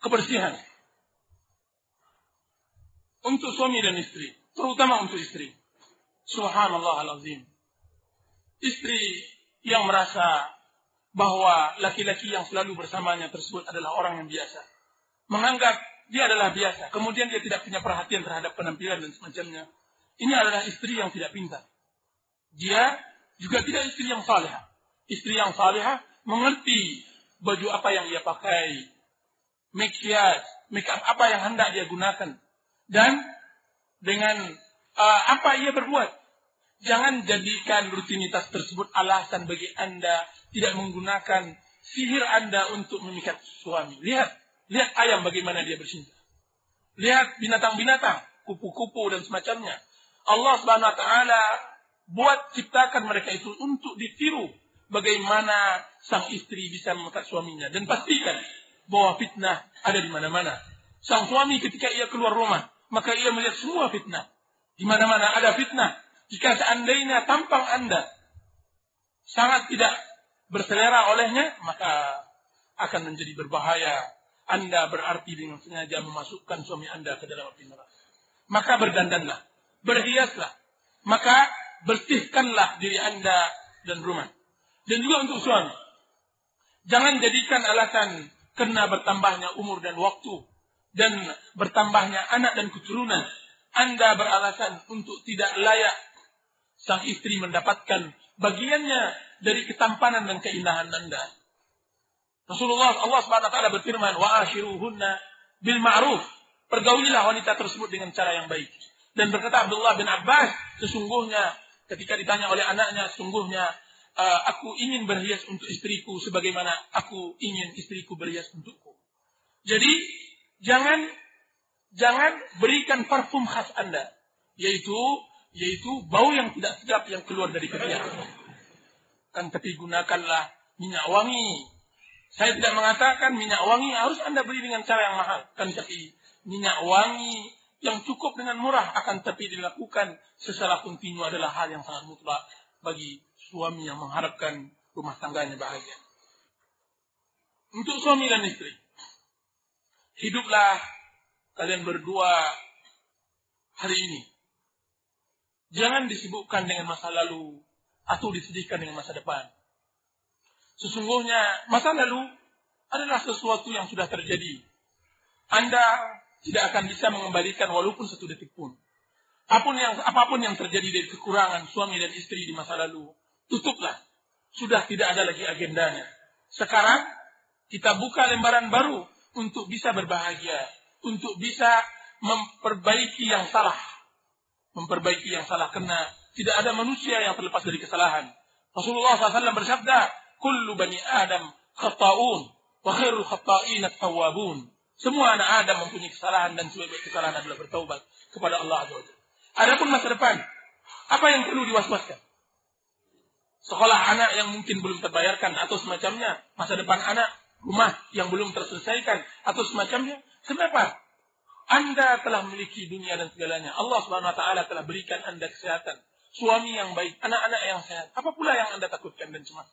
Kebersihan untuk suami dan istri, terutama untuk istri. Subhanallah al-azim. Istri yang merasa bahwa laki-laki yang selalu bersamanya tersebut adalah orang yang biasa. Menganggap dia adalah biasa. Kemudian dia tidak punya perhatian terhadap penampilan dan semacamnya. Ini adalah istri yang tidak pintar. Dia juga tidak istri yang saleh. Istri yang saleh mengerti baju apa yang ia pakai, makiaj, make up apa yang hendak dia gunakan, dan dengan uh, apa ia berbuat. Jangan jadikan rutinitas tersebut alasan bagi Anda tidak menggunakan sihir Anda untuk memikat suami. Lihat, lihat ayam bagaimana dia bersinta. Lihat binatang-binatang, kupu-kupu dan semacamnya. Allah Subhanahu wa taala buat ciptakan mereka itu untuk ditiru bagaimana sang istri bisa memikat suaminya dan pastikan bahwa fitnah ada di mana-mana. Sang suami ketika ia keluar rumah maka ia melihat semua fitnah. Di mana-mana ada fitnah. Jika seandainya tampang Anda sangat tidak berselera olehnya, maka akan menjadi berbahaya. Anda berarti dengan sengaja memasukkan suami Anda ke dalam api neraka. Maka berdandanlah, berhiaslah, maka bersihkanlah diri Anda dan rumah. Dan juga untuk suami. Jangan jadikan alasan karena bertambahnya umur dan waktu dan bertambahnya anak dan keturunan, Anda beralasan untuk tidak layak sang istri mendapatkan bagiannya dari ketampanan dan keindahan Anda. Rasulullah Allah taala berfirman, "Wa ashiruhunna bil ma'ruf." Pergaulilah wanita tersebut dengan cara yang baik. Dan berkata Abdullah bin Abbas, sesungguhnya ketika ditanya oleh anaknya, sesungguhnya uh, aku ingin berhias untuk istriku sebagaimana aku ingin istriku berhias untukku. Jadi jangan jangan berikan parfum khas Anda, yaitu yaitu bau yang tidak sedap yang keluar dari ketiak. Kan tapi gunakanlah minyak wangi. Saya tidak mengatakan minyak wangi harus Anda beli dengan cara yang mahal. Kan tapi minyak wangi yang cukup dengan murah akan tapi dilakukan secara kontinu adalah hal yang sangat mutlak bagi suami yang mengharapkan rumah tangganya bahagia. Untuk suami dan istri, hiduplah kalian berdua hari ini. Jangan disibukkan dengan masa lalu atau disedihkan dengan masa depan. Sesungguhnya masa lalu adalah sesuatu yang sudah terjadi. Anda tidak akan bisa mengembalikan walaupun satu detik pun. Apa pun yang, apa pun yang terjadi dari kekurangan suami dan istri di masa lalu, tutuplah. Sudah tidak ada lagi agendanya. Sekarang kita buka lembaran baru untuk bisa berbahagia, untuk bisa memperbaiki yang salah. Memperbaiki yang salah karena tidak ada manusia yang terlepas dari kesalahan. Rasulullah SAW bersabda, Kullu bani Adam khata'un, wa khairul khata'in tawabun. Semua anak Adam mempunyai kesalahan dan sebaik kesalahan adalah bertaubat kepada Allah Azza wa Adapun masa depan, apa yang perlu diwaswaskan? Sekolah anak yang mungkin belum terbayarkan atau semacamnya, masa depan anak, rumah yang belum terselesaikan atau semacamnya. Kenapa? Anda telah memiliki dunia dan segalanya. Allah Subhanahu wa taala telah berikan Anda kesehatan, suami yang baik, anak-anak yang sehat. Apa pula yang Anda takutkan dan cemas?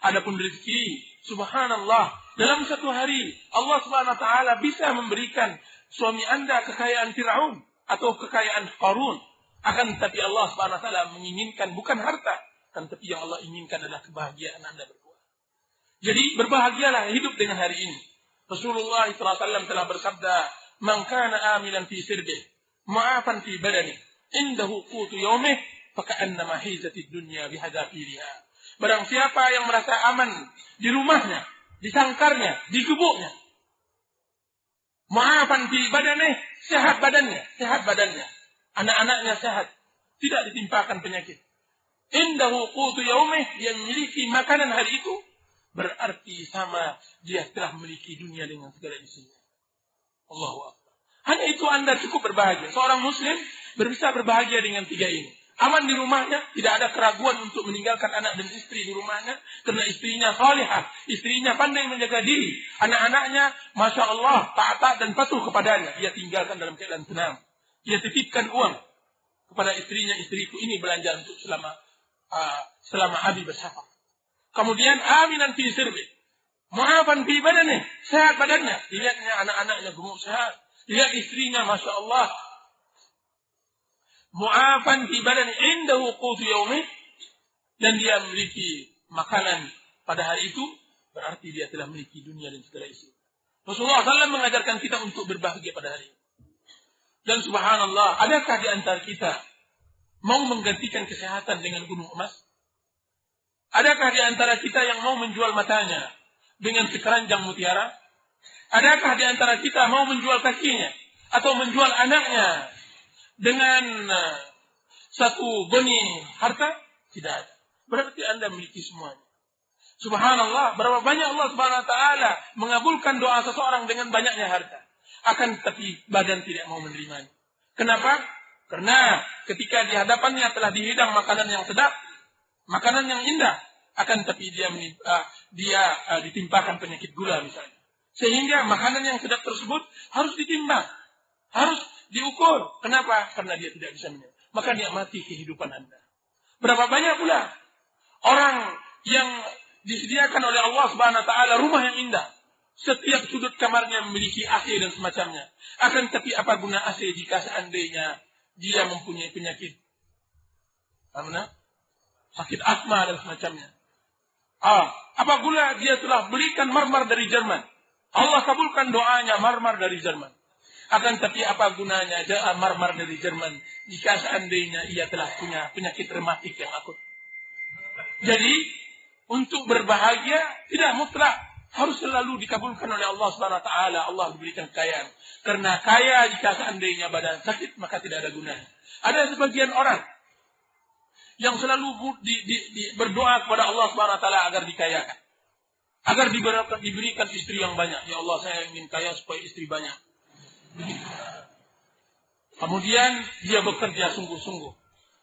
Adapun rezeki, subhanallah, dalam satu hari Allah Subhanahu wa taala bisa memberikan suami Anda kekayaan Firaun atau kekayaan Qarun. Akan tetapi Allah Subhanahu wa taala menginginkan bukan harta, kan tapi yang Allah inginkan adalah kebahagiaan Anda berdua. Jadi berbahagialah hidup dengan hari ini. Rasulullah SAW telah bersabda, man kana amilan fi sirbih ma'afan fi badani indahu qutu yaumih faka'annama hizatid dunya bihadafiriha barang siapa yang merasa aman di rumahnya di sangkarnya di gubuknya ma'afan fi badani sehat badannya sehat badannya anak-anaknya sehat tidak ditimpakan penyakit indahu qutu yaumih yang memiliki makanan hari itu berarti sama dia telah memiliki dunia dengan segala isinya Allahu Akbar. Hanya itu Anda cukup berbahagia. Seorang muslim bisa berbahagia dengan tiga ini. Aman di rumahnya, tidak ada keraguan untuk meninggalkan anak dan istri di rumahnya. Karena istrinya salihah, istrinya pandai menjaga diri. Anak-anaknya, Masya Allah, taat dan patuh kepadanya. Dia tinggalkan dalam keadaan tenang. Dia titipkan uang kepada istrinya, istriku ini belanja untuk selama uh, selama Abi bersafar. Kemudian aminan fi sirbi. Maafan fi badannya, sehat badannya. Lihatnya anak-anaknya gemuk sehat. Lihat istrinya, Masya Allah. Mu'afan fi badannya, indahu qutu yaumih. Dan dia memiliki makanan pada hari itu, berarti dia telah memiliki dunia dan segala isi. Rasulullah SAW mengajarkan kita untuk berbahagia pada hari ini. Dan subhanallah, adakah di antara kita mau menggantikan kesehatan dengan gunung emas? Adakah di antara kita yang mau menjual matanya dengan sekeranjang mutiara? Adakah di antara kita mau menjual kakinya atau menjual anaknya dengan uh, satu benih harta? Tidak ada. Berarti Anda memiliki semuanya. Subhanallah, berapa banyak Allah Subhanahu wa taala mengabulkan doa seseorang dengan banyaknya harta. Akan tetapi badan tidak mau menerimanya. Kenapa? Karena ketika di hadapannya telah dihidang makanan yang sedap, makanan yang indah, akan tapi dia uh, dia uh, ditimpakan penyakit gula misalnya. Sehingga makanan yang sedap tersebut harus ditimbang, harus diukur. Kenapa? Karena dia tidak bisa minum. Maka nikmati kehidupan Anda. Berapa banyak pula orang yang disediakan oleh Allah Subhanahu wa taala rumah yang indah. Setiap sudut kamarnya memiliki AC dan semacamnya. Akan tapi apa guna AC jika seandainya dia mempunyai penyakit karena sakit asma dan semacamnya. Ah, apa guna dia telah belikan marmar dari Jerman. Allah kabulkan doanya marmar dari Jerman. Akan tapi apa gunanya doa marmar dari Jerman jika seandainya ia telah punya penyakit rematik yang akut. Jadi untuk berbahagia tidak mutlak harus selalu dikabulkan oleh Allah Subhanahu wa taala. Allah diberikan kekayaan. Karena kaya jika seandainya badan sakit maka tidak ada gunanya. Ada sebagian orang yang selalu di, di, di, berdoa kepada Allah Subhanahu wa taala agar dikayakan. Agar diberikan istri yang banyak. Ya Allah, saya ingin kaya supaya istri banyak. Kemudian dia bekerja sungguh-sungguh.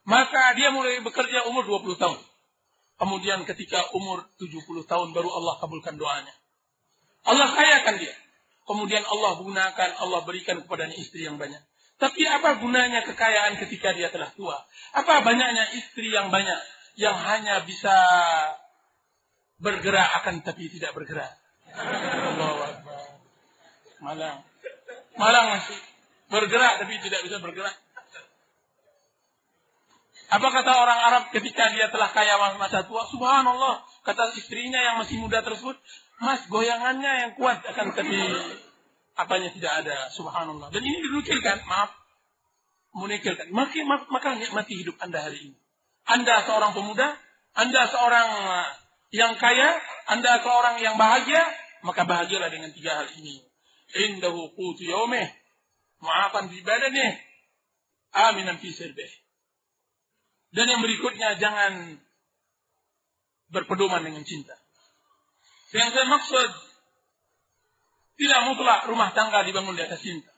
Maka dia mulai bekerja umur 20 tahun. Kemudian ketika umur 70 tahun baru Allah kabulkan doanya. Allah kayakan dia. Kemudian Allah gunakan, Allah berikan kepadanya istri yang banyak. Tapi apa gunanya kekayaan ketika dia telah tua? Apa banyaknya istri yang banyak yang hanya bisa bergerak akan tapi tidak bergerak? Allah Malang. Malang masih bergerak tapi tidak bisa bergerak. Apa kata orang Arab ketika dia telah kaya masa tua? Subhanallah. Kata istrinya yang masih muda tersebut, Mas, goyangannya yang kuat akan tapi apanya tidak ada. Subhanallah. Dan ini dinukilkan, maaf. Menukilkan. Maka, maka nikmati hidup Anda hari ini. Anda seorang pemuda, Anda seorang yang kaya, Anda seorang yang bahagia, maka bahagialah dengan tiga hal ini. Indahu qutu yaumih, mu'afan fi badanih, aminan fi sirbih. Dan yang berikutnya jangan berpedoman dengan cinta. Yang saya maksud tidak mutlak rumah tangga dibangun di atas cinta.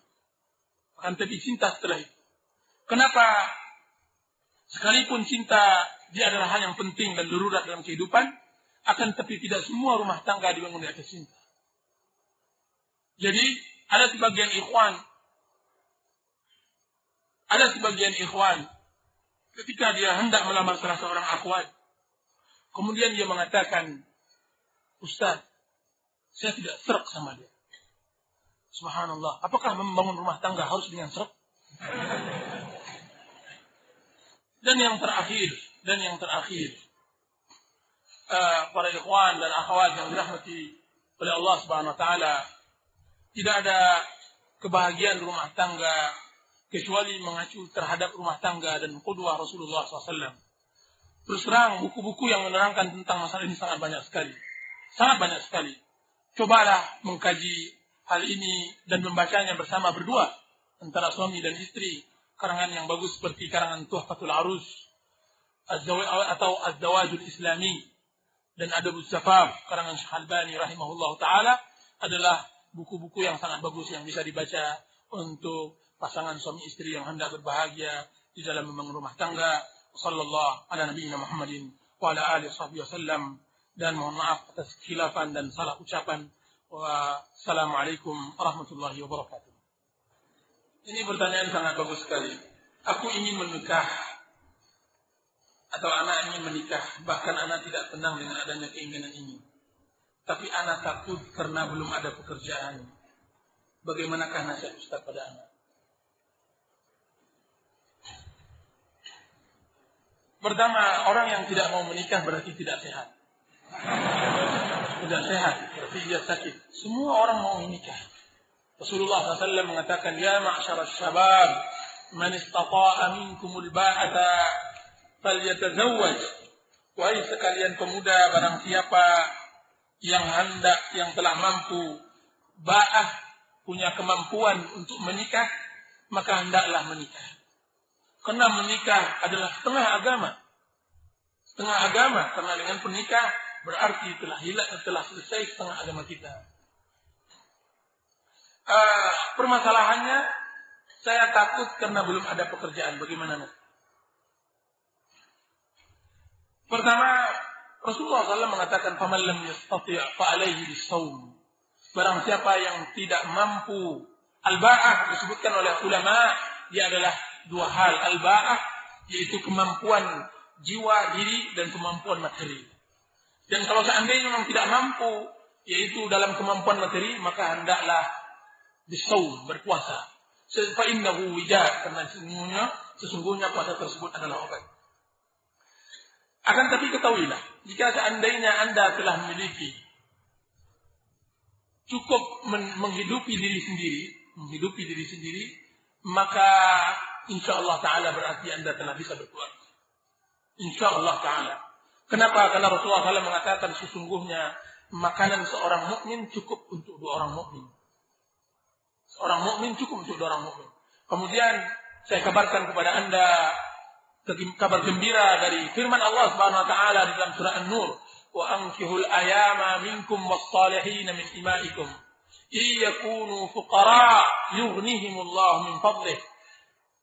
Akan tapi cinta setelah itu. Kenapa? Sekalipun cinta dia adalah hal yang penting dan darurat dalam kehidupan, akan tapi tidak semua rumah tangga dibangun di atas cinta. Jadi ada sebagian ikhwan, ada sebagian ikhwan ketika dia hendak melamar salah seorang akhwat. Kemudian dia mengatakan, Ustaz, saya tidak serak sama dia. Subhanallah. Apakah membangun rumah tangga harus dengan serak? Dan yang terakhir, dan yang terakhir, uh, para ikhwan dan akhwat yang dirahmati oleh Allah Subhanahu wa taala, tidak ada kebahagiaan rumah tangga kecuali mengacu terhadap rumah tangga dan kedua Rasulullah SAW. Terus terang, buku-buku yang menerangkan tentang masalah ini sangat banyak sekali. Sangat banyak sekali. Cobalah mengkaji hal ini dan membacanya bersama berdua antara suami dan istri. Karangan yang bagus seperti karangan Tuhfatul Arus atau Az-Zawajul Islami dan Adabus Zafaf karangan Syekh rahimahullah taala adalah buku-buku yang sangat bagus yang bisa dibaca untuk pasangan suami istri yang hendak berbahagia di dalam membangun rumah tangga. Sallallahu ala nabiyina Muhammadin wa ala alihi wasallam dan mohon maaf atas khilafan dan salah ucapan. Wassalamualaikum warahmatullahi wabarakatuh. Ini pertanyaan sangat bagus sekali. Aku ingin menikah atau anak ingin menikah, bahkan anak tidak tenang dengan adanya keinginan ini. Tapi anak takut karena belum ada pekerjaan. Bagaimanakah nasihat Ustaz pada anak? Pertama, orang yang tidak mau menikah berarti tidak sehat. Tidak sehat, berarti dia sakit. Semua orang mau menikah. Rasulullah SAW mengatakan, Ya ma'asyar syabab, man istata'a minkumul ba'ata falyatazawwaj. Wahai sekalian pemuda, barang siapa yang hendak, yang telah mampu ba'ah, punya kemampuan untuk menikah, maka hendaklah menikah. Karena menikah adalah setengah agama. Setengah agama. Karena dengan penikah berarti telah hilang, telah selesai setengah agama kita. Uh, permasalahannya, saya takut karena belum ada pekerjaan. Bagaimana? Pertama, Rasulullah SAW mengatakan, "Faman lam yastati' fa'alaihi bisawm." Barang siapa yang tidak mampu al-ba'ah disebutkan oleh ulama, dia adalah dua hal al-ba'ah yaitu kemampuan jiwa diri dan kemampuan materi. Dan kalau seandainya memang tidak mampu yaitu dalam kemampuan materi maka hendaklah bisawm berpuasa. Fa innahu wijad karena sesungguhnya sesungguhnya puasa tersebut adalah obat. Akan tapi ketahuilah, jika seandainya Anda telah memiliki cukup menghidupi diri sendiri, menghidupi diri sendiri, maka insya Allah Ta'ala berarti Anda telah bisa berkeluarga. Insya Allah Ta'ala. Kenapa? Karena Rasulullah SAW mengatakan sesungguhnya makanan seorang mukmin cukup untuk dua orang mukmin. Seorang mukmin cukup untuk dua orang mukmin. Kemudian saya kabarkan kepada Anda kabar gembira dari firman Allah Subhanahu wa taala di dalam surah An-Nur, "Wa ankihul ayama minkum was-salihin min imaikum." Iyakunu fuqara yughnihimullahu min fadlih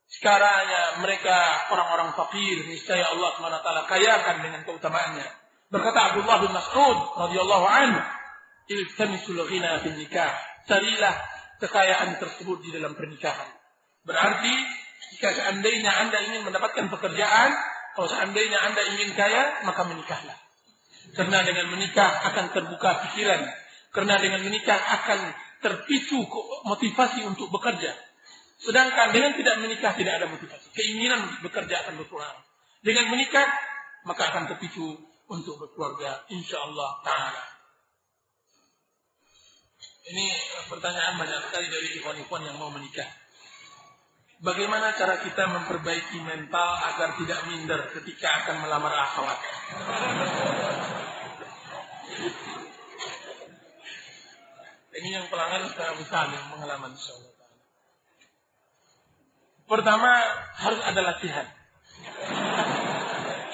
Sekiranya mereka orang-orang fakir, niscaya Allah SWT kayakan dengan keutamaannya. Berkata Abdullah bin Mas'ud radhiyallahu anhu, "Iltamisul ghina fil nikah." Carilah kekayaan tersebut di dalam pernikahan. Berarti jika seandainya Anda ingin mendapatkan pekerjaan, kalau seandainya Anda ingin kaya, maka menikahlah. Karena dengan menikah akan terbuka pikiran. Karena dengan menikah akan terpicu motivasi untuk bekerja. Sedangkan dengan tidak menikah tidak ada motivasi. Keinginan untuk bekerja akan berkurang. Dengan menikah maka akan terpicu untuk berkeluarga insya Allah taala. Ini pertanyaan banyak sekali dari ikhwan-ikhwan yang mau menikah. Bagaimana cara kita memperbaiki mental agar tidak minder ketika akan melamar akhwat? Ini yang pelanggan secara misal yang pengalaman insyaallah. Pertama harus ada latihan.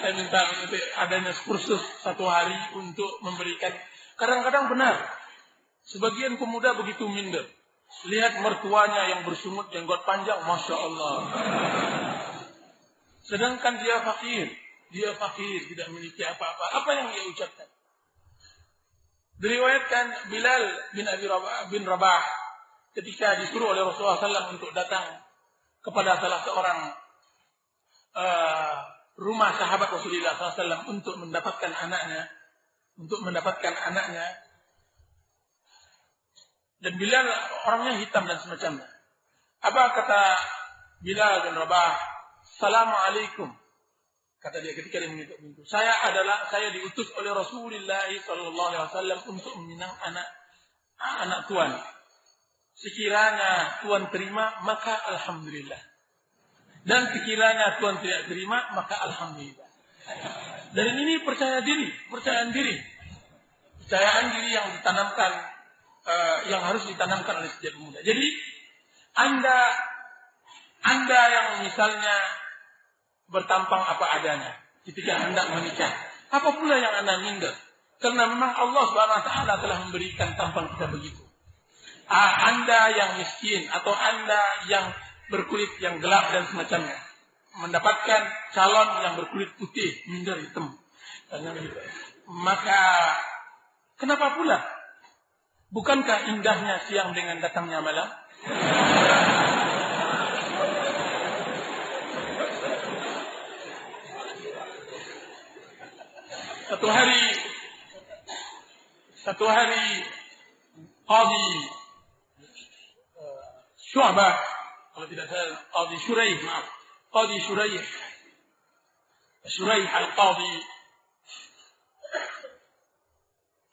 Saya minta adanya kursus satu hari untuk memberikan. Kadang-kadang benar. Sebagian pemuda begitu minder. Lihat mertuanya yang bersungut jenggot panjang, masya Allah. Sedangkan dia fakir, dia fakir, tidak memiliki apa-apa. Apa yang dia ucapkan? Diriwayatkan Bilal bin Abi Rabah, bin Rabah ketika disuruh oleh Rasulullah SAW untuk datang kepada salah seorang uh, rumah sahabat Rasulullah SAW untuk mendapatkan anaknya, untuk mendapatkan anaknya. Dan Bilal orangnya hitam dan semacamnya. Apa kata Bilal bin Rabah? Assalamualaikum. Kata dia ketika dia mengetuk pintu. Saya adalah saya diutus oleh Rasulullah Wasallam untuk meminang anak anak tuan. Sekiranya tuan terima maka alhamdulillah. Dan sekiranya tuan tidak terima maka alhamdulillah. Dan ini percaya diri, percayaan diri, percayaan diri yang ditanamkan, uh, yang harus ditanamkan oleh setiap pemuda. Jadi anda, anda yang misalnya bertampang apa adanya ketika hendak menikah. Apa pula yang Anda minder? Karena memang Allah Subhanahu wa taala telah memberikan tampang kita begitu. Anda yang miskin atau Anda yang berkulit yang gelap dan semacamnya mendapatkan calon yang berkulit putih, minder hitam. Maka kenapa pula? Bukankah indahnya siang dengan datangnya malam? Satu hari satu hari Qadi uh, Syu'bah kalau tidak salah Qadi Syuraih maaf Qadi Syuraih Syuraih Al-Qadi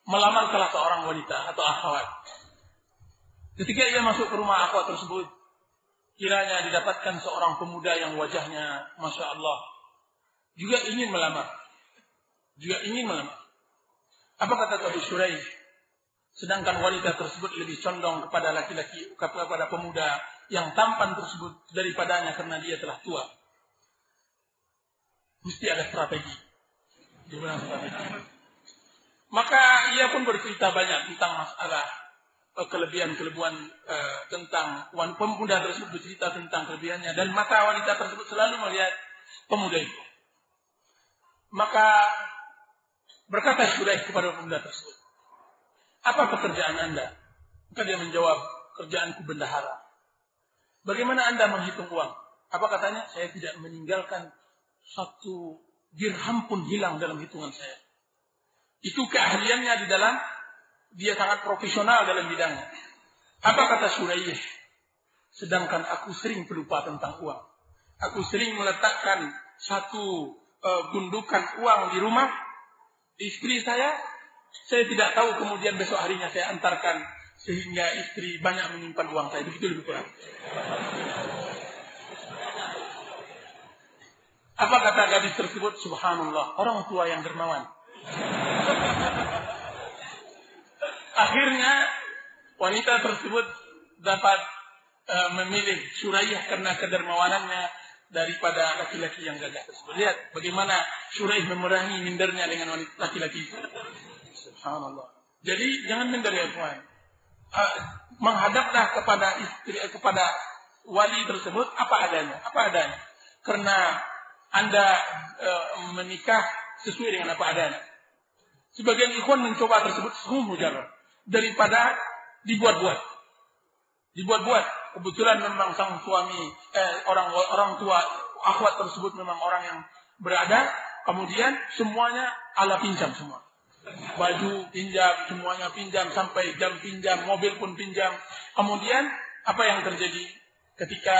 melamar salah seorang wanita atau akhwat. Ketika ia masuk ke rumah akhwat tersebut, kiranya didapatkan seorang pemuda yang wajahnya Masya Allah juga ingin melamar juga ingin melamar. Apa kata Abu Shuraih? Sedangkan wanita tersebut lebih condong kepada laki-laki, kepada pemuda yang tampan tersebut daripadanya karena dia telah tua. Mesti ada strategi. strategi. Maka ia pun bercerita banyak tentang masalah eh, kelebihan-kelebihan uh, tentang pemuda tersebut bercerita tentang kelebihannya dan mata wanita tersebut selalu melihat pemuda itu. Maka Berkata Syuraih kepada pemuda tersebut, apa pekerjaan anda? Maka dia menjawab, kerjaanku bendahara. Bagaimana anda menghitung uang? Apa katanya? Saya tidak meninggalkan satu dirham pun hilang dalam hitungan saya. Itu keahliannya di dalam, dia sangat profesional dalam bidangnya. Apa kata Suraih? Sedangkan aku sering pelupa tentang uang. Aku sering meletakkan satu uh, gundukan uang di rumah, istri saya, saya tidak tahu kemudian besok harinya saya antarkan sehingga istri banyak menyimpan uang saya. Begitu lebih kurang. Apa kata gadis tersebut? Subhanallah, orang tua yang dermawan. Akhirnya wanita tersebut dapat uh, memilih Surayah karena kedermawanannya daripada laki-laki yang gagah tersebut. Lihat bagaimana Suraih memerangi mindernya dengan laki-laki itu. Subhanallah. Jadi jangan minder ya tuan. Uh, menghadaplah kepada istri eh, kepada wali tersebut apa adanya, apa adanya. Karena anda uh, menikah sesuai dengan apa adanya. Sebagian ikhwan mencoba tersebut sungguh mujarab daripada dibuat-buat. Dibuat-buat kebetulan memang sang suami eh, orang orang tua akhwat tersebut memang orang yang berada kemudian semuanya ala pinjam semua Baju pinjam, semuanya pinjam, sampai jam pinjam, mobil pun pinjam. Kemudian apa yang terjadi ketika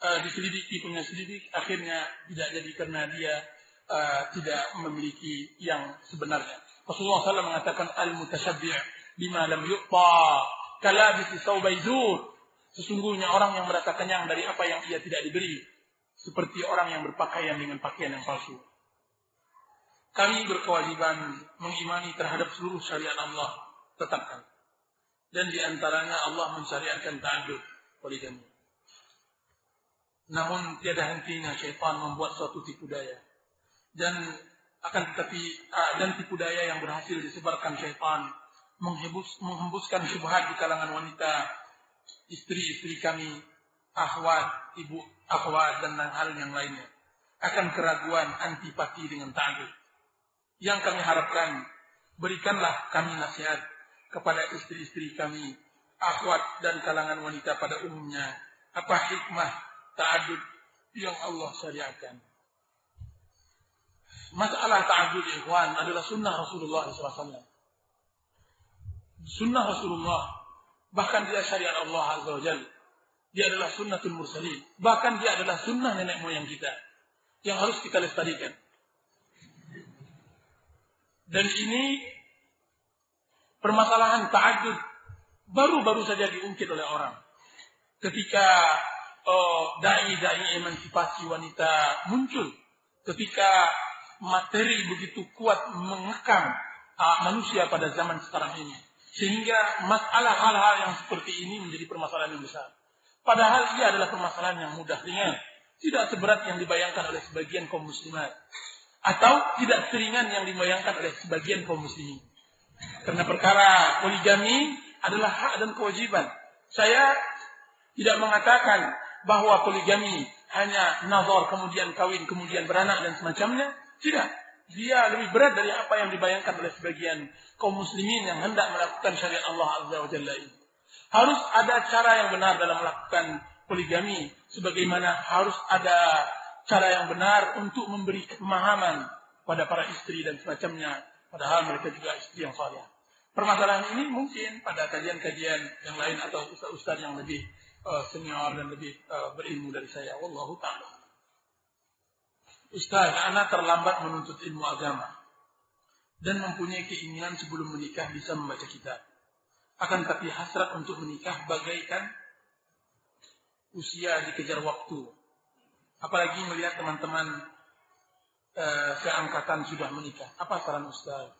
uh, diselidiki punya selidik, akhirnya tidak jadi karena dia uh, tidak memiliki yang sebenarnya. Rasulullah SAW mengatakan al-mutashabbi' bima lam yu'ta kalabisi saubaizur. Sesungguhnya orang yang merasa kenyang dari apa yang ia tidak diberi. Seperti orang yang berpakaian dengan pakaian yang palsu. Kami berkewajiban mengimani terhadap seluruh syariat Allah. Tetapkan. Dan di antaranya Allah mensyariatkan ta'adud poligami. Namun tiada hentinya syaitan membuat suatu tipu daya. Dan akan tetapi uh, dan tipu daya yang berhasil disebarkan syaitan menghembus, menghembuskan syubhat di kalangan wanita istri-istri kami akhwat ibu akhwat dan hal yang lainnya. Akan keraguan antipati dengan ta'adud yang kami harapkan berikanlah kami nasihat kepada istri-istri kami akhwat dan kalangan wanita pada umumnya. Apa hikmah ta'adud yang Allah syariatkan? Masalah ta'adud ikhwan adalah sunnah Rasulullah SAW. Sunnah Rasulullah. Bahkan dia syariat Allah Azza wa. Dia adalah sunnatul mursalin. Bahkan dia adalah sunnah nenek moyang kita. Yang harus kita lestarikan. Dan ini permasalahan ta'adud baru-baru saja diungkit oleh orang. Ketika oh, dai-dai emansipasi wanita muncul. Ketika materi begitu kuat mengekang uh, manusia pada zaman sekarang ini. Sehingga masalah hal-hal yang seperti ini menjadi permasalahan yang besar. Padahal ia adalah permasalahan yang mudah ringan. Tidak seberat yang dibayangkan oleh sebagian kaum muslimat. Atau tidak seringan yang dibayangkan oleh sebagian kaum muslimin. Karena perkara poligami adalah hak dan kewajiban. Saya tidak mengatakan bahwa poligami hanya nazar kemudian kawin kemudian beranak dan semacamnya. Tidak. Dia lebih berat dari apa yang dibayangkan oleh sebagian kaum muslimin yang hendak melakukan syariat Allah Azza wa Jalla ini. Harus ada cara yang benar dalam melakukan poligami. Sebagaimana harus ada cara yang benar untuk memberi pemahaman pada para istri dan semacamnya. Padahal mereka juga istri yang saleh. Permasalahan ini mungkin pada kajian-kajian yang lain atau ustaz-ustaz yang lebih uh, senior dan lebih uh, berilmu dari saya. Wallahu ta'ala. Ustaz, anak terlambat menuntut ilmu agama dan mempunyai keinginan sebelum menikah bisa membaca kitab. Akan tapi hasrat untuk menikah bagaikan usia dikejar waktu. Apalagi melihat teman-teman uh, seangkatan sudah menikah. Apa saran Ustaz?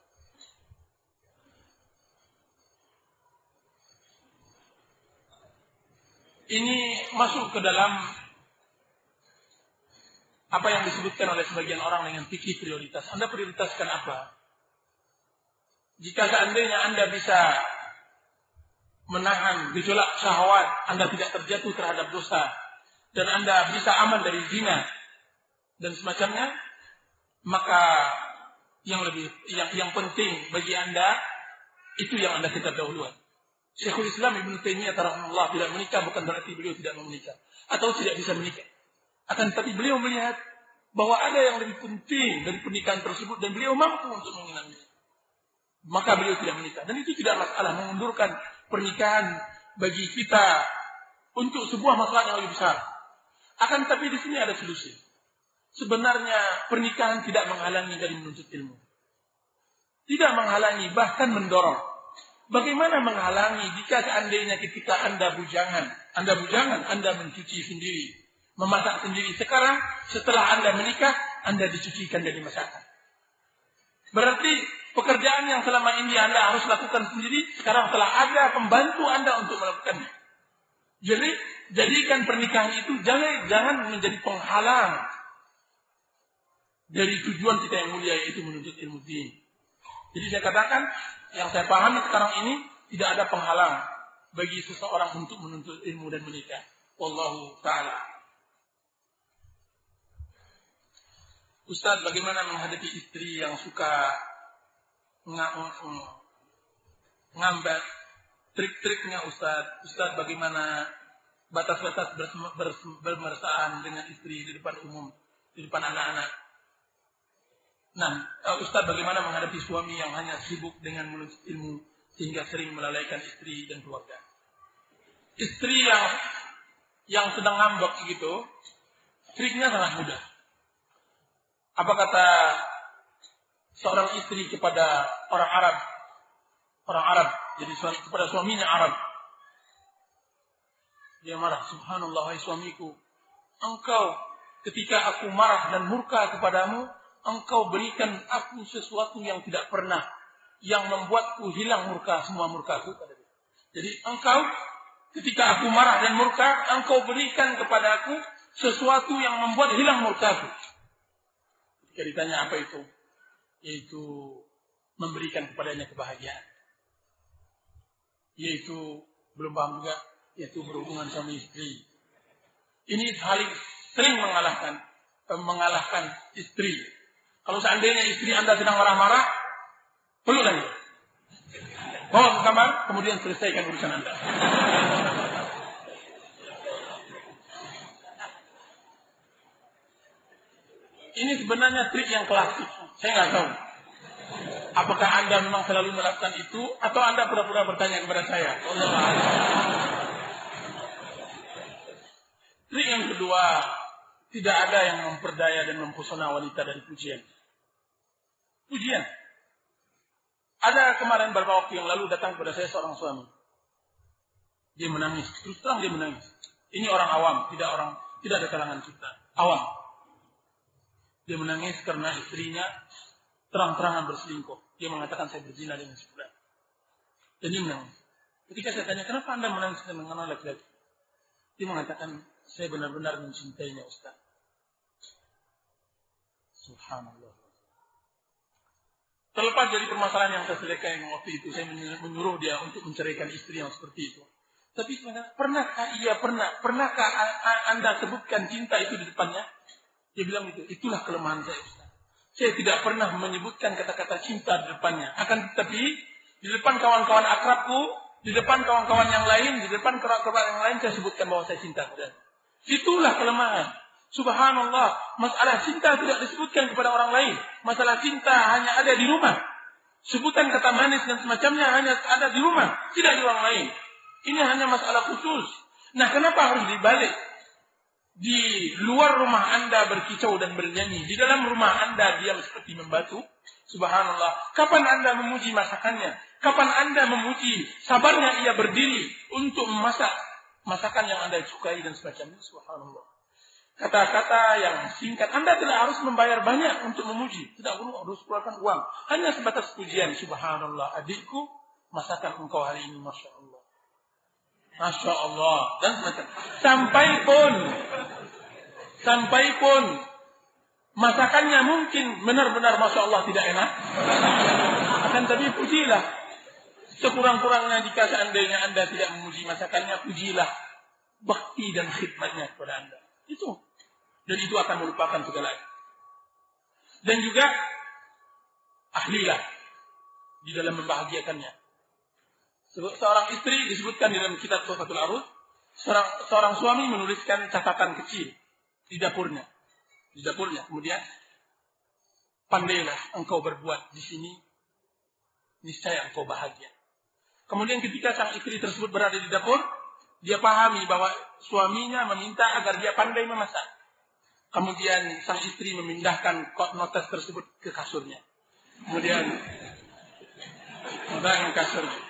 Ini masuk ke dalam apa yang disebutkan oleh sebagian orang dengan fikih prioritas. Anda prioritaskan apa? Jika seandainya Anda bisa menahan gejolak syahwat, Anda tidak terjatuh terhadap dosa, dan Anda bisa aman dari zina dan semacamnya, maka yang lebih yang yang penting bagi Anda itu yang Anda kita dahuluan. Syekhul Islam Ibnu Taimiyah rahimahullah tidak menikah bukan berarti beliau tidak mau menikah atau tidak bisa menikah. Akan tetapi beliau melihat bahwa ada yang lebih penting dari pernikahan tersebut dan beliau mampu untuk mengenangnya. Maka beliau tidak menikah. Dan itu tidak masalah mengundurkan pernikahan bagi kita untuk sebuah masalah yang lebih besar. Akan tetapi di sini ada solusi. Sebenarnya pernikahan tidak menghalangi dari menuntut ilmu. Tidak menghalangi, bahkan mendorong. Bagaimana menghalangi jika seandainya ketika Anda bujangan, Anda bujangan, Anda mencuci sendiri, memasak sendiri. Sekarang setelah Anda menikah, Anda dicucikan dari masakan. Berarti pekerjaan yang selama ini Anda harus lakukan sendiri, sekarang telah ada pembantu Anda untuk melakukannya. Jadi, jadikan pernikahan itu jangan jangan menjadi penghalang dari tujuan kita yang mulia yaitu menuntut ilmu din. Jadi saya katakan yang saya pahami sekarang ini tidak ada penghalang bagi seseorang untuk menuntut ilmu dan menikah. Wallahu taala. Ustadz bagaimana menghadapi istri yang suka ngambil trik-triknya Ustadz Ustadz bagaimana batas-batas bermesraan dengan istri di depan umum di depan anak-anak Nah, uh, Ustaz bagaimana menghadapi suami yang hanya sibuk dengan menuntut ilmu sehingga sering melalaikan istri dan keluarga? Istri yang yang sedang ngambek gitu, triknya sangat mudah. Apa kata seorang istri kepada orang Arab? Orang Arab, jadi kepada suaminya Arab. Dia marah, subhanallah, hai suamiku. Engkau ketika aku marah dan murka kepadamu, engkau berikan aku sesuatu yang tidak pernah yang membuatku hilang murka semua murkaku Jadi engkau ketika aku marah dan murka, engkau berikan kepada aku sesuatu yang membuat hilang murkaku. Ketika ditanya apa itu? Yaitu memberikan kepadanya kebahagiaan. Yaitu belum paham juga, yaitu berhubungan sama istri. Ini hal sering mengalahkan mengalahkan istri kalau seandainya istri Anda sedang marah-marah, peluk lagi. Bawa ke kamar, kemudian selesaikan urusan Anda. Ini sebenarnya trik yang klasik. Saya nggak tahu. Apakah Anda memang selalu melakukan itu atau Anda pura-pura bertanya kepada saya? (laughs) Trik yang kedua, tidak ada yang memperdaya dan mempesona wanita dari pujian ujian. Ada kemarin beberapa waktu yang lalu datang kepada saya seorang suami. Dia menangis, terus terang dia menangis. Ini orang awam, tidak orang tidak ada kalangan kita, awam. Dia menangis karena istrinya terang-terangan berselingkuh. Dia mengatakan saya berzina dengan si Dan dia menangis. Ketika saya tanya, kenapa anda menangis dengan laki-laki? Dia mengatakan, saya benar-benar mencintainya Ustaz. Subhanallah. Terlepas dari permasalahan yang saya selesaikan waktu itu, saya menyuruh dia untuk menceraikan istri yang seperti itu. Tapi pernahkah ia pernah, pernahkah anda sebutkan cinta itu di depannya? Dia bilang itu, itulah kelemahan saya. Saya tidak pernah menyebutkan kata-kata cinta di depannya. Akan tetapi, di depan kawan-kawan akrabku, di depan kawan-kawan yang lain, di depan kawan-kawan yang lain, saya sebutkan bahwa saya cinta Itulah kelemahan. Subhanallah, masalah cinta tidak disebutkan kepada orang lain. Masalah cinta hanya ada di rumah. Sebutan kata manis dan semacamnya hanya ada di rumah, tidak di orang lain. Ini hanya masalah khusus. Nah, kenapa harus dibalik? Di luar rumah Anda berkicau dan bernyanyi, di dalam rumah Anda diam seperti membatu. Subhanallah. Kapan Anda memuji masakannya? Kapan Anda memuji sabarnya ia berdiri untuk memasak masakan yang Anda sukai dan semacamnya? Subhanallah kata-kata yang singkat. Anda tidak harus membayar banyak untuk memuji. Tidak perlu harus keluarkan uang. Hanya sebatas pujian. Subhanallah. Adikku, masakan engkau hari ini. Masya Allah. Masya Allah. Dan. Sampai pun. Sampai pun. Masakannya mungkin benar-benar Masya Allah tidak enak. Akan tapi pujilah. Sekurang-kurangnya jika seandainya Anda tidak memuji masakannya, pujilah. Bakti dan khidmatnya kepada Anda. Itu dan itu akan melupakan segalanya. Dan juga ahlilah di dalam membahagiakannya. Seorang istri disebutkan dalam kitab Tuhfatul Arus, seorang, seorang suami menuliskan catatan kecil di dapurnya. Di dapurnya. Kemudian, pandailah engkau berbuat di sini, niscaya engkau bahagia. Kemudian ketika sang istri tersebut berada di dapur, dia pahami bahwa suaminya meminta agar dia pandai memasak. Kemudian sang istri memindahkan notes tersebut ke kasurnya. Kemudian bang kasur.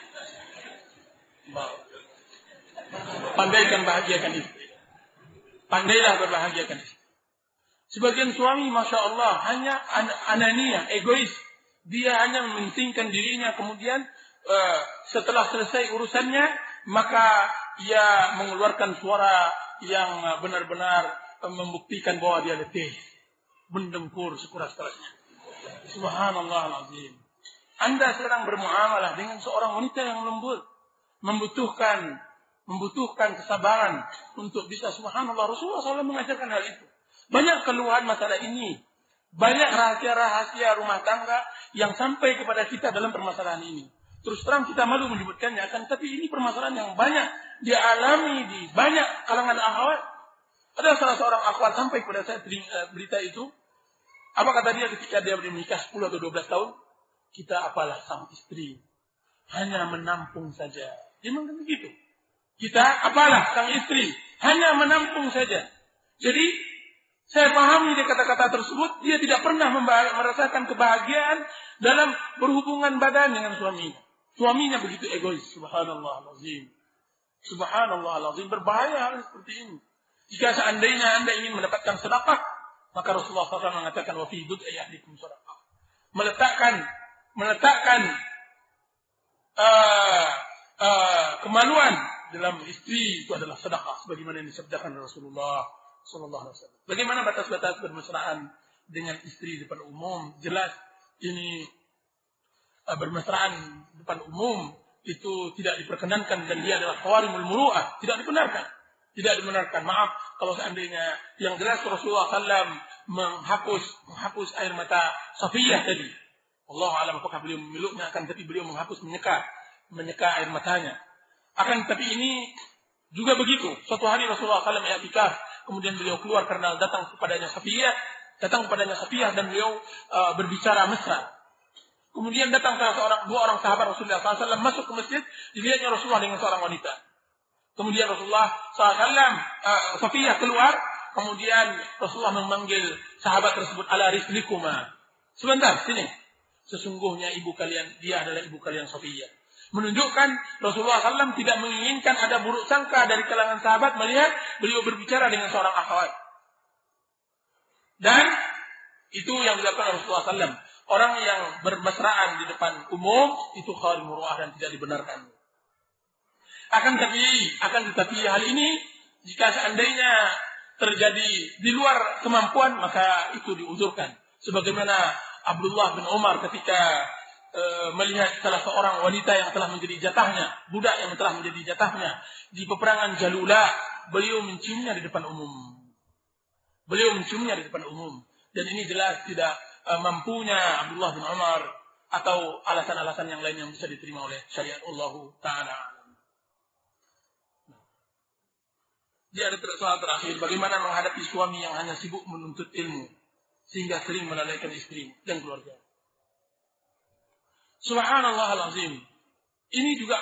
Pandaikan bahagiakan istri. Pandailah berbahagiakan istri. Sebagian suami, masya Allah, hanya an anania, egois. Dia hanya mementingkan dirinya. Kemudian uh, setelah selesai urusannya, maka ia mengeluarkan suara yang benar-benar membuktikan bahwa dia letih. Mendengkur sekuras-kerasnya. Subhanallah azim. Anda sedang bermuamalah dengan seorang wanita yang lembut. Membutuhkan membutuhkan kesabaran untuk bisa subhanallah Rasulullah SAW mengajarkan hal itu. Banyak keluhan masalah ini. Banyak rahasia-rahasia rumah tangga yang sampai kepada kita dalam permasalahan ini. Terus terang kita malu menyebutkannya akan tapi ini permasalahan yang banyak dialami di banyak kalangan akhwat ada salah seorang akhwat sampai kepada saya eh, berita itu. Apa kata dia ketika dia menikah 10 atau 12 tahun? Kita apalah sang istri. Hanya menampung saja. Dia mengatakan begitu. Kita apalah sang istri. Hanya menampung saja. Jadi saya pahami dari kata-kata tersebut, dia tidak pernah merasakan kebahagiaan dalam berhubungan badan dengan suaminya. Suaminya begitu egois. Subhanallah azim. Subhanallah azim. Berbahaya hal seperti ini. Jika seandainya Anda ingin mendapatkan sedekah, maka Rasulullah SAW mengatakan wa fi ayahdikum sedekah. Meletakkan meletakkan uh, uh, kemaluan dalam istri itu adalah sedekah sebagaimana yang disabdakan Rasulullah Sallallahu Alaihi Wasallam. Bagaimana batas-batas bermesraan dengan istri di depan umum? Jelas ini uh, bermesraan di depan umum itu tidak diperkenankan dan dia adalah khawarimul muru'ah, tidak dibenarkan. Tidak dibenarkan. Maaf kalau seandainya yang jelas Rasulullah SAW menghapus menghapus air mata Safiyah tadi. Allah alam apakah beliau memeluknya akan tapi beliau menghapus menyeka menyeka air matanya. Akan tapi ini juga begitu. Suatu hari Rasulullah SAW i'tikaf Kemudian beliau keluar karena datang kepadanya Safiyah, datang kepadanya Safiyah dan beliau uh, berbicara mesra. Kemudian datang salah seorang dua orang sahabat Rasulullah SAW masuk ke masjid, dilihatnya Rasulullah dengan seorang wanita. Kemudian Rasulullah SAW, uh, Safiyah keluar, kemudian Rasulullah memanggil sahabat tersebut ala rislikuma. Sebentar, sini. Sesungguhnya ibu kalian, dia adalah ibu kalian Safiyah. Menunjukkan Rasulullah SAW tidak menginginkan ada buruk sangka dari kalangan sahabat melihat beliau berbicara dengan seorang akhwat. Dan itu yang dilakukan Rasulullah SAW. Orang yang bermesraan di depan umum itu khawal muruah dan tidak dibenarkan. Akan tetapi, akan tetapi hal ini jika seandainya terjadi di luar kemampuan maka itu diuzurkan. Sebagaimana Abdullah bin Umar ketika e, melihat salah seorang wanita yang telah menjadi jatahnya, budak yang telah menjadi jatahnya di peperangan Jalula, beliau menciumnya di depan umum. Beliau menciumnya di depan umum. Dan ini jelas tidak e, mampunya Abdullah bin Umar atau alasan-alasan yang lain yang bisa diterima oleh syariat Allah Ta'ala. Dia ada soal terakhir, bagaimana menghadapi suami yang hanya sibuk menuntut ilmu, sehingga sering melalaikan istri dan keluarga. Subhanallah al-azim. Ini juga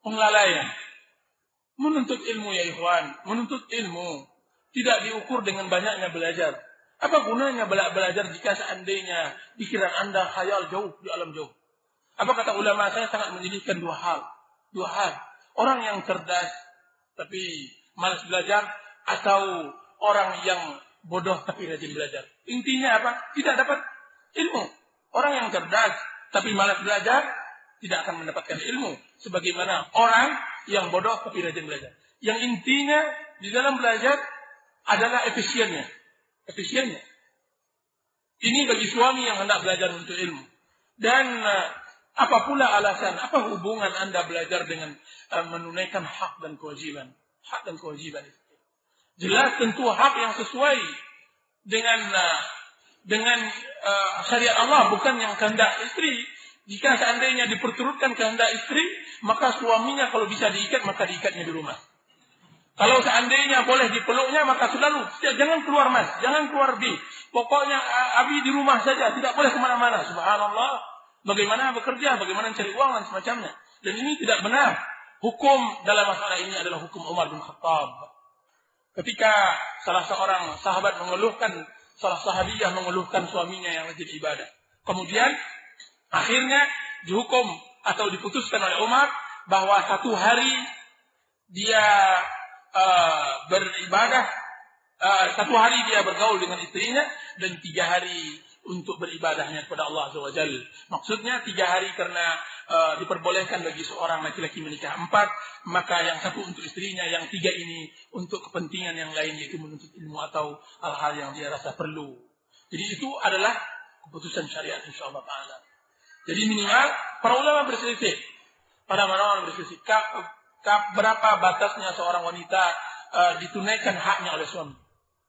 penglalaian. Menuntut ilmu ya ikhwan. Menuntut ilmu. Tidak diukur dengan banyaknya belajar. Apa gunanya belajar jika seandainya pikiran anda khayal jauh di alam jauh? Apa kata ulama saya sangat menyedihkan dua hal. Dua hal. Orang yang cerdas tapi malas belajar atau orang yang bodoh tapi rajin belajar. Intinya apa? Tidak dapat ilmu. Orang yang cerdas tapi malas belajar, tidak akan mendapatkan ilmu. Sebagaimana orang yang bodoh tapi rajin belajar. Yang intinya di dalam belajar adalah efisiennya. Efisiennya. Ini bagi suami yang hendak belajar untuk ilmu. Dan uh, apa pula alasan, apa hubungan Anda belajar dengan uh, menunaikan hak dan kewajiban? Hak dan kewajiban itu. Jelas tentu hak yang sesuai dengan uh, dengan uh, syariat Allah bukan yang kehendak istri. Jika seandainya diperturutkan kehendak istri, maka suaminya kalau bisa diikat maka diikatnya di rumah. Kalau seandainya boleh dipeluknya maka selalu jangan keluar mas, jangan keluar bi. Pokoknya abi di rumah saja, tidak boleh ke mana-mana. Subhanallah. Bagaimana bekerja, bagaimana cari uang dan semacamnya. Dan ini tidak benar. Hukum dalam masalah ini adalah hukum Umar bin Khattab. Ketika salah seorang sahabat mengeluhkan salah sahabiah mengeluhkan suaminya yang rajin ibadah. Kemudian akhirnya dihukum atau diputuskan oleh Umar bahwa satu hari dia uh, beribadah, uh, satu hari dia bergaul dengan istrinya dan tiga hari untuk beribadahnya kepada Allah Azza Maksudnya tiga hari karena uh, diperbolehkan bagi seorang laki-laki menikah empat, maka yang satu untuk istrinya, yang tiga ini untuk kepentingan yang lain yaitu menuntut ilmu atau hal-hal yang dia rasa perlu. Jadi itu adalah keputusan syariat insya Allah Taala. Jadi minimal para ulama berselisih. Para ulama berselisih. Kap, kap, berapa batasnya seorang wanita uh, ditunaikan haknya oleh suami?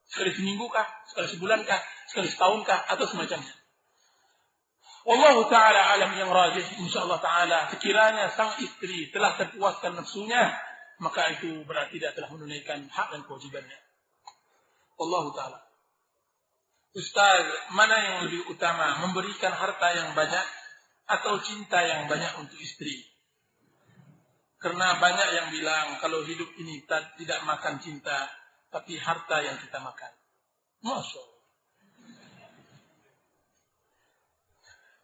Sekali seminggu kah? Sekali sebulan kah? Sekali setahun kah? Atau semacamnya. Wallahu ta'ala alam yang rajih. InsyaAllah ta'ala. Sekiranya sang istri telah terpuaskan nafsunya. Maka itu berarti dia telah menunaikan hak dan kewajibannya. Wallahu ta'ala. Ustaz, mana yang lebih utama? Memberikan harta yang banyak atau cinta yang banyak untuk istri? Karena banyak yang bilang kalau hidup ini tidak makan cinta, tapi harta yang kita makan. Masya Allah.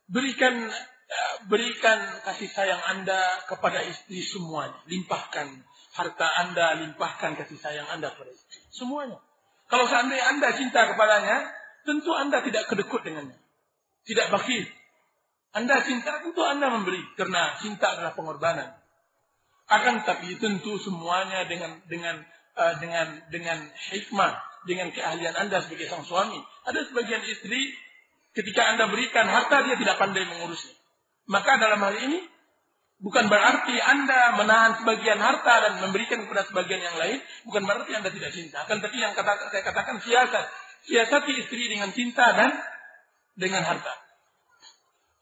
Berikan eh, berikan kasih sayang Anda kepada istri semuanya. Limpahkan harta Anda, limpahkan kasih sayang Anda kepada istri. Semuanya. Kalau seandainya Anda cinta kepadanya, tentu Anda tidak kedekut dengannya. Tidak bakil. Anda cinta, tentu Anda memberi. Karena cinta adalah pengorbanan. Akan tapi tentu semuanya dengan dengan uh, dengan dengan hikmah, dengan keahlian Anda sebagai sang suami. Ada sebagian istri ketika Anda berikan harta dia tidak pandai mengurusnya. Maka dalam hal ini bukan berarti Anda menahan sebagian harta dan memberikan kepada sebagian yang lain, bukan berarti Anda tidak cinta. Akan tapi yang kata, saya katakan siasat. Siasati istri dengan cinta dan dengan harta.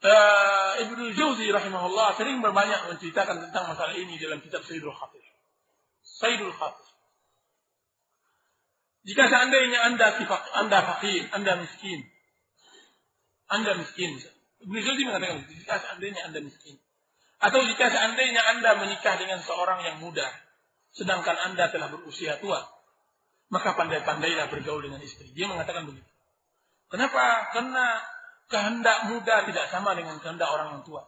Uh, Ibnu Jauzi rahimahullah sering berbanyak menceritakan tentang masalah ini dalam kitab Sayyidul Khatir. Sayyidul Khatir. Jika seandainya Anda sifat, Anda fakir, Anda miskin. Anda miskin. Ibnu Jauzi mengatakan, jika seandainya Anda miskin. Atau jika seandainya Anda menikah dengan seorang yang muda, sedangkan Anda telah berusia tua, maka pandai-pandailah bergaul dengan istri. Dia mengatakan begitu. Kenapa? Karena kehendak muda tidak sama dengan kehendak orang yang tua.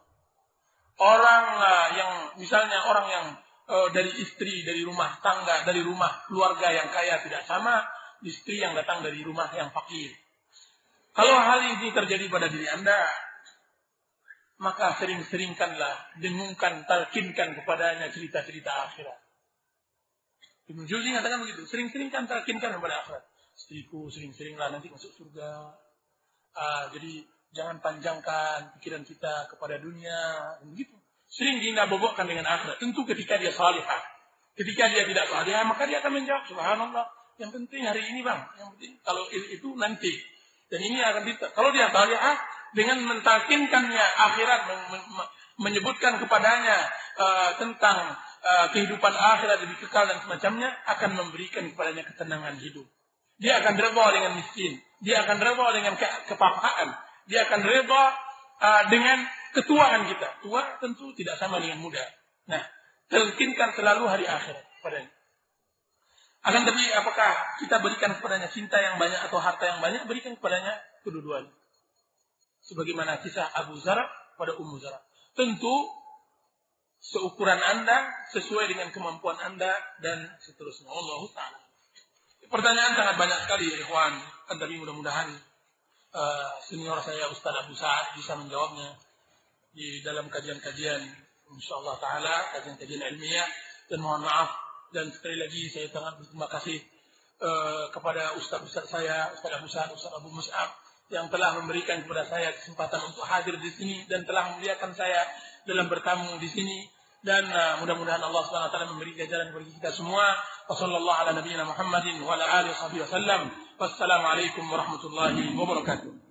Orang uh, yang misalnya orang yang uh, dari istri, dari rumah tangga, dari rumah keluarga yang kaya tidak sama istri yang datang dari rumah yang fakir. Kalau hal ini terjadi pada diri Anda, maka sering-seringkanlah, dengungkan, talkinkan kepadanya cerita-cerita akhirat. Ibnu Juzi mengatakan begitu, sering-seringkan, talkinkan kepada akhirat. Istriku sering-seringlah nanti masuk surga, Ah, jadi jangan panjangkan pikiran kita kepada dunia. Begitu. Sering dinabobokkan dengan akhirat. Tentu ketika dia salihah. Ketika dia tidak salihah, maka dia akan menjawab, subhanallah. Yang penting hari ini bang. Yang penting kalau itu nanti. Dan ini akan kita. Kalau dia salihah, dengan mentalkinkannya akhirat, menyebutkan kepadanya uh, tentang uh, kehidupan akhirat lebih kekal dan semacamnya, akan memberikan kepadanya ketenangan hidup. Dia akan reba dengan miskin. Dia akan reba dengan ke kepakaan. Dia akan reba uh, dengan ketuaan kita. Tua tentu tidak sama dengan muda. Nah, telkinkan selalu hari akhirat padanya. Akan tapi apakah kita berikan kepadanya cinta yang banyak atau harta yang banyak? Berikan kepadanya kedua-duanya. Sebagaimana kisah Abu Zara pada Ummu Zara. Tentu seukuran Anda sesuai dengan kemampuan Anda dan seterusnya. Allah Ta'ala. Pertanyaan sangat banyak sekali ya ikhwan. Tapi mudah-mudahan uh, senior saya Ustaz Abu Sa'ad bisa menjawabnya di dalam kajian-kajian insyaallah taala kajian-kajian ilmiah dan mohon maaf dan sekali lagi saya sangat berterima kasih uh, kepada ustaz-ustaz saya Ustaz Abu Sa'ad, Ustaz Abu Mus'ab yang telah memberikan kepada saya kesempatan untuk hadir di sini dan telah memuliakan saya dalam bertamu di sini dan uh, mudah-mudahan Allah Subhanahu wa taala memberi ganjaran bagi kita semua. Wassallallahu ala nabiyyina Muhammadin wa ala alihi wasallam. Wassalamualaikum warahmatullahi wabarakatuh.